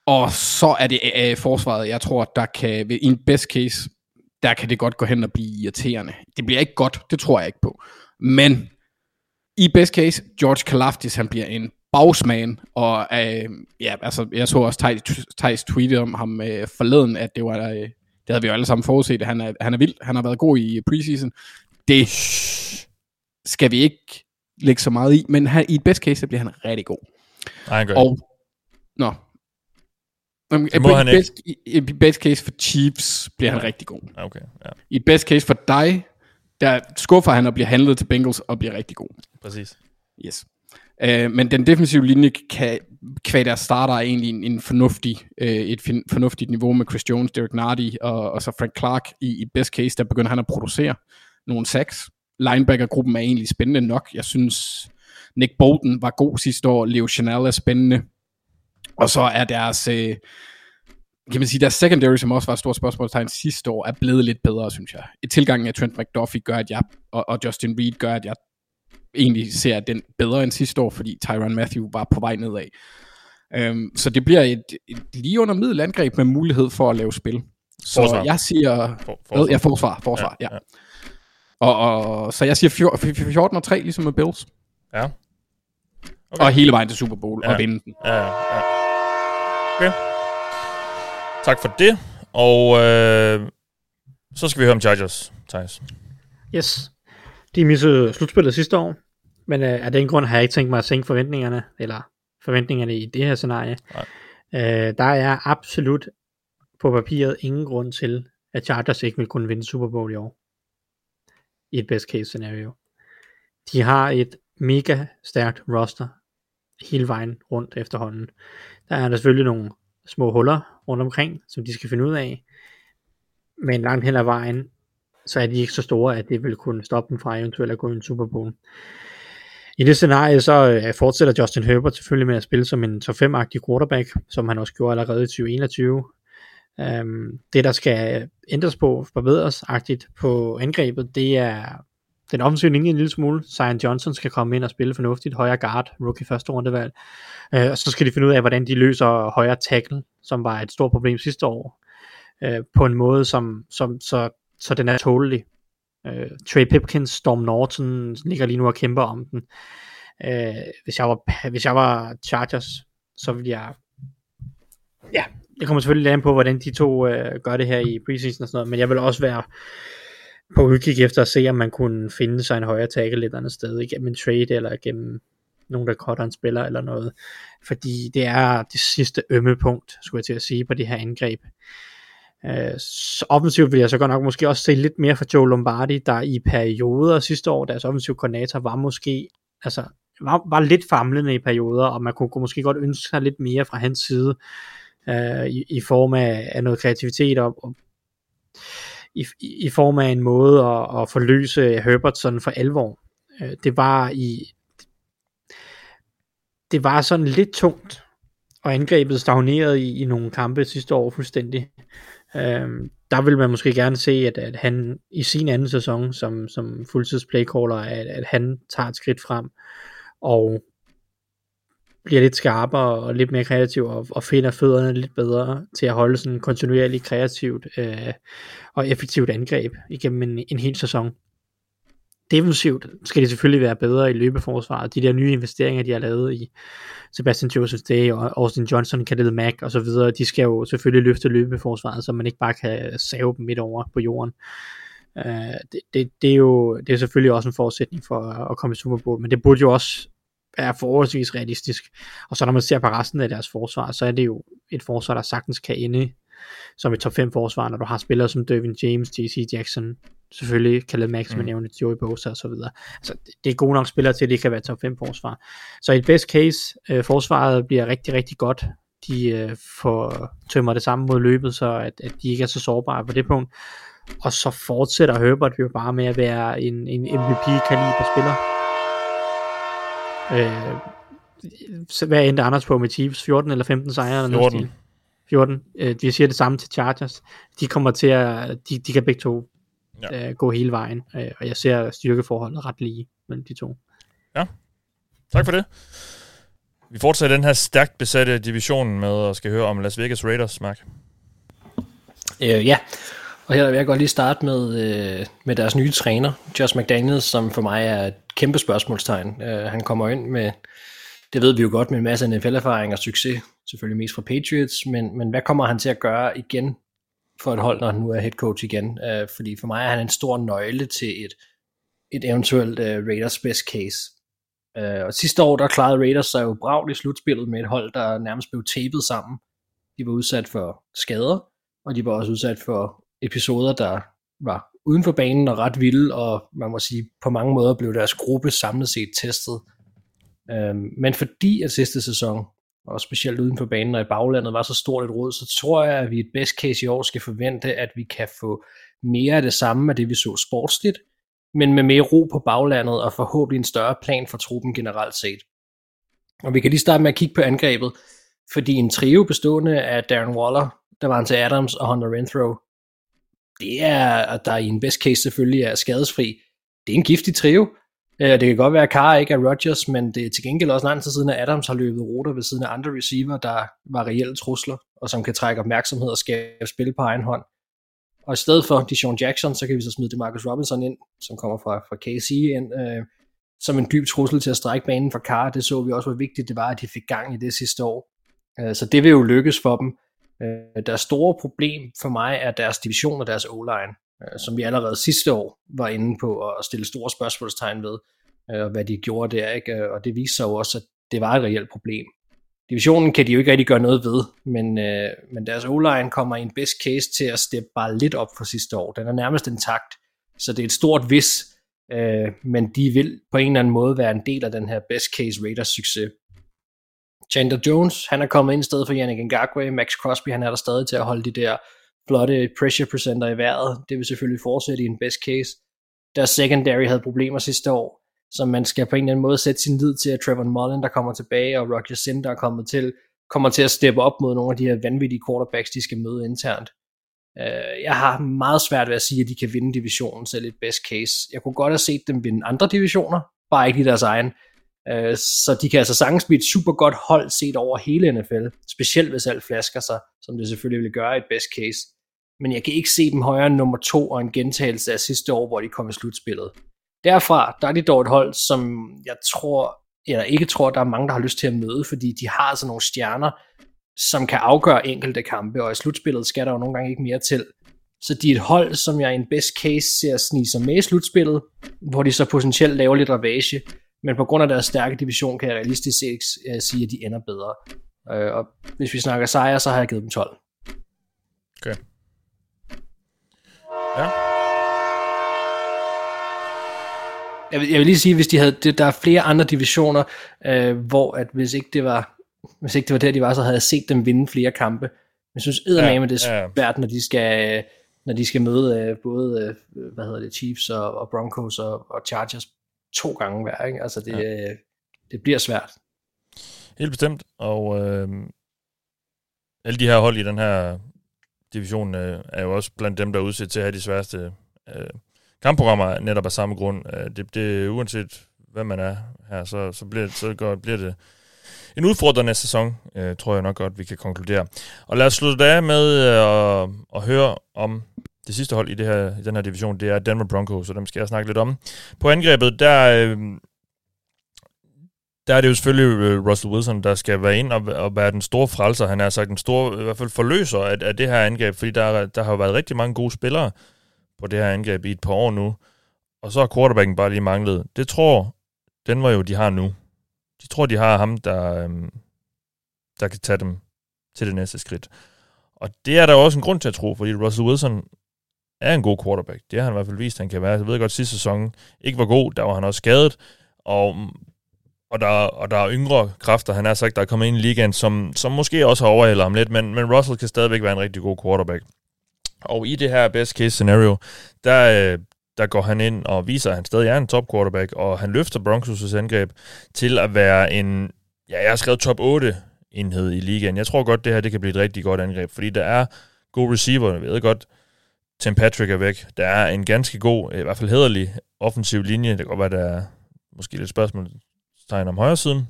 Og så er det øh, forsvaret, jeg tror, der kan, i en best case, der kan det godt gå hen og blive irriterende. Det bliver ikke godt, det tror jeg ikke på. Men i best case, George Kalafdis, han bliver en bagsman, og øh, ja, altså, jeg så også Thijs tweete om ham øh, forleden, at det var, øh, det havde vi jo alle sammen forudset, han er, han er vild, han har været god i preseason. Det skal vi ikke lægge så meget i, men han, i et best case, så bliver han rigtig god. Nej, han gør og, Nå, det må han best, ikke. I, I best case for Chiefs bliver ja. han rigtig god. Okay, ja. I best case for dig, der skuffer han og bliver handlet til Bengals og bliver rigtig god. Præcis. Yes. Uh, men den defensive linje kan, kvad der starter egentlig en, en fornuftig, uh, et fin, fornuftigt niveau med Chris Jones, Derek Nardi og, og så Frank Clark. I, I best case, der begynder han at producere nogle sacks. Linebacker-gruppen er egentlig spændende nok. Jeg synes, Nick Bolton var god sidste år. Leo Chanel er spændende. Og så er deres, øh, kan man sige, deres secondary, som også var et stort spørgsmålstegn sidste år, er blevet lidt bedre, synes jeg. Et tilgang af Trent McDuffie gør, at jeg, og, og Justin Reed gør, at jeg egentlig ser den bedre end sidste år, fordi Tyron Matthew var på vej nedad. Um, så det bliver et, et lige under middelangreb med mulighed for at lave spil. Så forsvar. jeg siger... For, forsvar. Ja, forsvar. forsvar ja, ja. ja. Og, og, så jeg siger 14 og 3, ligesom med Bills. Ja. Okay. Og hele vejen til Super Bowl ja. og vinde den. Ja, ja. Okay. Tak for det. Og øh, så skal vi høre om Chargers, Thijs. Yes. De missede slutspillet sidste år, men øh, af den grund har jeg ikke tænkt mig at sænke forventningerne, eller forventningerne i det her scenarie. Øh, der er absolut på papiret ingen grund til, at Chargers ikke vil kunne vinde Super Bowl i år. I et best case scenario. De har et mega stærkt roster hele vejen rundt efterhånden. Der er der selvfølgelig nogle små huller rundt omkring, som de skal finde ud af. Men langt hen ad vejen, så er de ikke så store, at det vil kunne stoppe dem fra eventuelt at gå i en Super Bowl. I det scenarie, så øh, fortsætter Justin Herbert selvfølgelig med at spille som en top 5-agtig quarterback, som han også gjorde allerede i 2021. Øhm, det, der skal ændres på, forbedres agtigt på angrebet, det er den offensive linje en lille smule. Zion Johnson skal komme ind og spille fornuftigt. Højre guard, rookie første rundevalg. Øh, og så skal de finde ud af, hvordan de løser højre tackle, som var et stort problem sidste år. Øh, på en måde, som, som så, så den er tålelig. Øh, Trey Pipkins, Storm Norton ligger lige nu og kæmper om den. Øh, hvis, jeg var, hvis jeg var Chargers, så ville jeg... Ja, det kommer selvfølgelig an på, hvordan de to øh, gør det her i preseason og sådan noget, men jeg vil også være på udkig efter at se, om man kunne finde sig en højere tackle et andet sted, igennem en trade eller gennem nogen der cutter en spiller eller noget, fordi det er det sidste ømme punkt, skulle jeg til at sige, på det her angreb. Øh, så offensivt vil jeg så godt nok måske også se lidt mere fra Joe Lombardi, der i perioder sidste år, deres offensiv koordinator var måske, altså var, var lidt famlende i perioder, og man kunne, kunne måske godt ønske sig lidt mere fra hans side, øh, i, i form af, af noget kreativitet og, og i, i form af en måde at, at forløse Herbert sådan for alvor. Øh, det var i det var sådan lidt tungt, og angrebet stagnerede i, i nogle kampe sidste år fuldstændig. Øhm, der vil man måske gerne se, at, at han i sin anden sæson som, som fuldtids playcaller, at, at han tager et skridt frem, og bliver lidt skarpere og lidt mere kreativ og, og finder fødderne lidt bedre til at holde sådan kontinuerligt kreativt øh, og effektivt angreb igennem en, en hel sæson. Defensivt skal de selvfølgelig være bedre i løbeforsvaret. De der nye investeringer, de har lavet i Sebastian Joseph Day og Austin Johnson, Khalil Mack og så videre, de skal jo selvfølgelig løfte løbeforsvaret, så man ikke bare kan save dem midt over på jorden. Øh, det, det, det, er jo det er selvfølgelig også en forudsætning for at komme i Super Bowl, men det burde jo også er forholdsvis realistisk. Og så når man ser på resten af deres forsvar, så er det jo et forsvar, der sagtens kan ende som et top 5 forsvar, når du har spillere som Dervin James, J.C. Jackson, selvfølgelig Khaled Max, mm. man nævnte Joey Bosa og så videre. Altså, det er gode nok spillere til, at det kan være top 5 forsvar. Så i et best case, øh, forsvaret bliver rigtig, rigtig godt. De øh, får tømmer det samme mod løbet, så at, at de ikke er så sårbare på det punkt. Og så fortsætter Herbert jo bare med at være en, en MVP-kaliber spiller Øh, hvad endte Anders på med Chiefs? 14 eller 15 sejre? Eller 14. Noget 14. Øh, vi siger det samme til Chargers. De kommer til at, de, de kan begge to ja. øh, gå hele vejen, øh, og jeg ser styrkeforholdet ret lige mellem de to. Ja, tak for det. Vi fortsætter den her stærkt besatte division med at skal høre om Las Vegas Raiders, Mark. Øh, ja, og her vil jeg godt lige starte med, øh, med deres nye træner, Josh McDaniels, som for mig er et kæmpe spørgsmålstegn. Øh, han kommer ind med, det ved vi jo godt, med en masse NFL-erfaring og succes, selvfølgelig mest fra Patriots, men, men hvad kommer han til at gøre igen for et hold, når han nu er head coach igen? Øh, fordi for mig er han en stor nøgle til et, et eventuelt øh, Raiders best case. Øh, og sidste år, der klarede Raiders sig jo bragt i slutspillet med et hold, der nærmest blev tapet sammen. De var udsat for skader, og de var også udsat for episoder, der var uden for banen og ret vilde, og man må sige, på mange måder blev deres gruppe samlet set testet. Øhm, men fordi at sidste sæson, og specielt uden for banen og i baglandet, var så stort et råd, så tror jeg, at vi i et best case i år skal forvente, at vi kan få mere af det samme af det, vi så sportsligt, men med mere ro på baglandet og forhåbentlig en større plan for truppen generelt set. Og vi kan lige starte med at kigge på angrebet, fordi en trio bestående af Darren Waller, der var til Adams og Hunter Renfro, det er, at der i en best case selvfølgelig er skadesfri. Det er en giftig trio. Øh, det kan godt være, at Carr ikke er Rodgers, men det er til gengæld også lang tid siden, at Adams har løbet ruter ved siden af andre receiver, der var reelle trusler, og som kan trække opmærksomhed og skabe spil på egen hånd. Og i stedet for Deshaun Jackson, så kan vi så smide det Marcus Robinson ind, som kommer fra, fra KC ind, øh, som en dyb trussel til at strække banen for Carr. Det så vi også, hvor vigtigt det var, at de fik gang i det sidste år. Øh, så det vil jo lykkes for dem. Øh, deres store problem for mig er deres division og deres O-line, øh, som vi allerede sidste år var inde på at stille store spørgsmålstegn ved, øh, hvad de gjorde der, ikke? Øh, og det viser sig jo også, at det var et reelt problem. Divisionen kan de jo ikke rigtig gøre noget ved, men, øh, men deres O-line kommer i en best case til at steppe bare lidt op for sidste år. Den er nærmest intakt, så det er et stort vis, øh, men de vil på en eller anden måde være en del af den her best case Raiders succes. Chandler Jones, han er kommet ind i stedet for Yannick Ngakwe, Max Crosby, han er der stadig til at holde de der flotte pressure presenter i vejret. Det vil selvfølgelig fortsætte i en best case. Deres secondary havde problemer sidste år, så man skal på en eller anden måde sætte sin lid til, at Trevor Mullen, der kommer tilbage, og Roger Sin, der er kommet til, kommer til at steppe op mod nogle af de her vanvittige quarterbacks, de skal møde internt. Øh, jeg har meget svært ved at sige, at de kan vinde divisionen selv et best case. Jeg kunne godt have set dem vinde andre divisioner, bare ikke i deres egen. Øh, så de kan altså sagtens blive et super godt hold set over hele NFL, specielt hvis alt flasker sig, som det selvfølgelig vil gøre i et best case. Men jeg kan ikke se dem højere end nummer to og en gentagelse af sidste år, hvor de kom i slutspillet. Derfra, der er de dog et hold, som jeg tror, eller ikke tror, der er mange, der har lyst til at møde, fordi de har altså nogle stjerner, som kan afgøre enkelte kampe, og i slutspillet skal der jo nogle gange ikke mere til. Så de er et hold, som jeg i en best case ser snige sig med i slutspillet, hvor de så potentielt laver lidt ravage, men på grund af deres stærke division, kan jeg realistisk set uh, sige, at de ender bedre. Uh, og hvis vi snakker sejre, så har jeg givet dem 12. Okay. Ja. Jeg vil, jeg vil lige sige, hvis de havde, det, der er flere andre divisioner, øh, hvor at hvis ikke det var, hvis ikke det var der, de var, så havde jeg set dem vinde flere kampe. Jeg synes eddermame, ja, det er svært, når de skal, når de skal møde øh, både, øh, hvad hedder det, Chiefs og, og Broncos og, og Chargers to gange hver, ikke? Altså det, ja. øh, det bliver svært. Helt bestemt, og øh, alle de her hold i den her division øh, er jo også blandt dem, der er udsat til at have de sværeste øh, kampprogrammer netop af samme grund. Øh, det, det uanset hvad man er her, så, så, bliver, så går, bliver det en udfordrende sæson, øh, tror jeg nok godt, vi kan konkludere. Og lad os slutte af med øh, at, at høre om det sidste hold i, det her, i den her division, det er Denver Broncos, så dem skal jeg snakke lidt om. På angrebet, der, øh, der er det jo selvfølgelig øh, Russell Wilson, der skal være ind og, og være den store frelser. Han er sagt den store, i hvert fald forløser af, af det her angreb, fordi der, der har været rigtig mange gode spillere på det her angreb i et par år nu. Og så har quarterbacken bare lige manglet. Det tror den var jo, de har nu. De tror, de har ham, der, øhm, der kan tage dem til det næste skridt. Og det er der også en grund til at tro, fordi Russell Wilson er en god quarterback. Det har han i hvert fald vist, han kan være. Jeg ved godt, at sidste sæson ikke var god, der var han også skadet. Og, og, der, og der er yngre kræfter, han har sagt, der er kommet ind i ligaen, som, som måske også har overhældet ham lidt, men, men Russell kan stadigvæk være en rigtig god quarterback. Og i det her best case scenario, der, der går han ind og viser, at han stadig er en top quarterback, og han løfter Broncos' angreb til at være en, ja, jeg har skrevet top 8 enhed i ligaen. Jeg tror godt, det her det kan blive et rigtig godt angreb, fordi der er gode receiver. Jeg ved godt, Tim Patrick er væk. Der er en ganske god, i hvert fald hederlig offensiv linje. Det kan godt være, der er måske lidt spørgsmålstegn om højre siden.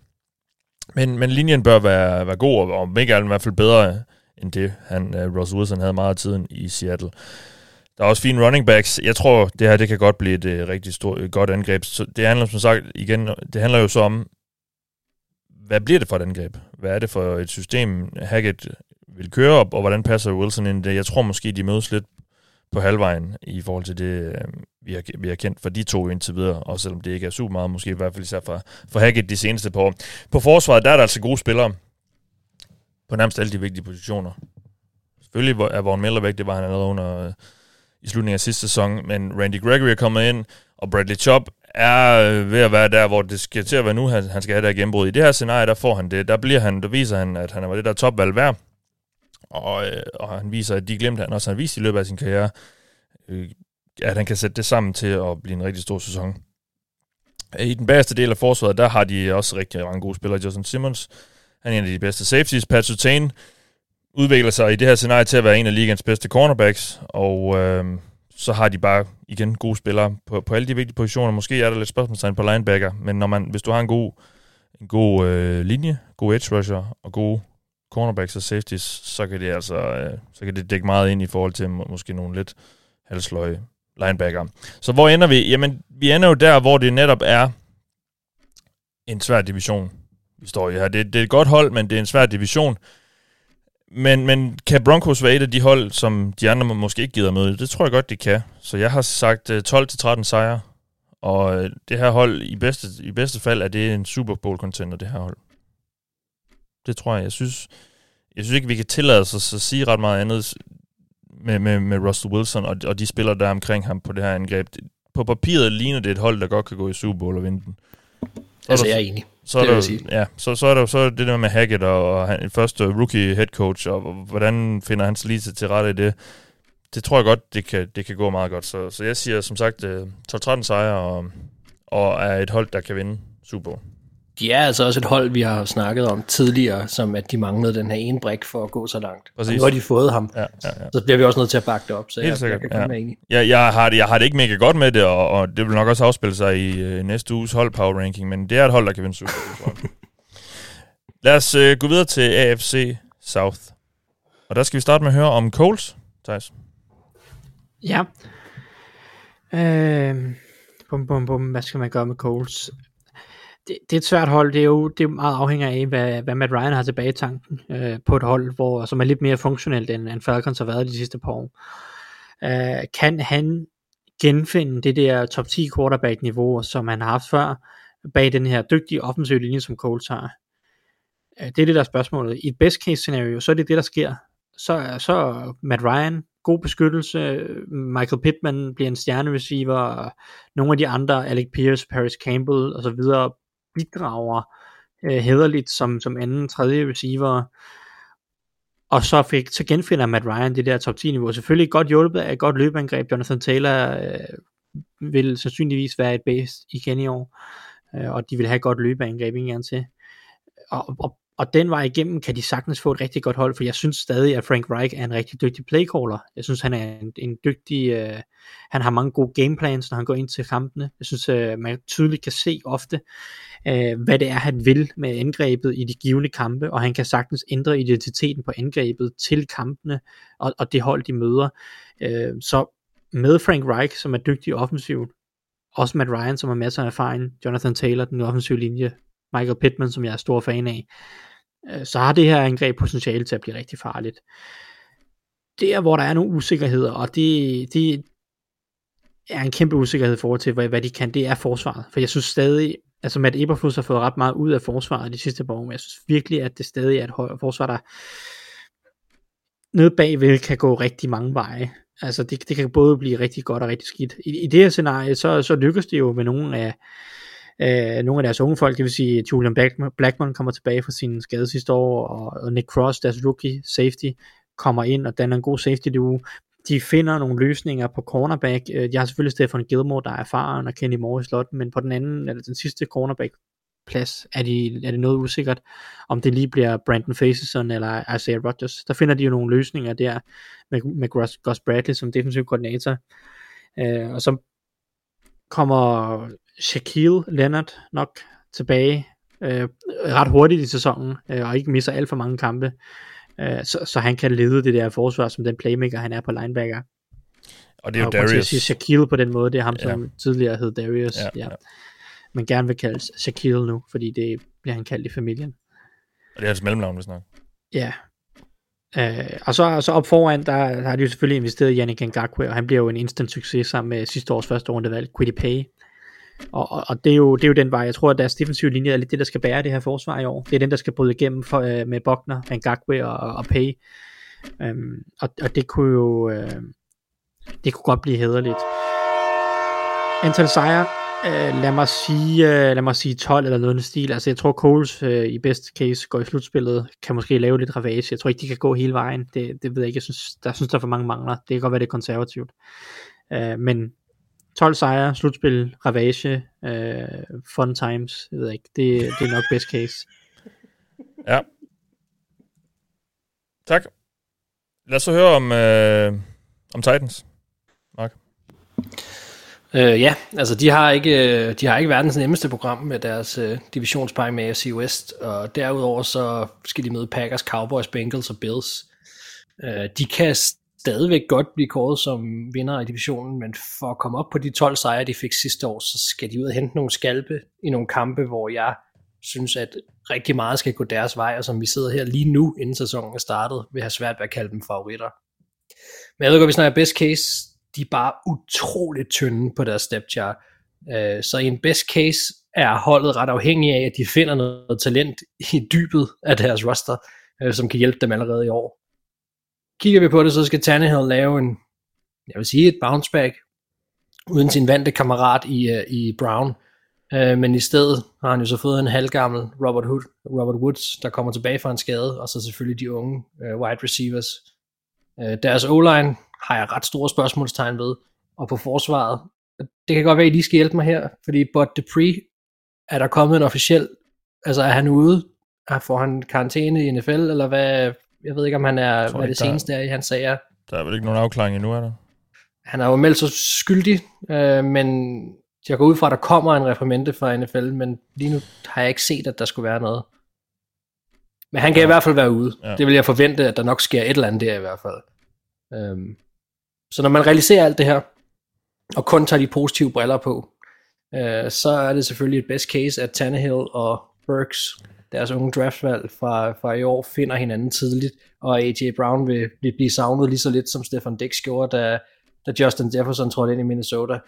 Men, men linjen bør være, være god, og, ikke i hvert fald bedre end det, han, øh, Ross Wilson havde meget af tiden i Seattle. Der er også fine running backs. Jeg tror, det her det kan godt blive et uh, rigtig stort, godt angreb. Så det handler som sagt igen, det handler jo så om, hvad bliver det for et angreb? Hvad er det for et system, Hackett vil køre op, og hvordan passer Wilson ind i det? Jeg tror måske, de mødes lidt på halvvejen i forhold til det, øh, vi har, vi har kendt for de to indtil videre, og selvom det ikke er super meget, måske i hvert fald især fra, fra Hackett de seneste par år. På forsvaret, der er der altså gode spillere på nærmest alle de vigtige positioner. Selvfølgelig er Vaughn Miller væk, det var han allerede under øh, i slutningen af sidste sæson, men Randy Gregory er kommet ind, og Bradley Chubb er øh, ved at være der, hvor det skal til at være nu, han, han skal have det gennembrud. I det her scenarie, der får han det. Der, bliver han, der viser han, at han er det der topvalg værd. Og, øh, og han viser, at de glemte han også har vist i løbet af sin karriere, øh, at han kan sætte det sammen til at blive en rigtig stor sæson. Øh, I den bedste del af forsvaret, der har de også rigtig mange gode spillere. Justin Simmons, han er en af de bedste safeties. Pat Tane udvikler sig i det her scenarie til at være en af ligens bedste cornerbacks, og øh, så har de bare igen gode spillere på, på alle de vigtige positioner. Måske er der lidt spørgsmålstegn på linebacker, men når man, hvis du har en god, en god øh, linje, god edge rusher og gode cornerbacks og safeties, så kan det altså øh, så kan det dække meget ind i forhold til må, måske nogle lidt halsløje linebacker. Så hvor ender vi? Jamen, vi ender jo der, hvor det netop er en svær division, vi står i her. Det, det er et godt hold, men det er en svær division. Men, men kan Broncos være et af de hold, som de andre måske ikke gider møde? Det tror jeg godt, de kan. Så jeg har sagt øh, 12-13 sejre. Og øh, det her hold, i bedste, i bedste fald, er det en Super Bowl contender, det her hold. Det tror jeg. Jeg synes, jeg synes ikke, vi kan tillade os at sige ret meget andet med, med, med Russell Wilson og, og de spillere, der er omkring ham på det her angreb. På papiret ligner det et hold, der godt kan gå i Super Bowl og vinde den. Så altså, der, jeg er enig. Så er, der, ja, så, så er der så er det der med Hackett og, og han, første rookie head coach, og, og hvordan finder han sig lige til rette i det. Det tror jeg godt, det kan, det kan gå meget godt. Så, så jeg siger som sagt 12-13 øh, sejre, og, og er et hold, der kan vinde Super Bowl de er altså også et hold, vi har snakket om tidligere, som at de manglede den her ene brik for at gå så langt. Præcis. Og nu har de fået ham. Ja, ja, ja. Så bliver vi også nødt til at bakke det op. Så Helt jeg, sikkert. Jeg, jeg, ja. jeg, jeg, har det, jeg har det ikke mega godt med det, og, og det vil nok også afspille sig i øh, næste uges hold power ranking, men det er et hold, der kan vinde Super Bowl. Lad os øh, gå videre til AFC South. Og der skal vi starte med at høre om Coles, Thijs. Ja. Øh, bum, bum, bum. Hvad skal man gøre med Coles? Det, det er et svært hold. Det er jo det er meget afhænger af, hvad, hvad Matt Ryan har tilbage i tanken øh, på et hold, hvor, som er lidt mere funktionelt, end, end Falcons har været de sidste par år. Øh, kan han genfinde det der top 10 quarterback niveau, som han har haft før, bag den her dygtige offensive linje, som Colts har. Øh, det er det, der er spørgsmålet. I et best case scenario, så er det det, der sker. Så, så Matt Ryan, god beskyttelse, Michael Pittman bliver en stjernereceiver, og nogle af de andre, Alec Pierce, Paris Campbell og så videre, bidrager øh, hederligt som, som anden, tredje receiver. Og så, fik, så genfinder Matt Ryan det der top 10 niveau. Selvfølgelig godt hjulpet af et godt løbeangreb. Jonathan Taylor øh, vil sandsynligvis være et base igen i år. Øh, og de vil have et godt løbeangreb en til. Og, og og den vej igennem kan de sagtens få et rigtig godt hold, for jeg synes stadig, at Frank Reich er en rigtig dygtig playcaller. Jeg synes, han er en, en dygtig, øh, han har mange gode gameplans, når han går ind til kampene. Jeg synes, øh, man tydeligt kan se ofte, øh, hvad det er, han vil med angrebet i de givende kampe, og han kan sagtens ændre identiteten på angrebet til kampene, og, og det hold, de møder. Øh, så med Frank Reich, som er dygtig offensivt, også Matt Ryan, som har masser af erfaring, Jonathan Taylor, den offensive linje, Michael Pittman, som jeg er stor fan af, øh, så har det her angreb potentiale til at blive rigtig farligt. Der, hvor der er nogle usikkerheder, og det, det er en kæmpe usikkerhed i forhold til, hvad, hvad de kan, det er forsvaret. For jeg synes stadig, altså Matt Eberflus har fået ret meget ud af forsvaret de sidste par år, men jeg synes virkelig, at det stadig er et forsvar, der nede bagved kan gå rigtig mange veje. Altså det, det kan både blive rigtig godt og rigtig skidt. I, i det her scenarie, så, så lykkes det jo med nogle af, øh, nogle af deres unge folk, det vil sige Julian Blackmon, Blackmon kommer tilbage fra sin skade sidste år, og, og Nick Cross, deres rookie safety, kommer ind og danner en god safety duo. De finder nogle løsninger på cornerback. Øh, de har selvfølgelig Stefan Gilmore, der er erfaren, og Kenny Moore i slotten, men på den anden, eller den sidste cornerback plads, er, de, er det noget usikkert, om det lige bliver Brandon Faceson eller Isaiah Rodgers. Der finder de jo nogle løsninger der med, med Gus, Gus Bradley som defensiv koordinator. Øh, og så kommer Shaquille Leonard nok tilbage øh, ret hurtigt i sæsonen, øh, og ikke misser alt for mange kampe, øh, så, så han kan lede det der forsvar som den playmaker, han er på linebacker. Og det er jo og Darius. Til at sige Shaquille på den måde, det er ham, som ja. tidligere hed Darius. Ja, ja. ja. Men gerne vil kalde Shaquille nu, fordi det bliver han kaldt i familien. Og det er hans mellemnavn, hvis nok. Ja. Øh, og så, så op foran, der, der har de jo selvfølgelig investeret i Yannick Ngakwe, og han bliver jo en instant succes sammen med sidste års første rundevalg, Quiddy Pay. Og, og, og det, er jo, det er jo den vej, jeg tror, at deres defensive linje er lidt det, der skal bære det her forsvar i år. Det er den, der skal bryde igennem for, øh, med Bogner, Ngakwe og, og Pay. Øhm, og, og det kunne jo øh, det kunne godt blive hederligt. Antal sejre, øh, lad mig sige, øh, lad mig sige 12 eller noget i stil. Altså jeg tror Coles øh, i best case går i slutspillet, kan måske lave lidt ravage. Jeg tror ikke, de kan gå hele vejen. Det, det ved jeg ikke. Jeg synes, der synes, der er for mange mangler. Det kan godt være, det er konservativt. Øh, men 12 sejre, slutspil, ravage, øh, fun times, jeg ved ikke, det, det er nok best case. Ja. Tak. Lad os så høre om, øh, om Titans, Øh, ja, altså de har ikke øh, de har ikke verdens nemmeste program med deres øh, divisionspakke med AFC West, og derudover så skal de møde Packers, Cowboys, Bengals og Bills. Øh, de kan stadigvæk godt blive kåret som vinder i divisionen, men for at komme op på de 12 sejre, de fik sidste år, så skal de ud og hente nogle skalpe i nogle kampe, hvor jeg synes, at rigtig meget skal gå deres vej, og som vi sidder her lige nu, inden sæsonen er startet, vil have svært ved at kalde dem favoritter. Men jeg ved godt, vi snakker best case, de er bare utroligt tynde på deres step chart. Øh, så i en best case er holdet ret afhængig af, at de finder noget talent i dybet af deres roster, øh, som kan hjælpe dem allerede i år. Kigger vi på det, så skal Tannehill lave en, jeg vil sige et bounce back, uden sin vante kammerat i, uh, i Brown. Uh, men i stedet har han jo så fået en halvgammel Robert, Hood, Robert Woods, der kommer tilbage fra en skade, og så selvfølgelig de unge uh, wide receivers. Uh, deres O-line har jeg ret store spørgsmålstegn ved, og på forsvaret, det kan godt være, at I skal hjælpe mig her, fordi Bud Dupree, er der kommet en officiel, altså er han ude, får han karantæne i NFL, eller hvad, jeg ved ikke, om han er, hvad det seneste er i hans sager. Der er vel ikke nogen afklaring endnu, er der? Han er jo meldt sig skyldig, øh, men jeg går ud fra, at der kommer en reprimande fra NFL, men lige nu har jeg ikke set, at der skulle være noget. Men han kan ja. i hvert fald være ude. Ja. Det vil jeg forvente, at der nok sker et eller andet der i hvert fald. Øhm, så når man realiserer alt det her, og kun tager de positive briller på, øh, så er det selvfølgelig et best case, at Tannehill og Burks deres unge draftvalg fra, fra i år finder hinanden tidligt, og AJ Brown vil, vil blive savnet lige så lidt, som Stefan Dix gjorde, da, da Justin Jefferson trådte ind i Minnesota.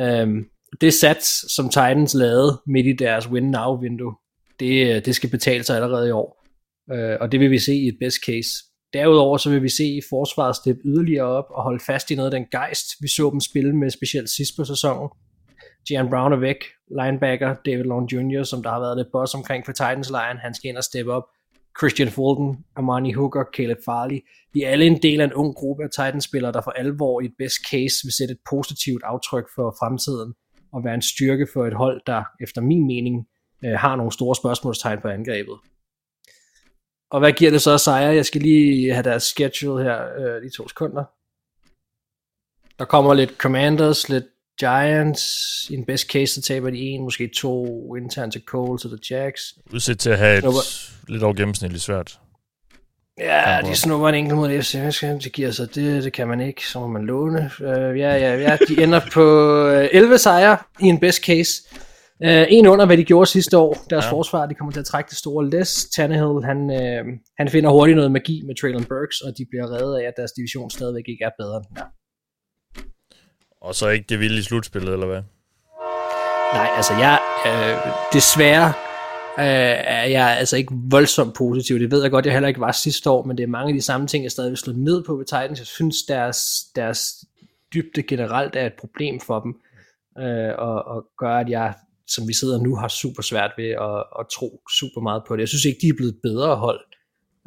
Um, det sats, som Titans lavede midt i deres win-now-vindue, det, øh, det skal betale sig allerede i år. Øh, og det vil vi se i et best case. Derudover så vil vi se forsvaret steppe yderligere op og holde fast i noget af den gejst, vi så dem spille med specielt sidst på sæsonen. Gian Brown er væk, linebacker David Long Jr., som der har været lidt boss omkring for Titans line, han skal ind og steppe op. Christian Fulton, Armani Hooker, Caleb Farley, de er alle en del af en ung gruppe af Titans-spillere, der for alvor i et best case vil sætte et positivt aftryk for fremtiden og være en styrke for et hold, der efter min mening øh, har nogle store spørgsmålstegn på angrebet. Og hvad giver det så sejre? Jeg skal lige have deres schedule her, øh, de to sekunder. Der kommer lidt Commanders, lidt Giants. I en best case, så taber de en, måske to internt til Coles og The Jacks. Udsigt til at have et Snupper. lidt over gennemsnitligt svært. Ja, de snupper en enkelt mod FC. Det giver sig det, det kan man ikke. Så må man låne. Uh, ja, ja, ja. De ender på 11 sejre i en best case. Uh, en under, hvad de gjorde sidste år. Deres ja. forsvar, de kommer til at trække det store læs. Tannehill, han, uh, han finder hurtigt noget magi med Traylon Burks, og de bliver reddet af, at deres division stadigvæk ikke er bedre end ja. Og så ikke det vilde i slutspillet, eller hvad? Nej, altså jeg, øh, desværre øh, er jeg altså ikke voldsomt positiv. Det ved jeg godt, jeg heller ikke var sidste år, men det er mange af de samme ting, jeg stadig vil slå ned på ved Titans. Jeg synes, deres, deres dybde generelt er et problem for dem, øh, og, og gør, at jeg, som vi sidder nu, har super svært ved at, at tro super meget på det. Jeg synes ikke, de er blevet bedre hold.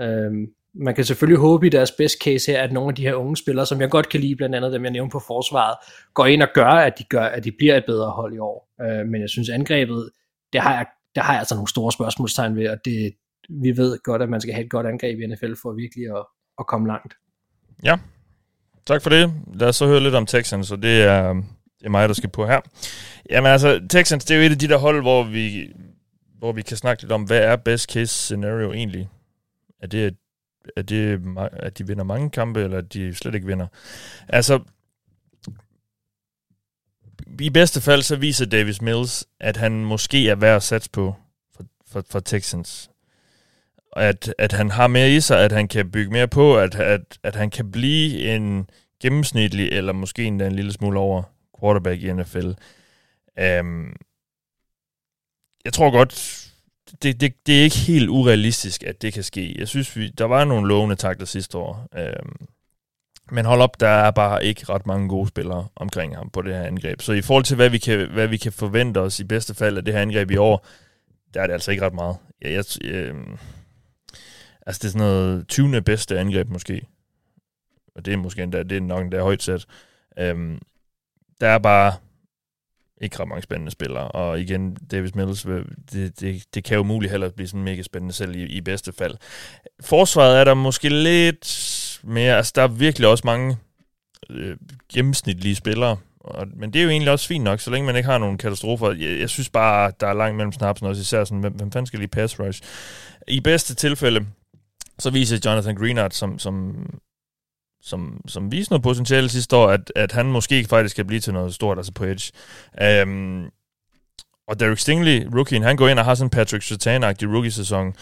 Øhm, man kan selvfølgelig håbe i deres best case her, at nogle af de her unge spillere, som jeg godt kan lide, blandt andet dem jeg nævnte på forsvaret, går ind og gør, at de, gør, at de bliver et bedre hold i år. Øh, men jeg synes angrebet, det har jeg, der har jeg altså nogle store spørgsmålstegn ved, og det, vi ved godt, at man skal have et godt angreb i NFL for virkelig at, at komme langt. Ja, tak for det. Lad os så høre lidt om Texans, så det er, det er mig, der skal på her. Jamen altså, Texans, det er jo et af de der hold, hvor vi, hvor vi kan snakke lidt om, hvad er best case scenario egentlig? Er det er det, at de vinder mange kampe, eller at de slet ikke vinder. Altså, i bedste fald så viser Davis Mills, at han måske er værd at satse på for, for, for Texans. At, at han har mere i sig, at han kan bygge mere på, at, at, at han kan blive en gennemsnitlig, eller måske endda en lille smule over quarterback i NFL. Um, øhm, jeg tror godt, det, det, det er ikke helt urealistisk, at det kan ske. Jeg synes, vi, der var nogle lovende takter sidste år. Um, men hold op, der er bare ikke ret mange gode spillere omkring ham på det her angreb. Så i forhold til, hvad vi kan, hvad vi kan forvente os i bedste fald af det her angreb i år, der er det altså ikke ret meget. Jeg, jeg, øh, altså, det er sådan noget 20. bedste angreb måske. Og det er måske endda, det er nok endda højt sat. Øhm, der er bare ikke ret mange spændende spillere. Og igen, Davis Mills, det, det, det kan jo muligt heller blive sådan mega spændende selv i, i bedste fald. Forsvaret er der måske lidt mere, altså der er virkelig også mange øh, gennemsnitlige spillere, og, men det er jo egentlig også fint nok, så længe man ikke har nogen katastrofer. Jeg, jeg synes bare, der er langt mellem snapsen også, især sådan, hvem, hvem fanden skal lige pass rush? I bedste tilfælde, så viser Jonathan Greenard, som, som som, som viste noget potentiale sidste år, at, at han måske faktisk kan blive til noget stort, altså på edge. Um, og Derek Stingley, rookien, han går ind og har sådan en Patrick Sertan-agtig rookie-sæson.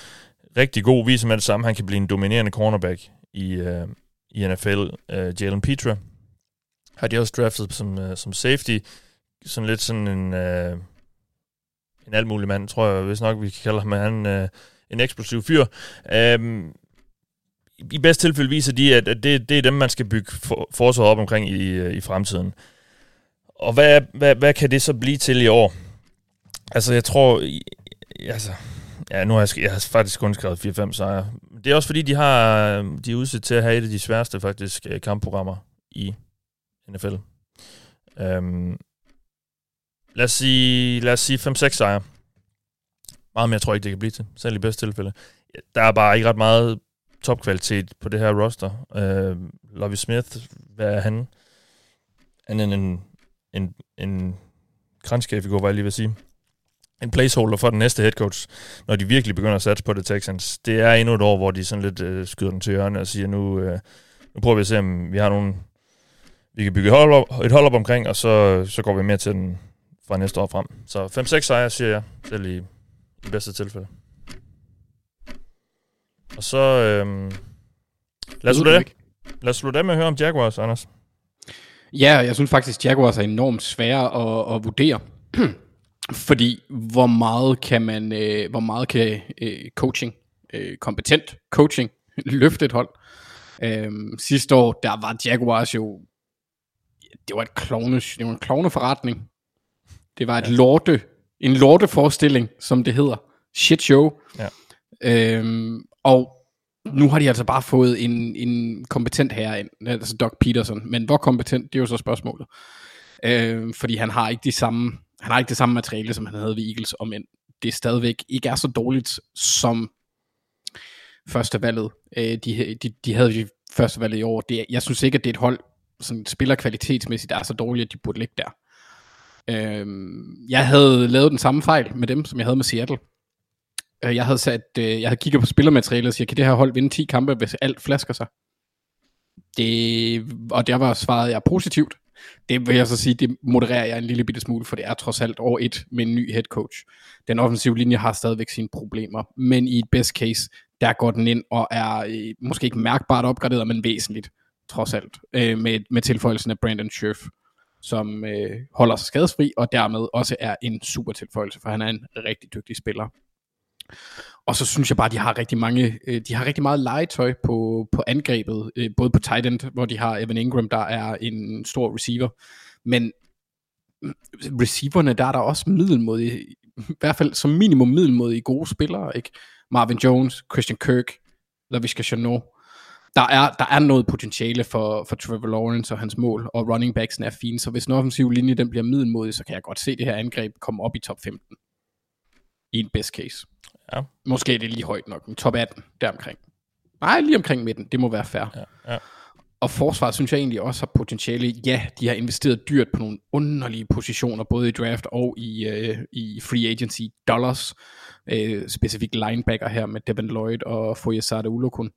Rigtig god, viser med det samme, han kan blive en dominerende cornerback i, uh, i NFL. Uh, øh, Jalen Petra har de også draftet som, uh, som safety. Sådan lidt sådan en, uh, en alt mulig mand, tror jeg, hvis nok vi kan kalde ham. Han uh, en eksplosiv fyr. Um, i bedste tilfælde viser de, at, at det, det er dem, man skal bygge for, forsvaret op omkring i, øh, i fremtiden. Og hvad, hvad, hvad kan det så blive til i år? Altså, jeg tror... Altså, ja, nu har jeg, jeg har faktisk kun skrevet 4-5 sejre. Det er også fordi, de har de er udsat til at have et af de sværeste faktisk øh, kampprogrammer i NFL. Um, øhm, lad os sige, lad os sige 5-6 sejre. Meget mere tror jeg ikke, det kan blive til, selv i bedste tilfælde. Der er bare ikke ret meget topkvalitet på det her roster. Uh, Lovie Smith, hvad er han? Han er en, en, en kranskæfigur, var jeg lige at sige. En placeholder for den næste head coach, når de virkelig begynder at satse på det Texans. Det er endnu et år, hvor de sådan lidt uh, skyder den til hjørne og siger, nu, uh, nu prøver vi at se, om vi har nogen, vi kan bygge et hold op, et hold op omkring, og så, så går vi mere til den fra næste år frem. Så 5-6 sejre, siger jeg, selv i, i bedste tilfælde. Og så... Øhm, lad, os slutte, lad os slutte af med at høre om Jaguars, Anders. Ja, jeg synes faktisk, Jaguars er enormt svære at, at vurdere. Fordi hvor meget kan man, øh, hvor meget kan øh, coaching, øh, kompetent coaching, løfte et hold? Øh, sidste år, der var Jaguars jo, det var et klovne, det var en klovne forretning. Det var et lorte, en lorteforestilling, som det hedder. Shit show. Ja. Øhm, og nu har de altså bare fået en, en kompetent herre ind, altså Doc Peterson. Men hvor kompetent, det er jo så spørgsmålet. Øh, fordi han har ikke de samme, han har ikke det samme materiale, som han havde ved Eagles, om end det stadigvæk ikke er så dårligt som første valget. Øh, de, de, de havde jo første valget i år. Det, jeg synes ikke, at det er et hold, som spiller kvalitetsmæssigt, der er så dårligt, at de burde ligge der. Øhm, jeg havde lavet den samme fejl med dem, som jeg havde med Seattle. Øh, jeg havde sat, øh, jeg havde kigget på spillermaterialet og siger, kan det her hold vinde 10 kampe, hvis alt flasker sig? Det, og der var svaret jeg positivt. Det vil jeg så sige, det modererer jeg en lille bitte smule, for det er trods alt over et med en ny head coach. Den offensive linje har stadigvæk sine problemer, men i et best case, der går den ind og er øh, måske ikke mærkbart opgraderet, men væsentligt, trods alt, øh, med, med tilføjelsen af Brandon Scherf, som øh, holder sig skadesfri, og dermed også er en super tilføjelse, for han er en rigtig dygtig spiller. Og så synes jeg bare, at de har rigtig mange, øh, de har rigtig meget legetøj på, på angrebet, øh, både på tight end, hvor de har Evan Ingram, der er en stor receiver, men receiverne, der er der også middelmodige, i hvert fald som minimum middelmodige gode spillere, ikke? Marvin Jones, Christian Kirk, Laviska Chanot. Der er, der er noget potentiale for, for Trevor Lawrence og hans mål, og running backsen er fine, så hvis den offensive linje den bliver middelmodig, så kan jeg godt se det her angreb komme op i top 15. I en best case. Ja. Måske er det lige højt nok, men top 18, deromkring. Nej, lige omkring midten, det må være fair. Ja, ja. Og forsvaret synes jeg egentlig også har potentiale. Ja, de har investeret dyrt på nogle underlige positioner, både i draft og i, øh, i free agency dollars. Øh, specifikt linebacker her med Devin Lloyd og Foyesade Ulokun.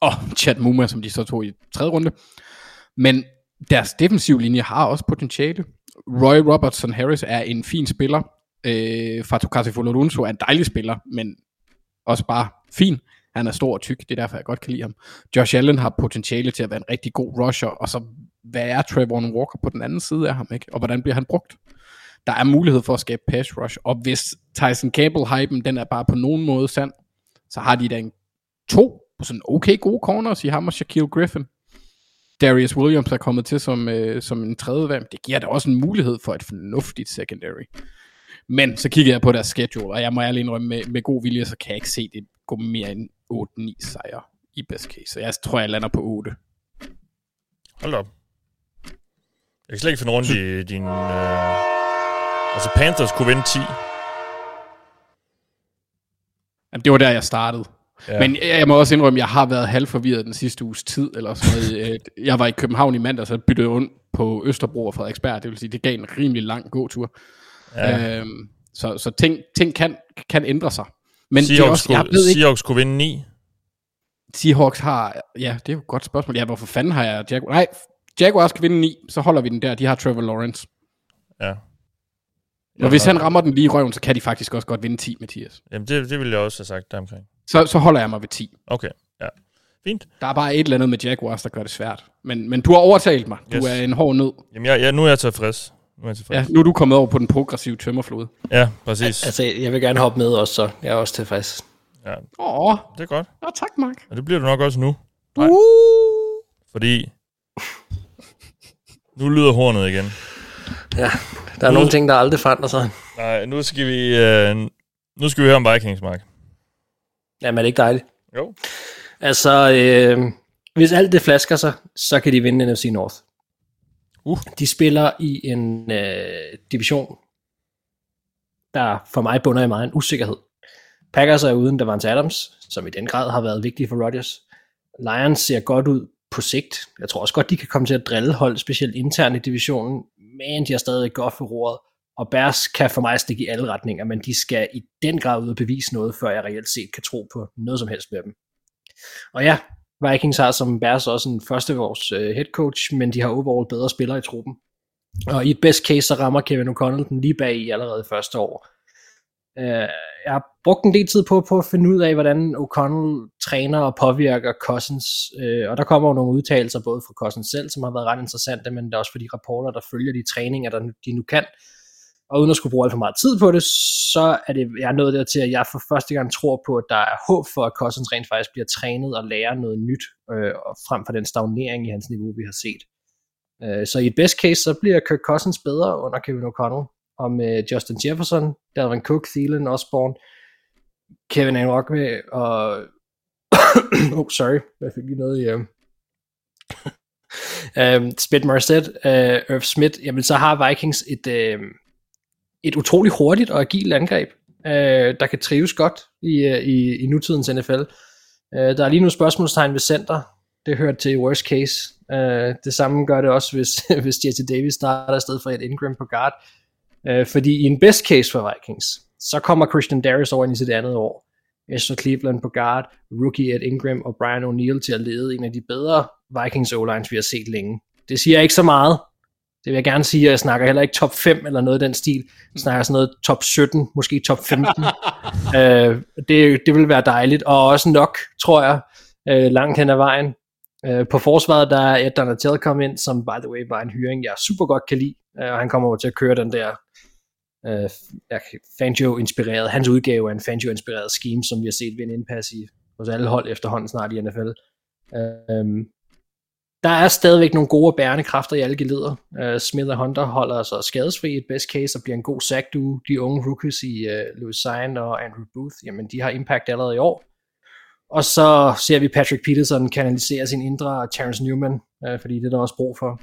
Og Chad Muma, som de så tog i tredje runde. Men deres defensive linje har også potentiale. Roy Robertson Harris er en fin spiller. Øh, Fatou Kasifulorunso er en dejlig spiller, men også bare fin. Han er stor og tyk, det er derfor, jeg godt kan lide ham. Josh Allen har potentiale til at være en rigtig god rusher, og så hvad er Trevor Walker på den anden side af ham, ikke? og hvordan bliver han brugt? Der er mulighed for at skabe pass rush, og hvis Tyson Campbell-hypen, den er bare på nogen måde sand, så har de da en to på sådan okay gode corners i ham og Shaquille Griffin. Darius Williams er kommet til som, øh, som en tredje valg. Det giver da også en mulighed for et fornuftigt secondary. Men så kigger jeg på deres schedule, og jeg må ærlig indrømme, med, med god vilje, så kan jeg ikke se det gå mere end 8-9 sejre i best case. Så jeg tror, jeg lander på 8. Hold op. Jeg kan slet ikke finde rundt i din... Øh... Altså, Panthers kunne vinde 10. Jamen, det var der, jeg startede. Ja. Men jeg, jeg må også indrømme, at jeg har været halvforvirret den sidste uges tid, eller sådan noget. jeg var i København i mandag, så byttede rundt på Østerbro og Frederiksberg. Det vil sige, det gav en rimelig lang gåtur. Ja. Øhm, så så ting, ting kan, kan ændre sig. Men Seahawks, det er også, jeg ved ikke, Seahawks kunne vinde 9. Seahawks har, ja, det er jo et godt spørgsmål. Ja, hvorfor fanden har jeg Jaguars? Nej, Jaguars kan vinde 9, så holder vi den der. De har Trevor Lawrence. Ja. Og hvis han rammer den lige i røven, så kan de faktisk også godt vinde 10, Mathias. Jamen, det, det ville jeg også have sagt der omkring. Så, så holder jeg mig ved 10. Okay, ja. Fint. Der er bare et eller andet med Jaguars, der gør det svært. Men, men du har overtalt mig. Du Yes. er en hård nød. Jamen, jeg, jeg, nu er jeg tilfreds. Nu er. Ja, nu er du kommet over på den progressive tømmerflod. Ja, præcis. Altså, jeg vil gerne hoppe med også, så jeg er også tilfreds. Ja, Åh, det er godt. ja, tak, Mark. Og det bliver du nok også nu. Nej. Uh. Fordi... Nu lyder hornet igen. Ja, der er nogle ting, der aldrig forandrer sig. Nej, nu skal vi... Øh, nu skal vi høre om Vikings, Mark. Jamen, er det ikke dejligt? Jo. Altså, øh, hvis alt det flasker sig, så kan de vinde NFC North. Uh. De spiller i en øh, division, der for mig bunder i meget en usikkerhed. Packers er uden Davante Adams, som i den grad har været vigtig for Rodgers. Lions ser godt ud på sigt. Jeg tror også godt, de kan komme til at drille hold, specielt internt i divisionen, men de har stadig godt for roret. Og Bears kan for mig stikke i alle retninger, men de skal i den grad ud og bevise noget, før jeg reelt set kan tro på noget som helst med dem. Og ja, Vikings har som Bears også en førsteårs øh, head coach, men de har overall bedre spillere i truppen. Og i et best case, så rammer Kevin O'Connell den lige bag i allerede første år. Øh, jeg har brugt en del tid på, på at finde ud af, hvordan O'Connell træner og påvirker Cousins, øh, og der kommer jo nogle udtalelser både fra Cousins selv, som har været ret interessante, men der er også for de rapporter, der følger de træninger, der de nu kan. Og uden at skulle bruge alt for meget tid på det, så er det, jeg er nået der til, at jeg for første gang tror på, at der er håb for, at Cousins rent faktisk bliver trænet og lærer noget nyt, øh, frem for den stagnering i hans niveau, vi har set. Øh, så i et best case, så bliver Kirk Cousins bedre under Kevin O'Connell, og med Justin Jefferson, Dalvin Cook, Thielen, Osborne, Kevin Anrockme og... oh, sorry, jeg fik lige noget i... Uh... um, Spit Marset, uh, øh, Irv Smith, jamen så har Vikings et, uh, et utroligt hurtigt og agilt angreb, øh, der kan trives godt i, øh, i, i nutidens NFL. Øh, der er lige nu spørgsmålstegn ved center, det hører til worst case. Øh, det samme gør det også, hvis, hvis Jesse Davis starter i stedet for et Ingram på guard. Øh, fordi i en best case for Vikings, så kommer Christian Darius over ind i sit andet år. Esther Cleveland på guard, rookie Ed Ingram og Brian O'Neill til at lede en af de bedre Vikings o vi har set længe. Det siger ikke så meget. Det vil jeg gerne sige, at jeg snakker heller ikke top 5 eller noget af den stil. Jeg snakker sådan noget top 17, måske top 15. uh, det, det vil være dejligt, og også nok, tror jeg, uh, langt hen ad vejen. Uh, på forsvaret, der er Ed Donatel kommet ind, som by the way var en hyring, jeg super godt kan lide, uh, og han kommer over til at køre den der uh, Fangio-inspireret, hans udgave af en Fangio-inspireret scheme, som vi har set vinde indpas i hos alle hold efterhånden snart i NFL. Øhm, der er stadigvæk nogle gode og bærende kræfter i alle geleder. Uh, Smith og Hunter holder sig skadesfri i et best case og bliver en god sack du. De unge rookies i øh, uh, Louis Sign og Andrew Booth, jamen de har impact allerede i år. Og så ser vi Patrick Peterson kanalisere sin indre Terrence Newman, uh, fordi det er der også brug for.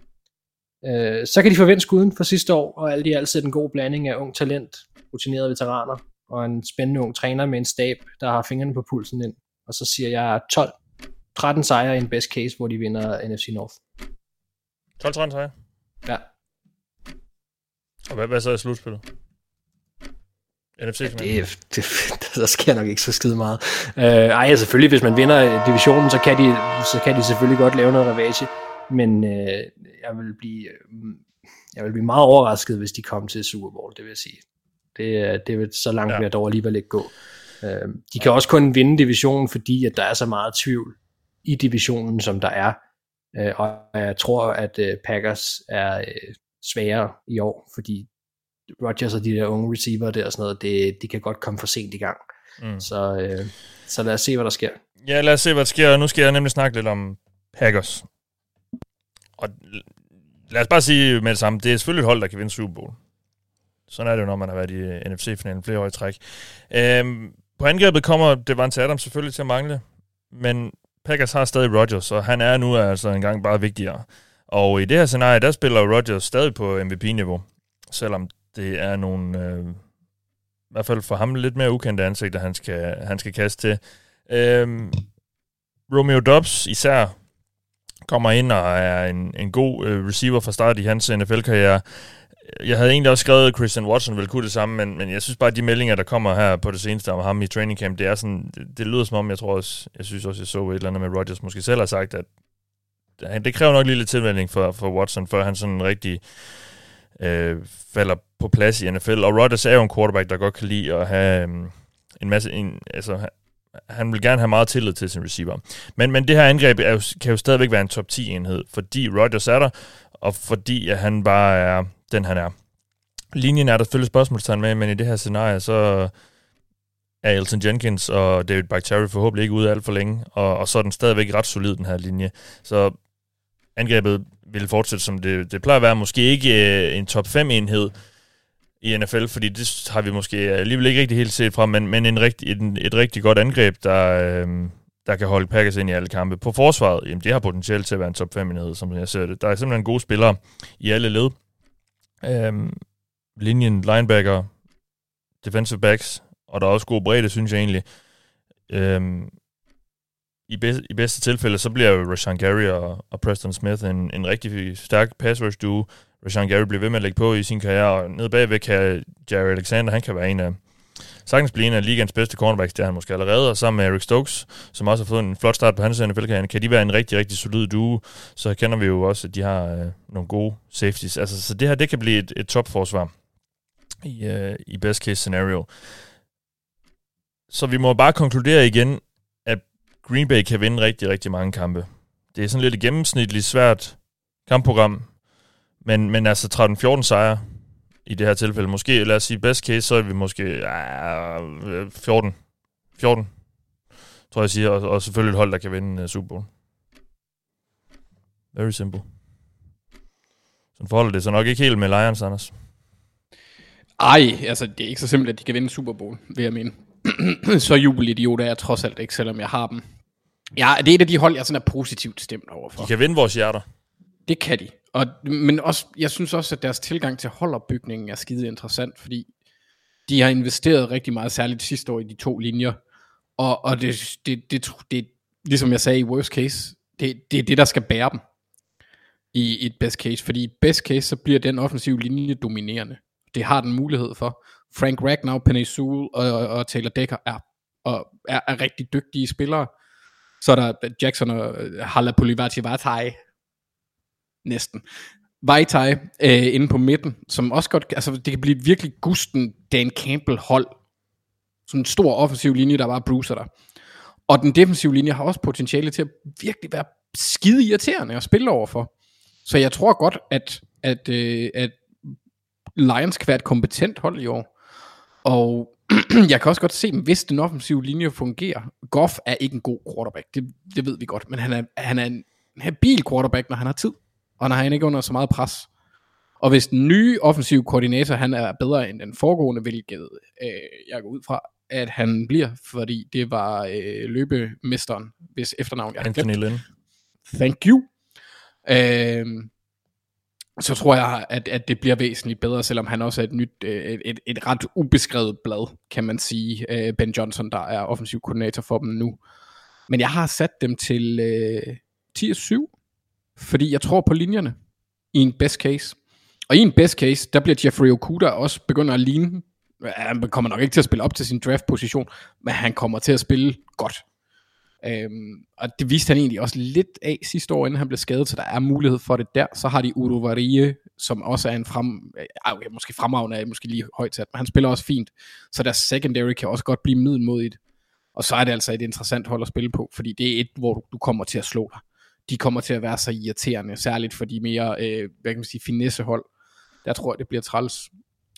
Uh, så kan de forvente skuden for sidste år, og alt i alt sætte en god blanding af ung talent, rutinerede veteraner, og en spændende ung træner med en stab, der har fingrene på pulsen ind. Og så siger jeg 12, 13 sejre i en best case, hvor de vinder NFC North. 12-13 sejre? Ja. Og hvad, hvad så er slutspillet? NFC ja, det, det, der sker nok ikke så skide meget. Uh, ej, selvfølgelig, hvis man vinder divisionen, så kan, de, så kan de selvfølgelig godt lave noget ravage men øh, jeg vil blive øh, jeg vil blive meget overrasket, hvis de kom til Super Bowl, det vil jeg sige. Det, det vil så langt ja. vil jeg dog alligevel ikke gå. Øh, de kan også kun vinde divisionen, fordi at der er så meget tvivl i divisionen, som der er. Øh, og jeg tror, at øh, Packers er øh, sværere i år, fordi Rodgers og de der unge receiver der og sådan noget, det, de kan godt komme for sent i gang. Mm. Så, øh, så lad os se, hvad der sker. Ja, lad os se, hvad der sker. Nu skal jeg nemlig snakke lidt om Packers. Og lad os bare sige med det samme, det er selvfølgelig et hold, der kan vinde Super Bowl. Sådan er det jo, når man har været i øh, NFC-finalen flere år i træk. Øhm, på angrebet kommer Devante Adams selvfølgelig til at mangle, men Packers har stadig Rodgers, og han er nu altså engang bare vigtigere. Og i det her scenarie, der spiller Rodgers stadig på MVP-niveau, selvom det er nogle, øh, i hvert fald for ham, lidt mere ukendte ansigter, han skal, han skal kaste til. Øhm, Romeo Dobbs især kommer ind og er en, en god øh, receiver fra start i hans NFL-karriere. Jeg havde egentlig også skrevet, at Christian Watson ville kunne det samme, men, men jeg synes bare, at de meldinger, der kommer her på det seneste om ham i training camp, det er sådan, det, det lyder som om, jeg tror også, jeg synes også, jeg så et eller andet med Rodgers måske selv har sagt, at det kræver nok lige lidt tilvænning for, for Watson, før han sådan rigtig øh, falder på plads i NFL. Og Rodgers er jo en quarterback, der godt kan lide at have øh, en masse, en, altså han vil gerne have meget tillid til sin receiver. Men, men det her angreb er jo, kan jo stadigvæk være en top 10 enhed, fordi Rodgers er der, og fordi at han bare er den, han er. Linjen er der selvfølgelig spørgsmålstegn med, men i det her scenarie, så er Elton Jenkins og David Bakhtiari forhåbentlig ikke ude alt for længe, og, og så er den stadigvæk ret solid, den her linje. Så angrebet vil fortsætte, som det, det plejer at være. Måske ikke øh, en top 5 enhed, i NFL, fordi det har vi måske alligevel ikke rigtig helt set fra, men, men en rigtig, et, et rigtig godt angreb, der, øh, der kan holde Packers ind i alle kampe. På forsvaret, jamen det har potentiale til at være en top 5 enhed, som jeg ser det. Der er simpelthen gode spillere i alle led. Øhm, linjen, linebacker, defensive backs, og der er også god bredde, synes jeg egentlig. Øhm, i, bedste, I bedste tilfælde, så bliver jo Rashan Gary og, og Preston Smith en, en rigtig stærk pass rush duo, Rashan Gary bliver ved med at lægge på i sin karriere, og nede bagved kan Jerry Alexander, han kan være en af sagtens blive en af ligands bedste cornerbacks, det er han måske allerede, og sammen med Eric Stokes, som også har fået en flot start på hans NFL-karriere, kan de være en rigtig, rigtig solid duo, så kender vi jo også, at de har øh, nogle gode safeties. Altså, så det her, det kan blive et, et topforsvar i, øh, i best case scenario. så vi må bare konkludere igen, at Green Bay kan vinde rigtig, rigtig mange kampe. Det er sådan lidt et gennemsnitligt svært kampprogram, men, men altså 13-14 sejre i det her tilfælde. Måske, lad os sige best case, så er vi måske ja, 14. 14, tror jeg siger, og, og selvfølgelig et hold, der kan vinde uh, Super Bowl. Very simple. Sådan forholder det så nok ikke helt med Lions, Anders. Ej, altså det er ikke så simpelt, at de kan vinde Super Bowl, vil jeg mene. så jubelidiot er jeg trods alt ikke, selvom jeg har dem. Ja, det er et af de hold, jeg sådan er positivt stemt overfor. De kan vinde vores hjerter. Det kan de. Og, men også, jeg synes også, at deres tilgang til holdopbygningen er skide interessant, fordi de har investeret rigtig meget, særligt sidste år i de to linjer. Og, og det, det, det, det, ligesom jeg sagde i worst case, det, det er det, der skal bære dem i et best case. Fordi i best case, så bliver den offensive linje dominerende. Det har den mulighed for. Frank Ragnar, Penny Sewell og, og, og Taylor Decker er, og er, er rigtig dygtige spillere. Så er der Jackson og øh, Hala Polivati Vatai, næsten. Vaitai øh, inde på midten, som også godt, altså det kan blive virkelig gusten Dan Campbell hold. Sådan en stor offensiv linje, der bare bruser der. Og den defensive linje har også potentiale til at virkelig være skide irriterende at spille overfor. Så jeg tror godt, at, at, øh, at Lions kan være et kompetent hold i år. Og jeg kan også godt se, hvis den offensive linje fungerer. Goff er ikke en god quarterback, det, det ved vi godt, men han er, han er en habil quarterback, når han har tid, og når han ikke under så meget pres. Og hvis den nye offensive koordinator, han er bedre end den foregående, hvilket øh, jeg går ud fra, at han bliver, fordi det var øh, løbemesteren, hvis efternavn jeg Anthony. Lynn. Thank you. Øh, så tror jeg, at, at det bliver væsentligt bedre, selvom han også er et nyt, øh, et, et, et ret ubeskrevet blad, kan man sige. Øh, Ben Johnson, der er offensiv koordinator for dem nu. Men jeg har sat dem til øh, 10-7, fordi jeg tror på linjerne i en best case. Og i en best case, der bliver Jeffrey Okuda også begynder at ligne. Han kommer nok ikke til at spille op til sin draft-position, men han kommer til at spille godt. Øhm, og det viste han egentlig også lidt af sidste år, inden han blev skadet, så der er mulighed for det der. Så har de Udo Varie, som også er en frem... Okay, måske fremragende er måske lige højt sat, men han spiller også fint. Så deres secondary kan også godt blive middelmodigt. Og så er det altså et interessant hold at spille på, fordi det er et, hvor du, du kommer til at slå dig. De kommer til at være så irriterende, særligt for de mere, øh, hvad kan man sige, finessehold. Der tror jeg, det bliver træls.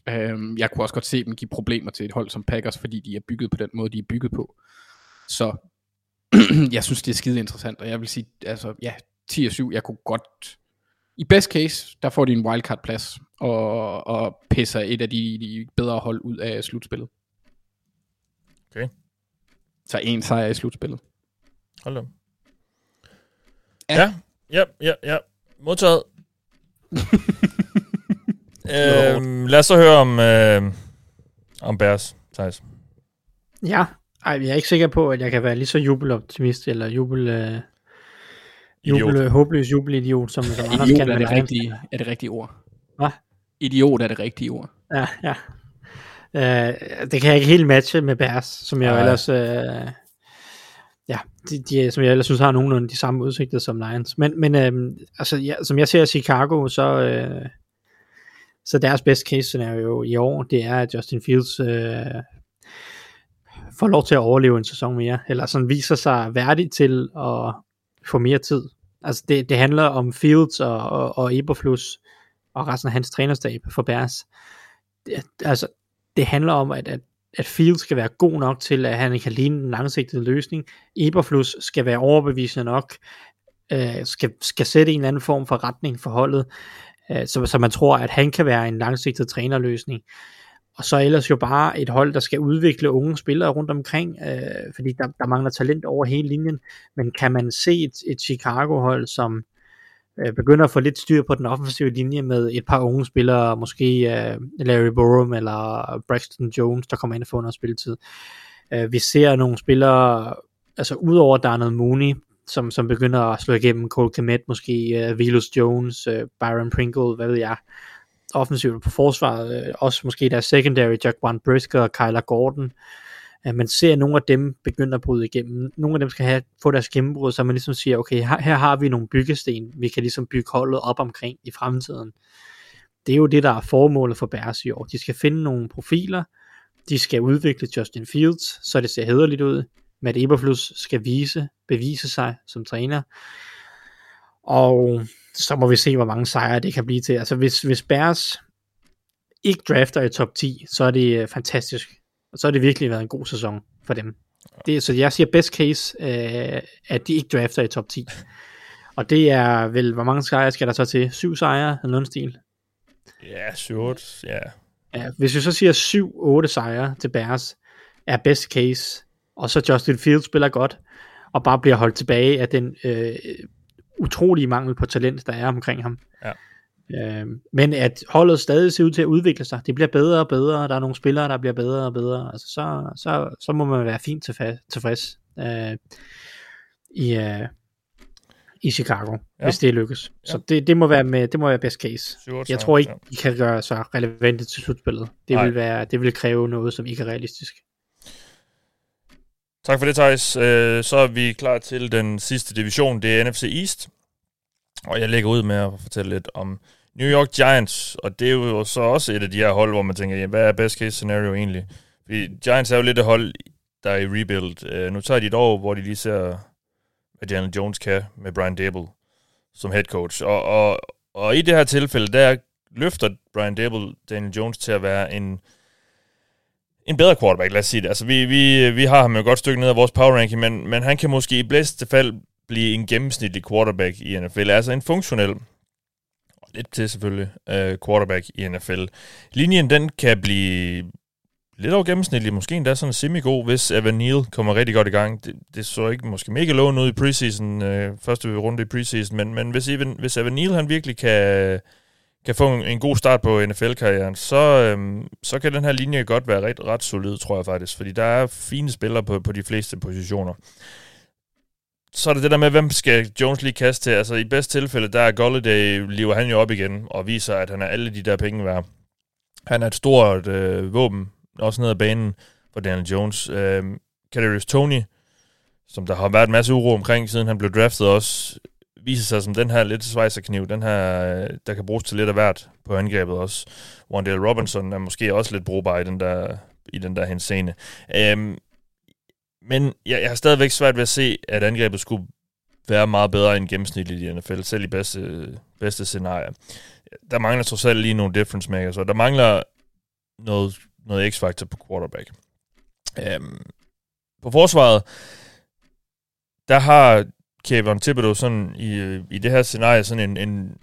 Øhm, jeg kunne også godt se dem give problemer til et hold som Packers, fordi de er bygget på den måde, de er bygget på. Så jeg synes, det er skide interessant, og jeg vil sige, altså, ja, 10 og 7, jeg kunne godt, i best case, der får de en wildcard plads, og, og pisser et af de, de bedre hold ud af slutspillet. Okay. Så en sejr i slutspillet. Hold da. Ja. Ja, ja, ja, ja. Modtaget. øhm, lad os så høre om, øh, om Bears, Thijs. Ja, ej, jeg er ikke sikker på, at jeg kan være lige så jubeloptimist, eller jubel, øh, jubel Idiot. håbløs jubelidiot, som, som Anders Idiot kan er det, rigtige, er det rigtige ord. Hvad? Idiot er det rigtige ord. Ja, ja. Øh, det kan jeg ikke helt matche med Bears, som jeg jo ellers... Øh, ja, de, de, som jeg ellers synes har nogenlunde de samme udsigter som Lions. Men, men øhm, altså, ja, som jeg ser Chicago, så, øh, så deres best case scenario i år, det er, at Justin Fields øh, får lov til at overleve en sæson mere, eller sådan viser sig værdig til at få mere tid. Altså det, det handler om Fields og, og, og Eberflus og resten af hans trænerstab for Bears. Det, altså, det handler om, at, at, at Fields skal være god nok til, at han kan ligne en langsigtet løsning. Eberflus skal være overbevisende nok, øh, skal, skal sætte en eller anden form for retning for holdet, øh, så, så man tror, at han kan være en langsigtet trænerløsning. Og så ellers jo bare et hold, der skal udvikle unge spillere rundt omkring, øh, fordi der, der mangler talent over hele linjen. Men kan man se et, et Chicago-hold, som øh, begynder at få lidt styr på den offensive linje med et par unge spillere, måske øh, Larry Borum eller Braxton Jones, der kommer ind og får noget spilletid. Øh, vi ser nogle spillere, altså udover Darnell Mooney, som, som begynder at slå igennem. Cole Kmet, måske øh, Velus Jones, øh, Byron Pringle, hvad ved jeg, offensivt på forsvaret, øh, også måske deres secondary, Jack Brown Brisker og Kyler Gordon, at man ser nogle af dem begynde at bryde igennem. Nogle af dem skal have, få deres gennembrud, så man ligesom siger, okay, her, her har vi nogle byggesten, vi kan ligesom bygge holdet op omkring i fremtiden. Det er jo det, der er formålet for Bears i år. De skal finde nogle profiler, de skal udvikle Justin Fields, så det ser hederligt ud. Matt Eberflus skal vise, bevise sig som træner. Og så må vi se, hvor mange sejre det kan blive til. Altså hvis, hvis Bears ikke drafter i top 10, så er det øh, fantastisk. Og så har det virkelig været en god sæson for dem. Det, så jeg siger best case, øh, at de ikke drafter i top 10. Og det er vel, hvor mange sejre skal der så til? Syv sejre eller noget stil? Ja, 7 ja. ja. Hvis vi så siger 7-8 sejre til Bears, er best case, og så Justin Fields spiller godt, og bare bliver holdt tilbage af den øh, utrolige mangel på talent, der er omkring ham. Ja. Øh, men at holdet stadig ser ud til at udvikle sig, det bliver bedre og bedre, der er nogle spillere, der bliver bedre og bedre, altså så, så, så må man være fint tilfreds øh, i, øh, i Chicago, ja. hvis det lykkes. Ja. Så det, det, må være med, det må være best case. Jeg tror ikke, ja. de kan gøre sig relevante til slutspillet. Det vil, være, det vil kræve noget, som ikke er realistisk. Tak for det, Thijs. Øh, så er vi klar til den sidste division, det er NFC East. Og jeg lægger ud med at fortælle lidt om New York Giants, og det er jo så også et af de her hold, hvor man tænker, ja, hvad er best case scenario egentlig? Fordi Giants er jo lidt et hold, der er i rebuild. Uh, nu tager de et år, hvor de lige ser, hvad Daniel Jones kan med Brian Dable som head coach. Og, og, og i det her tilfælde, der løfter Brian Dable Daniel Jones til at være en, en bedre quarterback, lad os sige det. Altså, vi, vi, vi har ham et godt stykke ned af vores power ranking, men, men han kan måske i blæste fald blive en gennemsnitlig quarterback i NFL. Altså en funktionel lidt til selvfølgelig, øh, quarterback i NFL. Linjen, den kan blive lidt over gennemsnitlig, måske endda sådan semi-god, hvis Evan Neal kommer rigtig godt i gang. Det, det så ikke måske mega lovende ud i preseason, øh, første runde i preseason, men, men hvis, Evan, hvis Evan Neal han virkelig kan, kan få en, en god start på NFL-karrieren, så, um, så kan den her linje godt være ret, ret solid, tror jeg faktisk, fordi der er fine spillere på, på de fleste positioner så er det det der med, hvem skal Jones lige kaste til? Altså i bedste tilfælde, der er Golladay, lever han jo op igen, og viser, at han er alle de der penge værd. Han er et stort øh, våben, også ned ad banen for Daniel Jones. Øh, Kadarius Tony, som der har været en masse uro omkring, siden han blev draftet også, viser sig som den her lidt svejserkniv, den her, øh, der kan bruges til lidt af hvert på angrebet også. Wandale Robinson er måske også lidt brugbar i den der, i den der henseende. Øh, men jeg, jeg har stadigvæk svært ved at se, at angrebet skulle være meget bedre end gennemsnitligt i NFL, selv i bedste, bedste scenarie. Der mangler trods alt lige nogle difference makers, og der mangler noget, noget x-faktor på quarterback. Um, på forsvaret, der har Kevin Thibodeau sådan i, i det her scenarie sådan en, en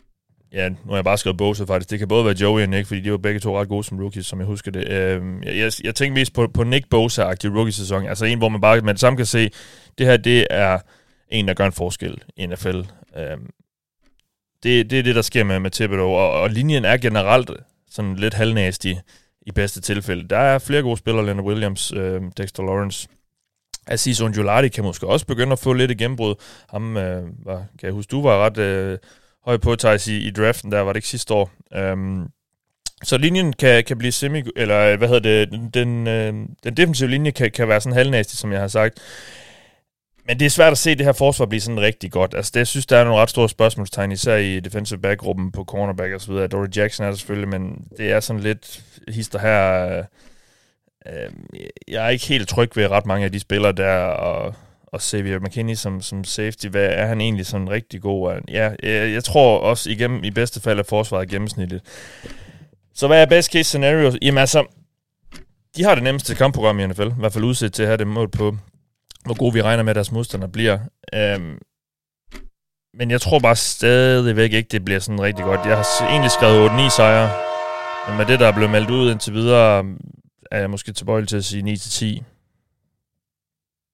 ja, nu har jeg bare skrevet Bosa faktisk. Det kan både være Joey og Nick, fordi de var begge to ret gode som rookies, som jeg husker det. Øh, jeg, jeg, jeg tænker mest på, på Nick Bosa-agtig rookie-sæson. Altså en, hvor man bare med det samme kan se, det her, det er en, der gør en forskel i NFL. Øh, det, det er det, der sker med, med Thibodeau, og, og linjen er generelt sådan lidt halvnæstig i bedste tilfælde. Der er flere gode spillere, Leonard Williams, øh, Dexter Lawrence, Aziz Undulati kan måske også begynde at få lidt et gennembrud. Ham, øh, var, kan jeg huske, du var ret... Øh, høj på Thijs, i, i draften, der var det ikke sidste år. Øhm, så linjen kan, kan blive semi, eller øh, hvad hedder det, den, den, øh, den defensive linje kan, kan være sådan halvnæstig, som jeg har sagt. Men det er svært at se det her forsvar blive sådan rigtig godt. Altså, det, jeg synes, der er nogle ret store spørgsmålstegn, især i defensive back-gruppen på cornerback og så videre. Dory Jackson er der selvfølgelig, men det er sådan lidt hister her. Øh, øh, jeg er ikke helt tryg ved ret mange af de spillere der, og og Xavier McKinney som, som safety, hvad er han egentlig sådan rigtig god? Ja, jeg, jeg tror også igennem, i bedste fald, at forsvaret gennemsnitligt. Så hvad er best case scenario? Jamen altså, de har det nemmeste kampprogram i NFL, i hvert fald udsat til at have det mål på, hvor gode vi regner med, at deres modstander bliver. Øhm, men jeg tror bare stadigvæk ikke, det bliver sådan rigtig godt. Jeg har egentlig skrevet 8-9 sejre, men med det, der er blevet meldt ud indtil videre, er jeg måske tilbøjelig til at sige 9-10.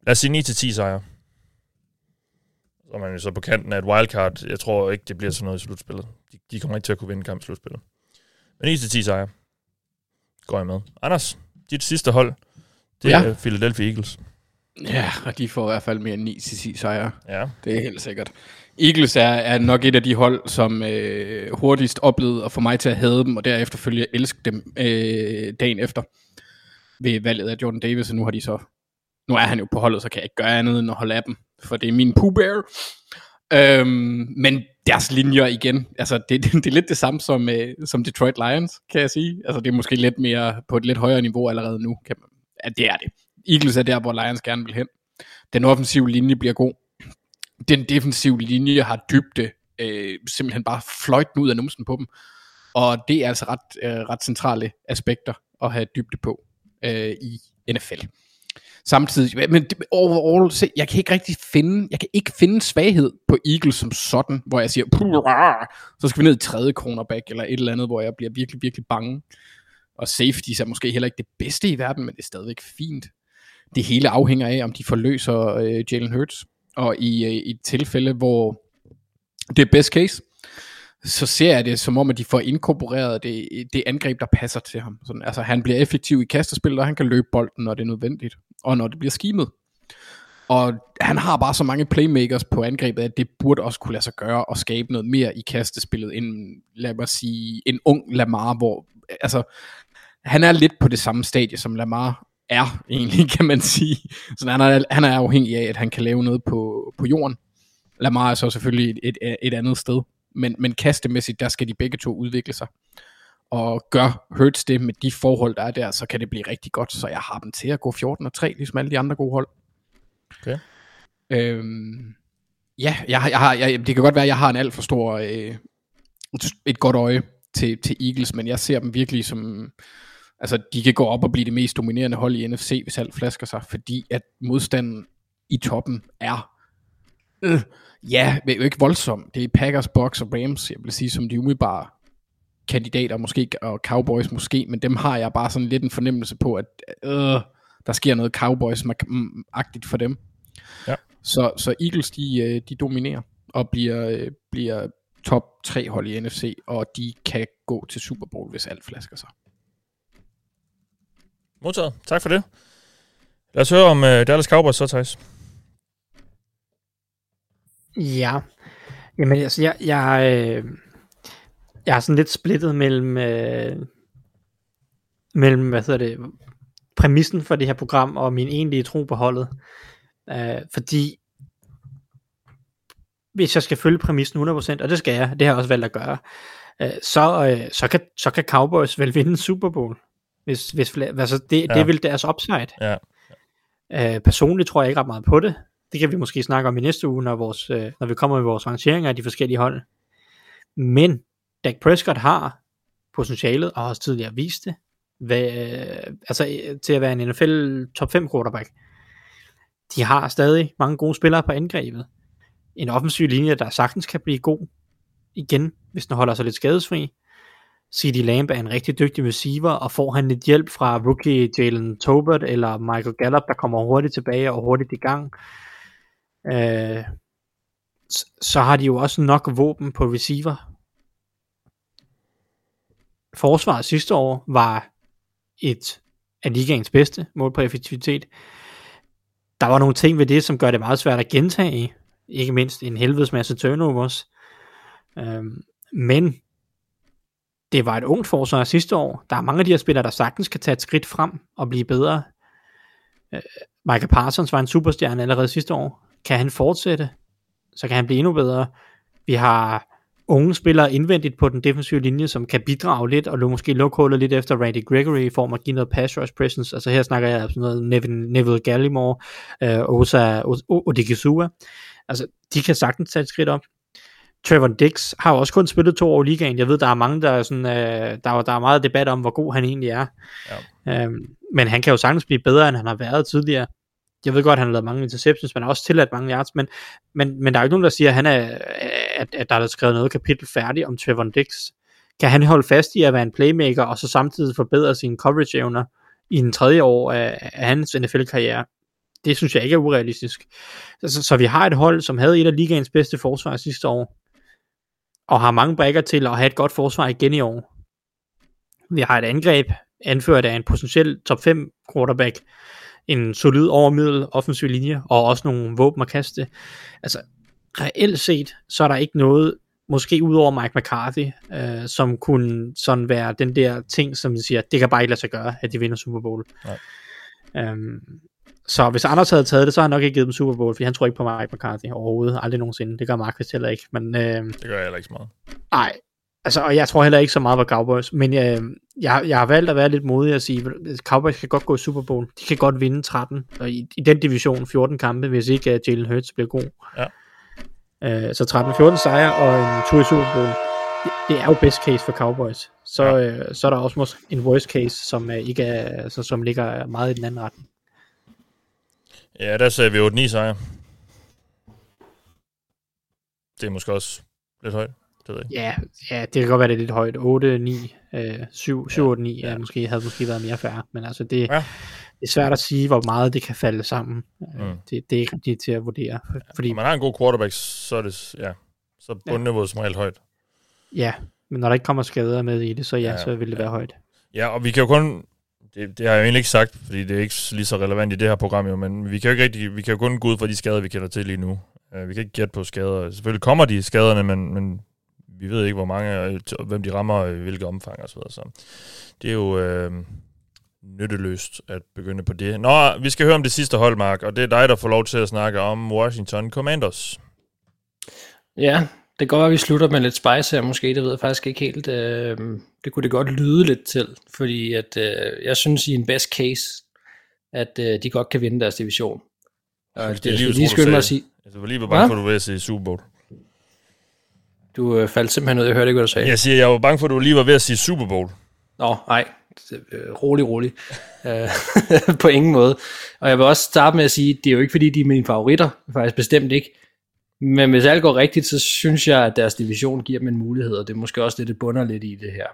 Lad os sige 9-10 sejre. Så er man jo så på kanten af et wildcard. Jeg tror ikke, det bliver sådan noget i slutspillet. De, de kommer ikke til at kunne vinde kamp i slutspillet. Men 9-10 sejre. Går jeg med. Anders, dit sidste hold, det ja. er Philadelphia Eagles. Ja, og de får i hvert fald mere end 9-10 sejre. Ja. Det er helt sikkert. Eagles er, er nok et af de hold, som øh, hurtigst oplevede at få mig til at hade dem, og derefter følge elske dem øh, dagen efter ved valget af Jordan Davis, og nu har de så nu er han jo på holdet, så kan jeg ikke gøre andet end at holde af dem, for det er min Pooh Bear. Øhm, men deres linjer igen, altså det, det, det er lidt det samme som, øh, som Detroit Lions, kan jeg sige. Altså det er måske lidt mere på et lidt højere niveau allerede nu. Kan man, ja, det er det. Eagles er der, hvor Lions gerne vil hen. Den offensive linje bliver god. Den defensive linje har dybde, øh, simpelthen bare fløjten ud af numsen på dem. Og det er altså ret, øh, ret centrale aspekter at have dybde på øh, i NFL. Samtidig, men overall, se, jeg kan ikke rigtig finde, jeg kan ikke finde svaghed på Eagles som sådan, hvor jeg siger, så skal vi ned i tredje cornerback, eller et eller andet, hvor jeg bliver virkelig, virkelig bange. Og safety er måske heller ikke det bedste i verden, men det er stadigvæk fint. Det hele afhænger af, om de forløser øh, Jalen Hurts. Og i, øh, i et tilfælde, hvor det er best case, så ser jeg det som om, at de får inkorporeret det, det angreb, der passer til ham. Sådan, altså han bliver effektiv i kastespil, og han kan løbe bolden, når det er nødvendigt, og når det bliver skimet. Og han har bare så mange playmakers på angrebet, at det burde også kunne lade sig gøre at skabe noget mere i kastespillet, end, lad mig sige, en ung Lamar, hvor, altså, han er lidt på det samme stadie, som Lamar er, egentlig, kan man sige. Så han er, han er afhængig af, at han kan lave noget på, på jorden. Lamar er så selvfølgelig et, et, et andet sted men, men kastemæssigt, der skal de begge to udvikle sig. Og gør Hurts det med de forhold, der er der, så kan det blive rigtig godt. Så jeg har dem til at gå 14 og 3, ligesom alle de andre gode hold. Okay. Øhm, ja, jeg, jeg har, jeg, det kan godt være, at jeg har en alt for stor, øh, et godt øje til, til Eagles, men jeg ser dem virkelig som, altså de kan gå op og blive det mest dominerende hold i NFC, hvis alt flasker sig, fordi at modstanden i toppen er øh, Ja, er jo ikke voldsomt. Det er Packers, Bucks og Rams, jeg vil sige, som de umiddelbare kandidater måske, og Cowboys måske, men dem har jeg bare sådan lidt en fornemmelse på, at øh, der sker noget Cowboys-agtigt for dem. Ja. Så, så Eagles, de, øh, de dominerer og bliver, øh, bliver top 3 hold i NFC, og de kan gå til Super Bowl, hvis alt flasker sig. Modtaget. Tak for det. Lad os høre om uh, Dallas Cowboys så, Thijs. Ja, jamen altså, jeg, jeg, øh, jeg er sådan lidt splittet mellem, øh, mellem, hvad hedder det, præmissen for det her program og min egentlige tro på holdet. Øh, fordi hvis jeg skal følge præmissen 100%, og det skal jeg, det har jeg også valgt at gøre, øh, så, øh, så, kan, så kan Cowboys vel vinde Super Bowl. Hvis, hvis, altså det, ja. det er vel deres upside. Ja. Øh, personligt tror jeg ikke ret meget på det. Det kan vi måske snakke om i næste uge, når, vores, øh, når vi kommer med vores rangeringer af de forskellige hold. Men Dak Prescott har potentialet, og har også tidligere vist det, hvad, øh, altså øh, til at være en NFL top 5 quarterback. De har stadig mange gode spillere på angrebet. En offensiv linje, der sagtens kan blive god igen, hvis den holder sig lidt skadesfri. C.D. Lamb er en rigtig dygtig receiver, og får han lidt hjælp fra rookie Jalen Tobert eller Michael Gallup, der kommer hurtigt tilbage og hurtigt i gang, øh, så har de jo også nok våben på receiver. Forsvaret sidste år var et af ligaens bedste mål på effektivitet. Der var nogle ting ved det, som gør det meget svært at gentage. Ikke mindst en helvedes masse turnovers. Øhm, men det var et ungt forsvar sidste år. Der er mange af de her spillere, der sagtens kan tage et skridt frem og blive bedre. Øh, Michael Parsons var en superstjerne allerede sidste år. Kan han fortsætte, så kan han blive endnu bedre. Vi har unge spillere indvendigt på den defensive linje, som kan bidrage lidt, og måske lukke hullet lidt efter Randy Gregory i form af at give noget pass rush presence. Altså her snakker jeg om sådan noget Neville, Neville Gallimore, øh, Osa Odigizua. Altså, de kan sagtens tage et skridt op. Trevor Dix har jo også kun spillet to år i ligaen. Jeg ved, der er mange, der er, sådan, øh, der, er, der er meget debat om, hvor god han egentlig er. Ja. Øhm, men han kan jo sagtens blive bedre, end han har været tidligere jeg ved godt, at han har lavet mange interceptions, men har også tilladt mange yards, men, men, men der er jo ikke nogen, der siger, at, han er, at, at der er skrevet noget kapitel færdigt om Trevor Dix. Kan han holde fast i at være en playmaker, og så samtidig forbedre sine coverage-evner i den tredje år af, af hans NFL-karriere? Det synes jeg ikke er urealistisk. Så, så vi har et hold, som havde et af ligaens bedste forsvar sidste år, og har mange brækker til at have et godt forsvar igen i år. Vi har et angreb, anført af en potentiel top 5 quarterback, en solid overmiddel offensiv linje, og også nogle våben at kaste. Altså, reelt set, så er der ikke noget, måske udover Mike McCarthy, øh, som kunne sådan være den der ting, som siger, det kan bare ikke lade sig gøre, at de vinder Super Bowl. Nej. Øhm, Så hvis Anders havde taget det, så har han nok ikke givet dem Super Bowl, fordi han tror ikke på Mike McCarthy overhovedet. Aldrig nogensinde. Det gør Marcus heller ikke. Men, øh, det gør jeg heller ikke så meget. Nej, altså, og jeg tror heller ikke så meget på Cowboys, men øh, jeg, jeg har valgt at være lidt modig og sige, at Cowboys kan godt gå i Super Bowl. De kan godt vinde 13, og i, i den division 14 kampe, hvis ikke uh, Jalen Hurts bliver god. Ja. Øh, så 13-14 sejre og en tur i Super Bowl, det, det er jo best case for Cowboys. Så, ja. øh, så er der også måske en worst case, som, uh, ikke er, altså, som ligger meget i den anden retning. Ja, der sagde vi 8-9 sejre. Det er måske også lidt højt. Det ved jeg. Ja, ja, det kan godt være, det er lidt højt. 8, 9, øh, 7, 7 8, 9 ja. måske, havde måske været mere færre. Men altså, det, ja. det er svært at sige, hvor meget det kan falde sammen. Mm. Det, det er ikke rigtigt til at vurdere. Fordi, Når man har en god quarterback, så er det, ja, så bundniveauet ja. som regel højt. Ja, men når der ikke kommer skader med i det, så ja, ja så vil det ja. være højt. Ja, og vi kan jo kun det, det har jeg jo egentlig ikke sagt, fordi det er ikke lige så relevant i det her program jo, men vi kan jo ikke rigtig, vi kan jo kun gå ud fra de skader, vi kender til lige nu. Uh, vi kan ikke gætte på skader. Selvfølgelig kommer de skaderne, men, men vi ved ikke, hvor mange, hvem de rammer, i hvilket omfang og så det er jo øh, nytteløst at begynde på det. Nå, vi skal høre om det sidste hold, Mark, og det er dig, der får lov til at snakke om Washington Commanders. Ja, det går, at vi slutter med lidt spice her måske, det ved jeg faktisk ikke helt. Øh, det kunne det godt lyde lidt til, fordi at, øh, jeg synes i en best case, at øh, de godt kan vinde deres division. Og det, det er lige skynde mig at sige. Jeg var lige på bange for, at du vil se Super Bowl. Du øh, faldt simpelthen ud, jeg hørte ikke, hvad du sagde. Jeg siger, jeg var bange for, at du lige var ved at sige Super Bowl. Nå, nej. Øh, rolig, rolig. Øh, på ingen måde. Og jeg vil også starte med at sige, det er jo ikke fordi, de er mine favoritter. Faktisk bestemt ikke. Men hvis alt går rigtigt, så synes jeg, at deres division giver dem en mulighed, og det er måske også det, det bunder lidt i det her.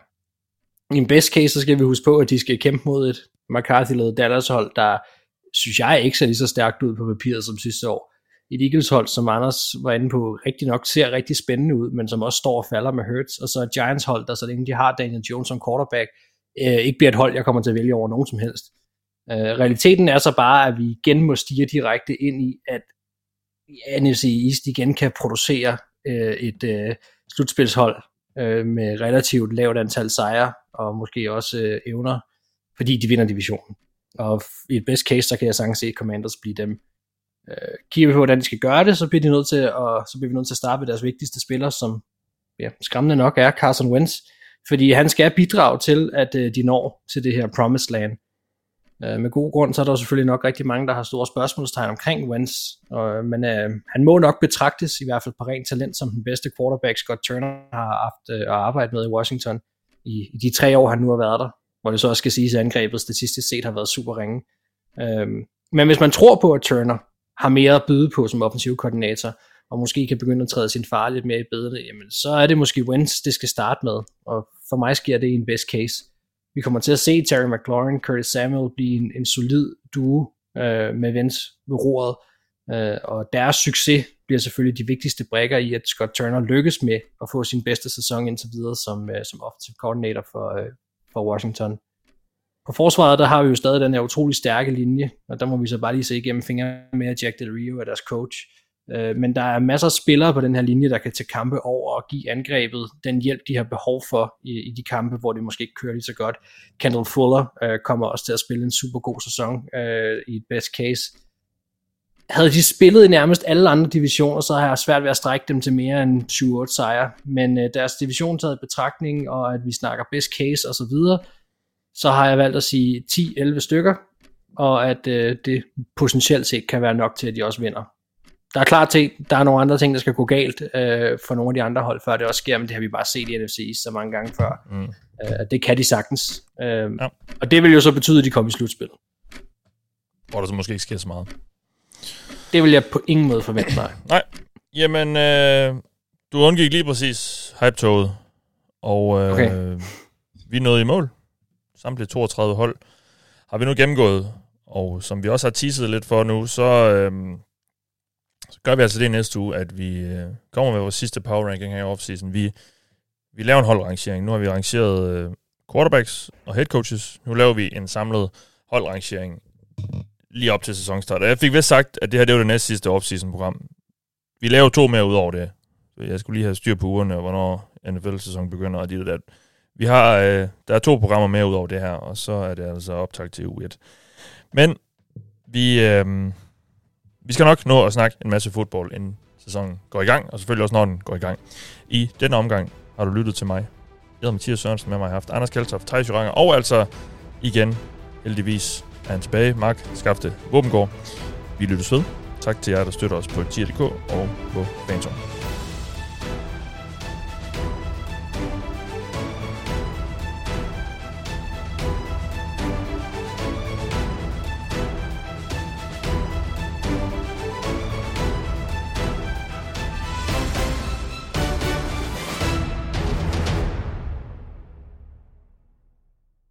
I en best case, så skal vi huske på, at de skal kæmpe mod et McCarthy-ledet Dallas-hold, der synes jeg ikke ser lige så stærkt ud på papiret som sidste år. Et Eagles-hold, som Anders var inde på, rigtig nok ser rigtig spændende ud, men som også står og falder med Hurts, og så et Giants-hold, der så længe de har Daniel Jones som quarterback, øh, ikke bliver et hold, jeg kommer til at vælge over nogen som helst. Øh, realiteten er så bare, at vi igen må stige direkte ind i, at NFC East igen kan producere øh, et øh, slutspilshold øh, med relativt lavt antal sejre, og måske også øh, evner, fordi de vinder divisionen. Og i et best case, så kan jeg sagtens se Commanders blive dem. Øh, kigger vi på, hvordan de skal gøre det, så bliver, de nødt til at, så bliver vi nødt til at starte med deres vigtigste spiller, som ja, skræmmende nok er Carson Wentz, fordi han skal bidrage til, at øh, de når til det her promised land. Øh, med god grund, så er der selvfølgelig nok rigtig mange, der har store spørgsmålstegn omkring Wentz, og, øh, men øh, han må nok betragtes, i hvert fald på rent talent, som den bedste quarterback, Scott Turner har haft øh, at arbejde med i Washington i, i de tre år, han nu har været der, hvor det så også skal siges, at angrebet statistisk set har været super ringe. Øh, men hvis man tror på, at Turner har mere at byde på som offensiv koordinator, og måske kan begynde at træde sin far lidt mere i bedre, jamen så er det måske Wentz, det skal starte med, og for mig sker det i en best case. Vi kommer til at se Terry McLaurin, Curtis Samuel blive en, en solid duo øh, med Wentz ved roret, øh, og deres succes bliver selvfølgelig de vigtigste brækker i, at Scott Turner lykkes med at få sin bedste sæson indtil videre som, øh, som offensiv koordinator for, øh, for Washington. På forsvaret, der har vi jo stadig den her utrolig stærke linje, og der må vi så bare lige se igennem fingre med, at Jack Del Rio er deres coach. Øh, men der er masser af spillere på den her linje, der kan tage kampe over og give angrebet den hjælp, de har behov for i, i de kampe, hvor det måske ikke kører lige så godt. Kendall Fuller øh, kommer også til at spille en super god sæson øh, i et best case. Havde de spillet i nærmest alle andre divisioner, så har jeg svært ved at strække dem til mere end 7-8 sejre. Men øh, deres division taget i betragtning, og at vi snakker best case osv., så, har jeg valgt at sige 10-11 stykker, og at øh, det potentielt set kan være nok til, at de også vinder der er klart ting, der er nogle andre ting, der skal gå galt øh, for nogle af de andre hold, før det også sker, men det har vi bare set i NFC så mange gange før. Mm. Øh, det kan de sagtens. Øh, ja. Og det vil jo så betyde, at de kommer i slutspillet. Hvor der så måske ikke sker så meget. Det vil jeg på ingen måde forvente mig. Nej. Jamen, øh, du undgik lige præcis hype-toget, og øh, okay. vi nåede i mål. Samtlige 32 hold har vi nu gennemgået, og som vi også har teaset lidt for nu, så... Øh, så gør vi altså det næste uge, at vi øh, kommer med vores sidste power ranking her i offseason. Vi, vi laver en holdrangering. Nu har vi rangeret øh, quarterbacks og head coaches. Nu laver vi en samlet holdrangering lige op til sæsonstart. Og jeg fik vist sagt, at det her det var det næste sidste offseason-program. Vi laver to mere ud over det. Jeg skulle lige have styr på ugerne, og hvornår NFL-sæsonen begynder, og de der. Vi har, øh, der er to programmer mere ud over det her, og så er det altså optag til u 1. Men vi, øh, vi skal nok nå at snakke en masse fodbold, inden sæsonen går i gang, og selvfølgelig også når den går i gang. I denne omgang har du lyttet til mig. Jeg hedder Mathias Sørensen, med mig har haft Anders Kaltoff, Thijs Joranger, og altså igen, heldigvis er han tilbage, Mark Skafte Våbengård. Vi lyttes ved. Tak til jer, der støtter os på tier.dk og på Fantom.